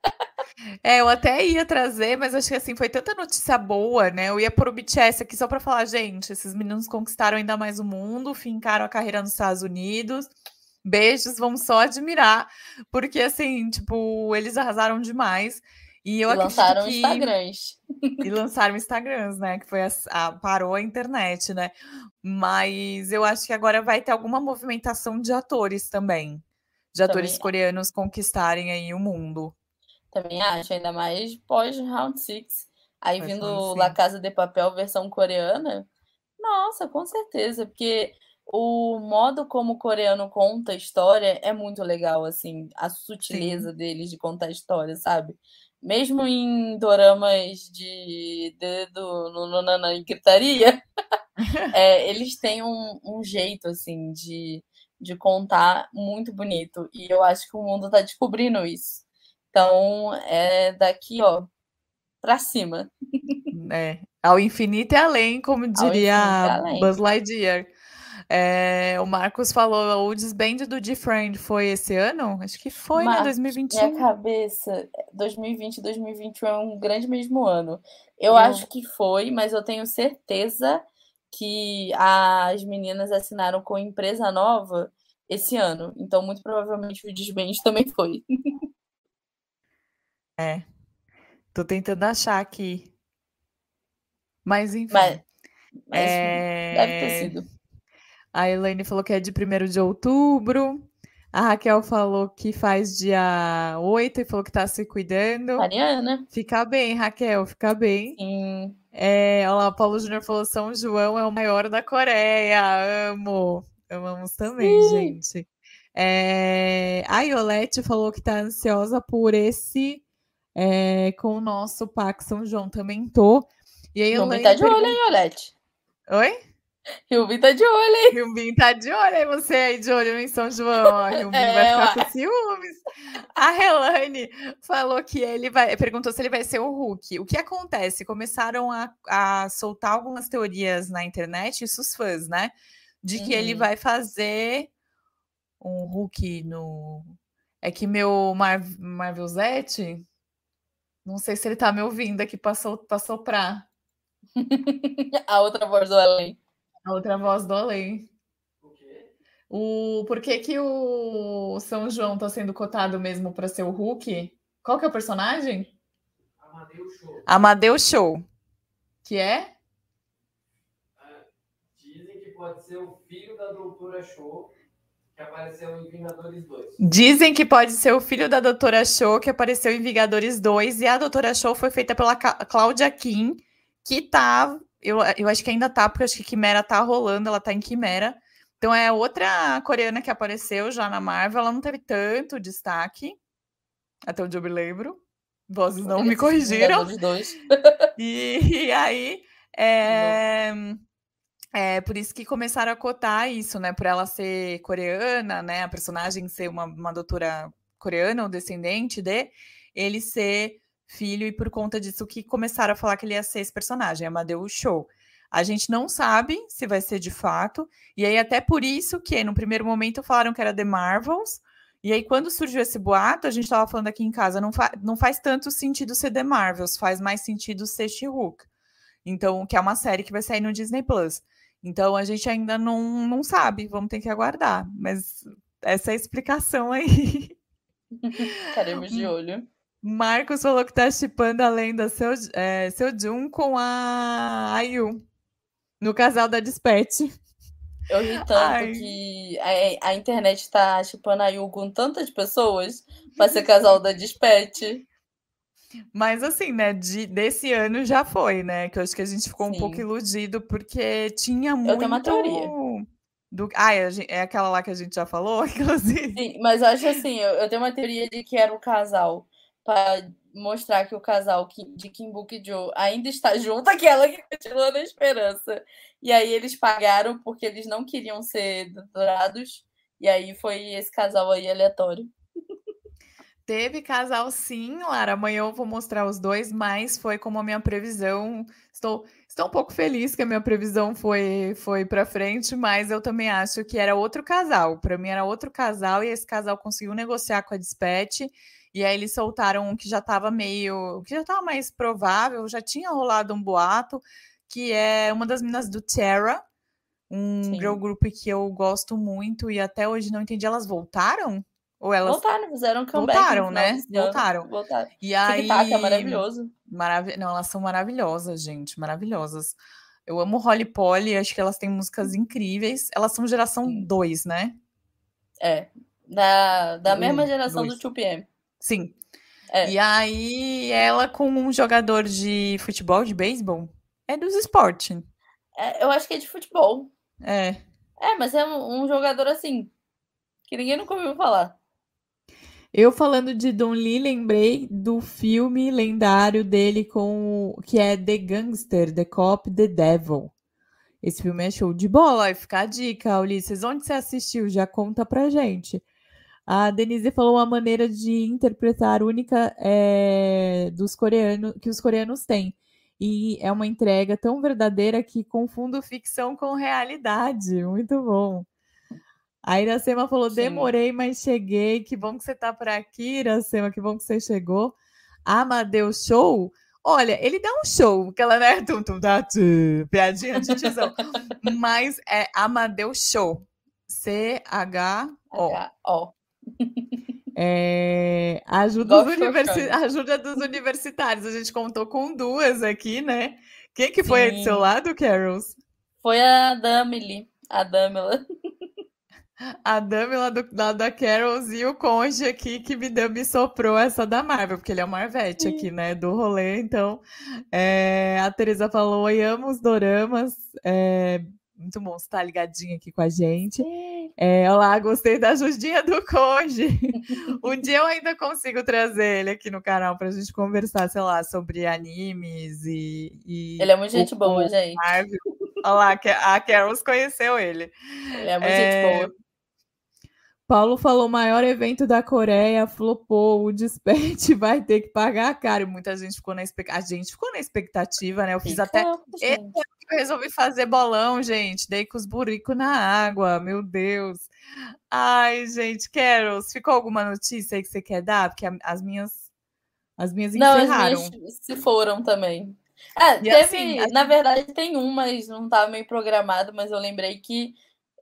É, eu até ia trazer, mas acho que assim, foi tanta notícia boa, né? Eu ia pôr o BTS aqui só para falar, gente, esses meninos conquistaram ainda mais o mundo, fincaram a carreira nos Estados Unidos. Beijos, vamos só admirar, porque assim, tipo, eles arrasaram demais. E eu e lançaram que... Instagrams. E lançaram Instagrams, né? Que foi a, a, parou a internet, né? Mas eu acho que agora vai ter alguma movimentação de atores também. De atores também coreanos conquistarem aí o mundo. Também acho, ainda mais pós Round Six. Aí pós vindo La Casa de Papel versão coreana. Nossa, com certeza, porque o modo como o coreano conta a história é muito legal, assim, a sutileza Sim. deles de contar a história, sabe? Mesmo em doramas de dedo no, no, na, na gritaria, é, eles têm um, um, jeito, assim, de, de contar muito bonito. E eu acho que o mundo está descobrindo isso. Então, é daqui, ó, para cima. É, ao infinito e além, como diria Buzz Lightyear. É, o Marcos falou, o desband do D-Friend foi esse ano? Acho que foi, Marcos, né? 2021. Minha cabeça, 2020 e 2021 é um grande mesmo ano. Eu, eu acho que foi, mas eu tenho certeza que as meninas assinaram com empresa nova esse ano. Então, muito provavelmente o desband também foi. É. Tô tentando achar aqui. Mas enfim. Mas, mas é... deve ter sido. A Elaine falou que é de 1 de outubro. A Raquel falou que faz dia 8 e falou que tá se cuidando. Mariana. Fica bem, Raquel, fica bem. Sim. É, olha lá, o Paulo Júnior falou: São João é o maior da Coreia. Amo. Amamos também, Sim. gente. É, a Iolete falou que tá ansiosa por esse é, com o nosso Pax São João. Também tô. E aí, Rubim tá de olho, hein, Olete? Oi? Rubim tá de olho, hein? Rubim tá de olho aí, você aí de olho em São João. Rubim É, vai ficar com ciúmes. A Helane falou que ele vai. Perguntou se ele vai ser o Hulk. O que acontece? Começaram a, a soltar algumas teorias na internet, isso os fãs, né? De que ele Uhum. vai fazer um Hulk no. É que meu Mar Marvelzete. Não sei se ele tá me ouvindo aqui pra, sol... pra soprar. A outra voz do além. A outra voz do além. O por que, que o São João tá sendo cotado mesmo para ser o Hulk? Qual que é o personagem? Amadeus Show. Amadeus Show. Que é? Dizem que pode ser o filho da Doutora Show, que apareceu em Vingadores 2. Dizem que pode ser o filho da Doutora Show, que apareceu em Vingadores 2, e a Doutora Show foi feita pela Ca- Cláudia Kim, que tá. Eu, eu acho que ainda tá, porque acho que Quimera tá rolando, ela tá em Quimera. Então é outra coreana que apareceu já na Marvel, ela não teve tanto destaque, até onde eu me lembro. Vozes não me corrigiram. E, e aí, é, é por isso que começaram a cotar isso, né? Por ela ser coreana, né? A personagem ser uma, uma doutora coreana ou descendente de, ele ser filho, e por conta disso que começaram a falar que ele ia ser esse personagem, Amadeus Show. A gente não sabe se vai ser de fato, e aí até por isso que no primeiro momento falaram que era The Marvels, e aí, quando surgiu esse boato, a gente estava falando aqui em casa, não, fa não faz tanto sentido ser The Marvels, faz mais sentido ser She-Hulk. Então, que é uma série que vai sair no Disney Plus. Então, a gente ainda não, não sabe, vamos ter que aguardar. Mas essa é a explicação aí. Estaremos de olho. Marcos falou que tá chipando a lenda seu, é, seu Jun com a Ayu no casal da Dispatch. Eu ri tanto Ai. que a, a internet tá chipando a Yu com tantas pessoas pra ser casal da Dispatch. Mas assim, né, de, desse ano já foi, né? Que eu acho que a gente ficou um Sim. pouco iludido porque tinha muito. Eu tenho uma teoria. Do... Ah, é, aquela lá que a gente já falou, inclusive. Sim, mas eu acho assim, eu, eu tenho uma teoria de que era um casal pra mostrar que o casal de Kim e Joe ainda está junto, aquela que continua na esperança. E aí eles pagaram porque eles não queriam ser doutorados. E aí foi esse casal aí aleatório. Teve casal sim, Lara. Amanhã eu vou mostrar os dois, mas foi como a minha previsão. Estou, estou um pouco feliz que a minha previsão foi, foi para frente, mas eu também acho que era outro casal. Para mim era outro casal e esse casal conseguiu negociar com a Dispatch. E aí eles soltaram um que já estava meio, que já estava mais provável, já tinha rolado um boato, que é uma das meninas do Terra, um Sim. girl group que eu gosto muito e até hoje não entendi. Elas voltaram? Ou elas Voltaram, fizeram comeback. Voltaram, né? Voltaram. Voltaram. E aí, TikTok é maravilhoso. maravi- Não, elas são maravilhosas, gente, maravilhosas. Eu amo Holly Polly, acho que elas têm músicas incríveis. Elas são geração Sim. 2, né? É. Da, da Um, mesma geração dois. do 2PM. Sim. É. E aí, ela com um jogador de futebol, de beisebol, é dos esportes. É, eu acho que é de futebol. É. É, mas é um, um jogador assim. Que ninguém nunca ouviu falar. Eu falando de Don Lee, lembrei do filme lendário dele com o- que é The Gangster, The Cop, The Devil. Esse filme é show de bola. Aí fica a dica, Ulisses. Onde você assistiu? Já conta pra gente. A Denise falou uma maneira de interpretar única é, dos coreanos que os coreanos têm. E é uma entrega tão verdadeira que confundo ficção com realidade. Muito bom. A Iracema falou: Sim. demorei, mas cheguei. Que bom que você tá por aqui, Iracema. Que bom que você chegou. Amadeus Show. Olha, ele dá um show, aquela, né? Tum, tum, tá, tchu, piadinha de tiozão. mas é Amadeus Show. C-H-O. Ó. É, ajuda, dos universi- ajuda dos universitários. A gente contou com duas aqui, né? Quem que foi aí do seu lado, Carols? Foi a Damily. A Damila. A Dami lá, do, lá da Carols e o Conge aqui que me, deu, me soprou essa da Marvel, porque ele é o Marvete aqui, né, do rolê. Então, é, a Teresa falou: Oi, amo os doramas. É, muito bom você estar tá ligadinho aqui com a gente. É, olá, gostei da ajudinha do Conge. um dia eu ainda consigo trazer ele aqui no canal para a gente conversar, sei lá, sobre animes e. e ele é muito gente boa, gente. Marvel. Olha lá, a Carols conheceu ele. Ele é muito é... gente boa. Paulo falou: maior evento da Coreia, flopou, o Despete vai ter que pagar caro. E muita gente ficou na expectativa. A gente ficou na expectativa, né? Eu fiz Fica, até. Eu resolvi fazer bolão, gente. Dei com os buricos na água, meu Deus. Ai, gente, Carols, ficou alguma notícia aí que você quer dar? Porque as minhas. As minhas não, encerraram. As minhas se foram também. É, teve, assim, assim, na verdade tem um, mas não estava meio programado, mas eu lembrei que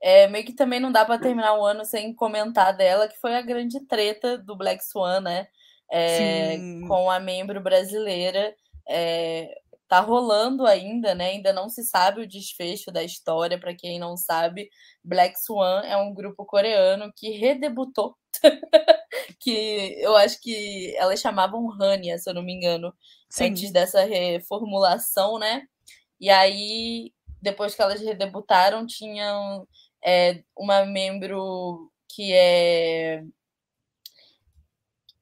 é, meio que também não dá para terminar o ano sem comentar dela, que foi a grande treta do Black Swan, né? É, com a membro brasileira. É, tá rolando ainda, né? Ainda não se sabe o desfecho da história. Para quem não sabe, Black Swan é um grupo coreano que redebutou. que eu acho que elas chamavam Hania, se eu não me engano, Sim. antes dessa reformulação, né? E aí, depois que elas redebutaram, tinham é, uma membro que é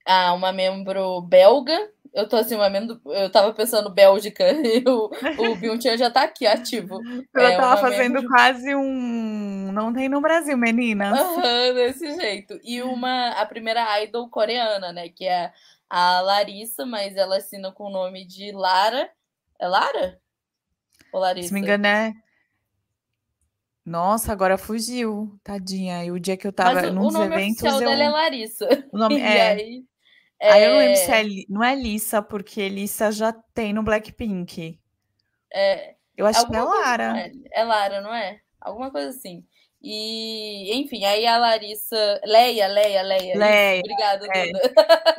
ah, uma membro belga. Eu tô assim, membro, eu tava pensando Bélgica e o, o Byung-chan já tá aqui ativo. Eu é, tava fazendo membro... quase um não tem no Brasil, meninas. Uhum, desse jeito. E uma a primeira idol coreana, né, que é a Larissa, mas ela assina com o nome de Lara. É Lara? Ou Larissa? Se me engano, é nossa, agora fugiu, tadinha. E o dia que eu tava Mas nos o nome eventos. Oficial eu... dela é Larissa. O nome é. Aí, é... aí, eu não lembro se é. Não é Lissa, porque Lissa já tem no Blackpink. É. Eu acho que é Lara. É, é Lara, não é? Alguma coisa assim. E, enfim, aí a Larissa. Leia, Leia, Leia. Leia. Obrigada, é.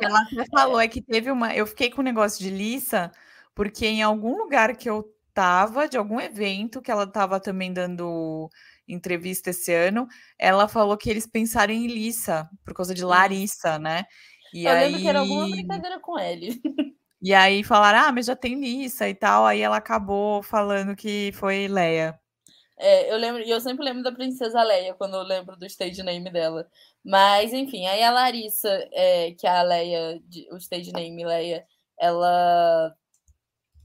Ela até falou é que teve uma. Eu fiquei com o um negócio de Lissa, porque em algum lugar que eu tava de algum evento que ela estava também dando entrevista esse ano, ela falou que eles pensaram em Lissa, por causa de Larissa, né? E Eu aí... lembro que era alguma brincadeira com ele. E aí falaram, ah, mas já tem Lissa e tal. Aí ela acabou falando que foi Leia. É, eu lembro, e eu sempre lembro da princesa Leia quando eu lembro do stage name dela. Mas, enfim, aí a Larissa, é, que é a Leia, o stage name Leia, ela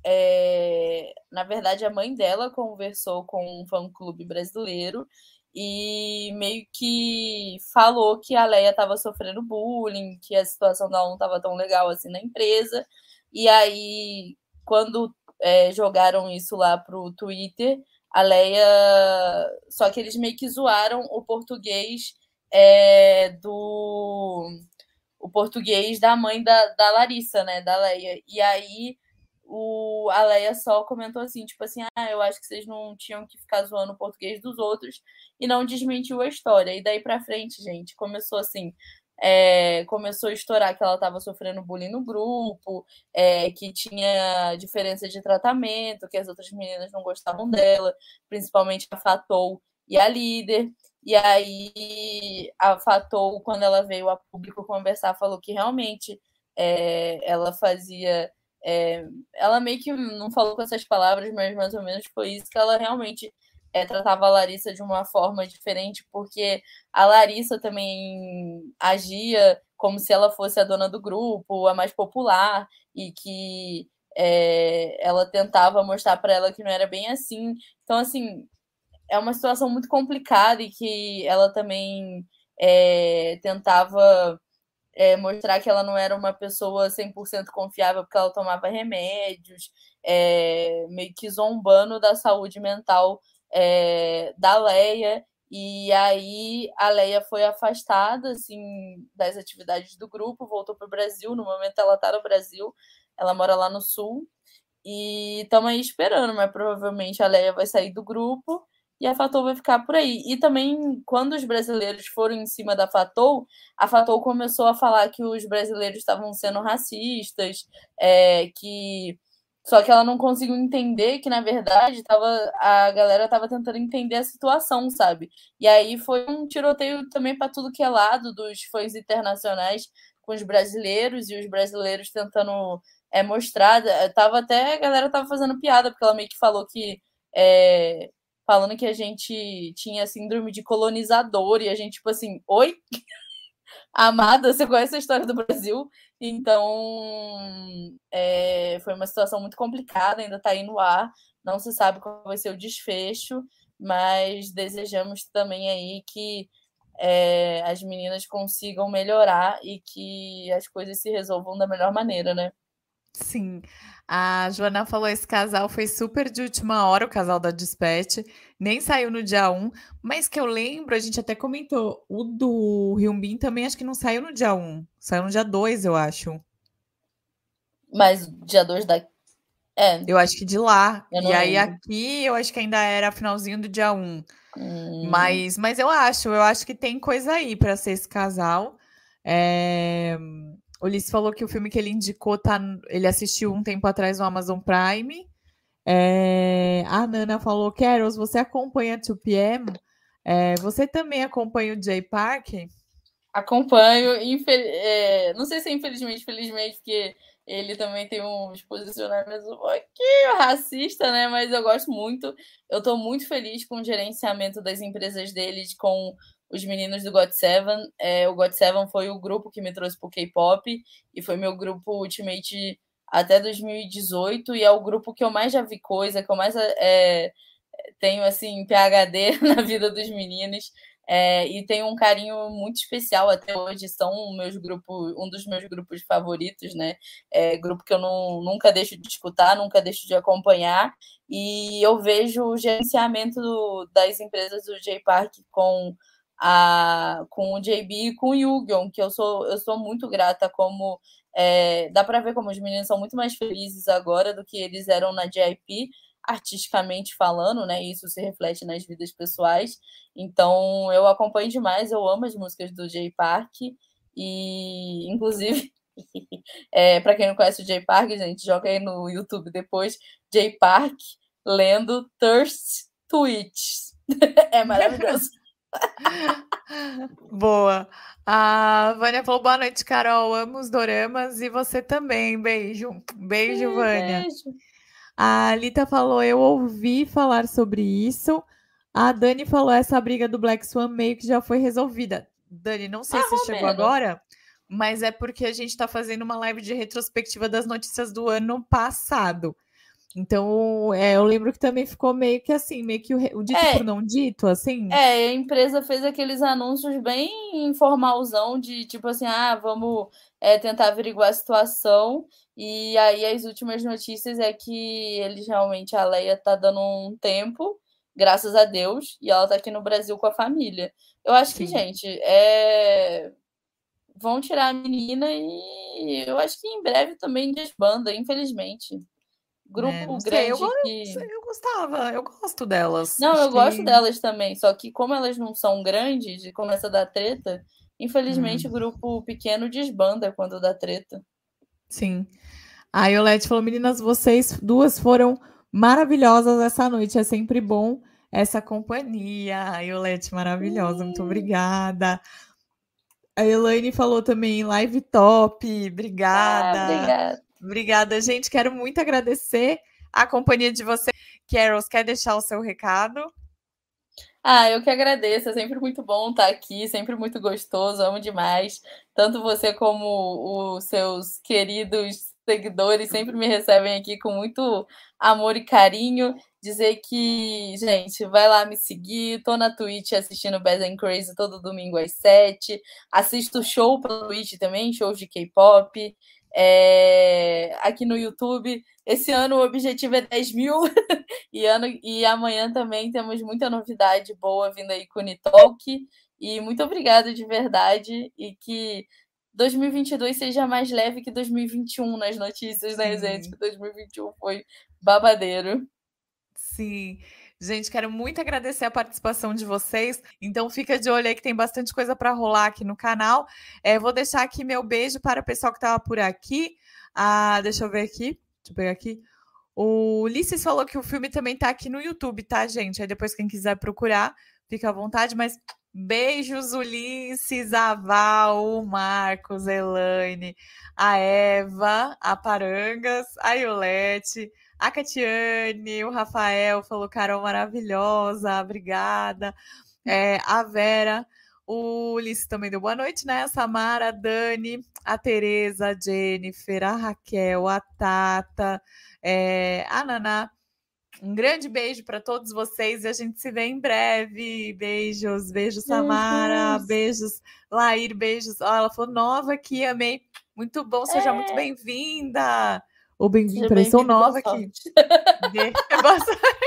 é, na verdade, a mãe dela conversou com um fã-clube brasileiro e meio que falou que a Leia estava sofrendo bullying, que a situação dela não estava tão legal assim na empresa. E aí, quando é, jogaram isso lá pro Twitter, a Leia. Só que eles meio que zoaram o português é, do. O português da mãe da, da Larissa, né? Da Leia. E aí o, a Leia só comentou assim, tipo assim, ah, eu acho que vocês não tinham que ficar zoando o português dos outros e não desmentiu a história. E daí pra frente, gente, começou assim, é, começou a estourar que ela estava sofrendo bullying no grupo, é, que tinha diferença de tratamento, que as outras meninas não gostavam dela, principalmente a Fatou e a líder. E aí a Fatou, quando ela veio a público conversar, falou que realmente é, ela fazia é, ela meio que não falou com essas palavras, mas mais ou menos foi isso que ela realmente é, tratava a Larissa de uma forma diferente, porque a Larissa também agia como se ela fosse a dona do grupo, a mais popular, e que é, ela tentava mostrar para ela que não era bem assim. Então, assim, é uma situação muito complicada e que ela também é, tentava é, mostrar que ela não era uma pessoa 100% confiável porque ela tomava remédios, é, meio que zombando da saúde mental é, da Leia. E aí a Leia foi afastada assim das atividades do grupo, voltou para o Brasil. No momento ela está no Brasil, ela mora lá no sul. E estamos aí esperando, mas provavelmente a Leia vai sair do grupo e a Fatou vai ficar por aí. E também, quando os brasileiros foram em cima da Fatou, a Fatou começou a falar que os brasileiros estavam sendo racistas, é, que, Só que ela não conseguiu entender que, na verdade, tava, a galera tava tentando entender a situação, sabe? E aí foi um tiroteio também para tudo que é lado dos fãs internacionais com os brasileiros e os brasileiros tentando é, mostrar. Tava até, a galera tava fazendo piada, porque ela meio que falou que. É, falando que a gente tinha síndrome de colonizador e a gente, tipo assim, oi? Amada, você conhece a história do Brasil? Então, é, foi uma situação muito complicada, ainda está aí no ar, não se sabe qual vai ser o desfecho, mas desejamos também aí que é, as meninas consigam melhorar e que as coisas se resolvam da melhor maneira, né? Sim. A Joana falou: esse casal foi super de última hora, o casal da Dispatch, nem saiu no dia 1, mas que eu lembro, a gente até comentou, o do Hyunbin também acho que não saiu no dia 1, saiu no dia 2, eu acho. Mas dia 2 da. É. Eu acho que de lá. E aí lembro. aqui eu acho que ainda era finalzinho do dia 1. Hum. Mas, mas eu acho, eu acho que tem coisa aí para ser esse casal. É... O falou que o filme que ele indicou, tá, ele assistiu um tempo atrás no Amazon Prime. É, a Nana falou, Carols, você acompanha 2PM? É, você também acompanha o Jay Park? Acompanho, infel... É, não sei se é infelizmente, felizmente, porque ele também tem uns posicionamentos um pouquinho racista, né? Mas eu gosto muito. Eu tô muito feliz com o gerenciamento das empresas deles, com os meninos do God Seven. É, o God Seven foi o grupo que me trouxe pro K-pop e foi meu grupo Ultimate até 2018 e é o grupo que eu mais já vi coisa, que eu mais é, tenho assim PhD na vida dos meninos. É, e tenho um carinho muito especial até hoje. São meus grupos, um dos meus grupos favoritos, né? É, grupo que eu não, nunca deixo de escutar, nunca deixo de acompanhar. E eu vejo o gerenciamento do, das empresas do J-Park com a, com o JB e com o Yugion, que eu sou, eu sou muito grata como é, dá para ver como os meninos são muito mais felizes agora do que eles eram na JIP, artisticamente falando, né? Isso se reflete nas vidas pessoais. Então eu acompanho demais, eu amo as músicas do J Park e inclusive é, para quem não conhece o J Park, gente, joga aí no YouTube depois J Park lendo Thirst Tweets. é maravilhoso. Boa. A Vânia falou: boa noite, Carol. Amo os doramas e você também. Beijo. Beijo, Vânia. Beijo. A Lita falou: eu ouvi falar sobre isso. A Dani falou: essa briga do Black Swan meio que já foi resolvida. Dani, não sei ah, se chegou agora, mas é porque a gente está fazendo uma live de retrospectiva das notícias do ano passado. Então, é, eu lembro que também ficou meio que assim, meio que o, o dito é, por não dito, assim. É, a empresa fez aqueles anúncios bem informalzão de tipo assim, ah, vamos é, tentar averiguar a situação. E aí as últimas notícias é que eles realmente, a Leia tá dando um tempo, graças a Deus, e ela tá aqui no Brasil com a família. Eu acho Sim. que, gente, é vão tirar a menina e eu acho que em breve também desbanda, infelizmente. Grupo é, grande sei, eu, que. Eu gostava, eu gosto delas. Não, eu que... gosto delas também. Só que como elas não são grandes e começa a dar treta, infelizmente hum. o grupo pequeno desbanda quando dá treta. Sim. A Iolete falou: meninas, vocês duas foram maravilhosas essa noite. É sempre bom essa companhia. A Iolete, maravilhosa, muito obrigada. A Elaine falou também, live top, obrigada. Ah, obrigada. Obrigada, gente. Quero muito agradecer a companhia de você. Carols, quer deixar o seu recado? Ah, eu que agradeço. É sempre muito bom estar aqui, sempre muito gostoso, amo demais. Tanto você como os seus queridos seguidores sempre me recebem aqui com muito amor e carinho. Dizer que, gente, vai lá me seguir. Tô na Twitch assistindo Bad and Crazy todo domingo às 7. Assisto show pela Twitch também, shows de K-pop é, aqui no YouTube. Esse ano o objetivo é 10 mil e, ano, e amanhã também temos muita novidade boa vindo aí com o Unitalk. E muito obrigada de verdade e que 2022 seja mais leve que 2021 nas notícias, né, Sim. gente? 2021 foi babadeiro. Sim. Gente, quero muito agradecer a participação de vocês. Então fica de olho aí que tem bastante coisa para rolar aqui no canal. É, vou deixar aqui meu beijo para o pessoal que estava por aqui. Ah, deixa eu ver aqui. Deixa eu pegar aqui. O Ulisses falou que o filme também tá aqui no YouTube, tá, gente? Aí depois quem quiser procurar, fica à vontade, mas beijos, Ulisses, a Val, o Marcos, Elaine, a Eva, a Parangas, a Iolete, a Catiane, o Rafael falou, Carol maravilhosa, obrigada. É, a Vera, o Ulisses também deu boa noite, né? A Samara, a Dani, a Tereza, a Jennifer, a Raquel, a Tata, é, a Naná. Um grande beijo para todos vocês e a gente se vê em breve. Beijos, beijos, Samara, beijos, beijos Lair, beijos. Ó, ela falou nova aqui, amei. Muito bom, seja é. muito bem-vinda. Ou bem-vinda, bem sou nova aqui. De... Boa sorte.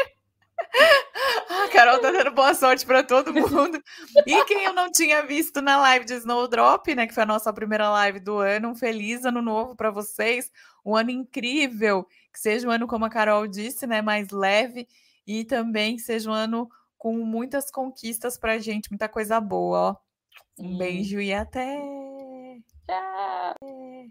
A Carol tá dando boa sorte para todo mundo. E quem eu não tinha visto na live de Snowdrop, né, que foi a nossa primeira live do ano, um feliz ano novo para vocês, um ano incrível, que seja um ano como a Carol disse, né, mais leve e também que seja um ano com muitas conquistas pra gente, muita coisa boa, ó. Um beijo e até. Tchau.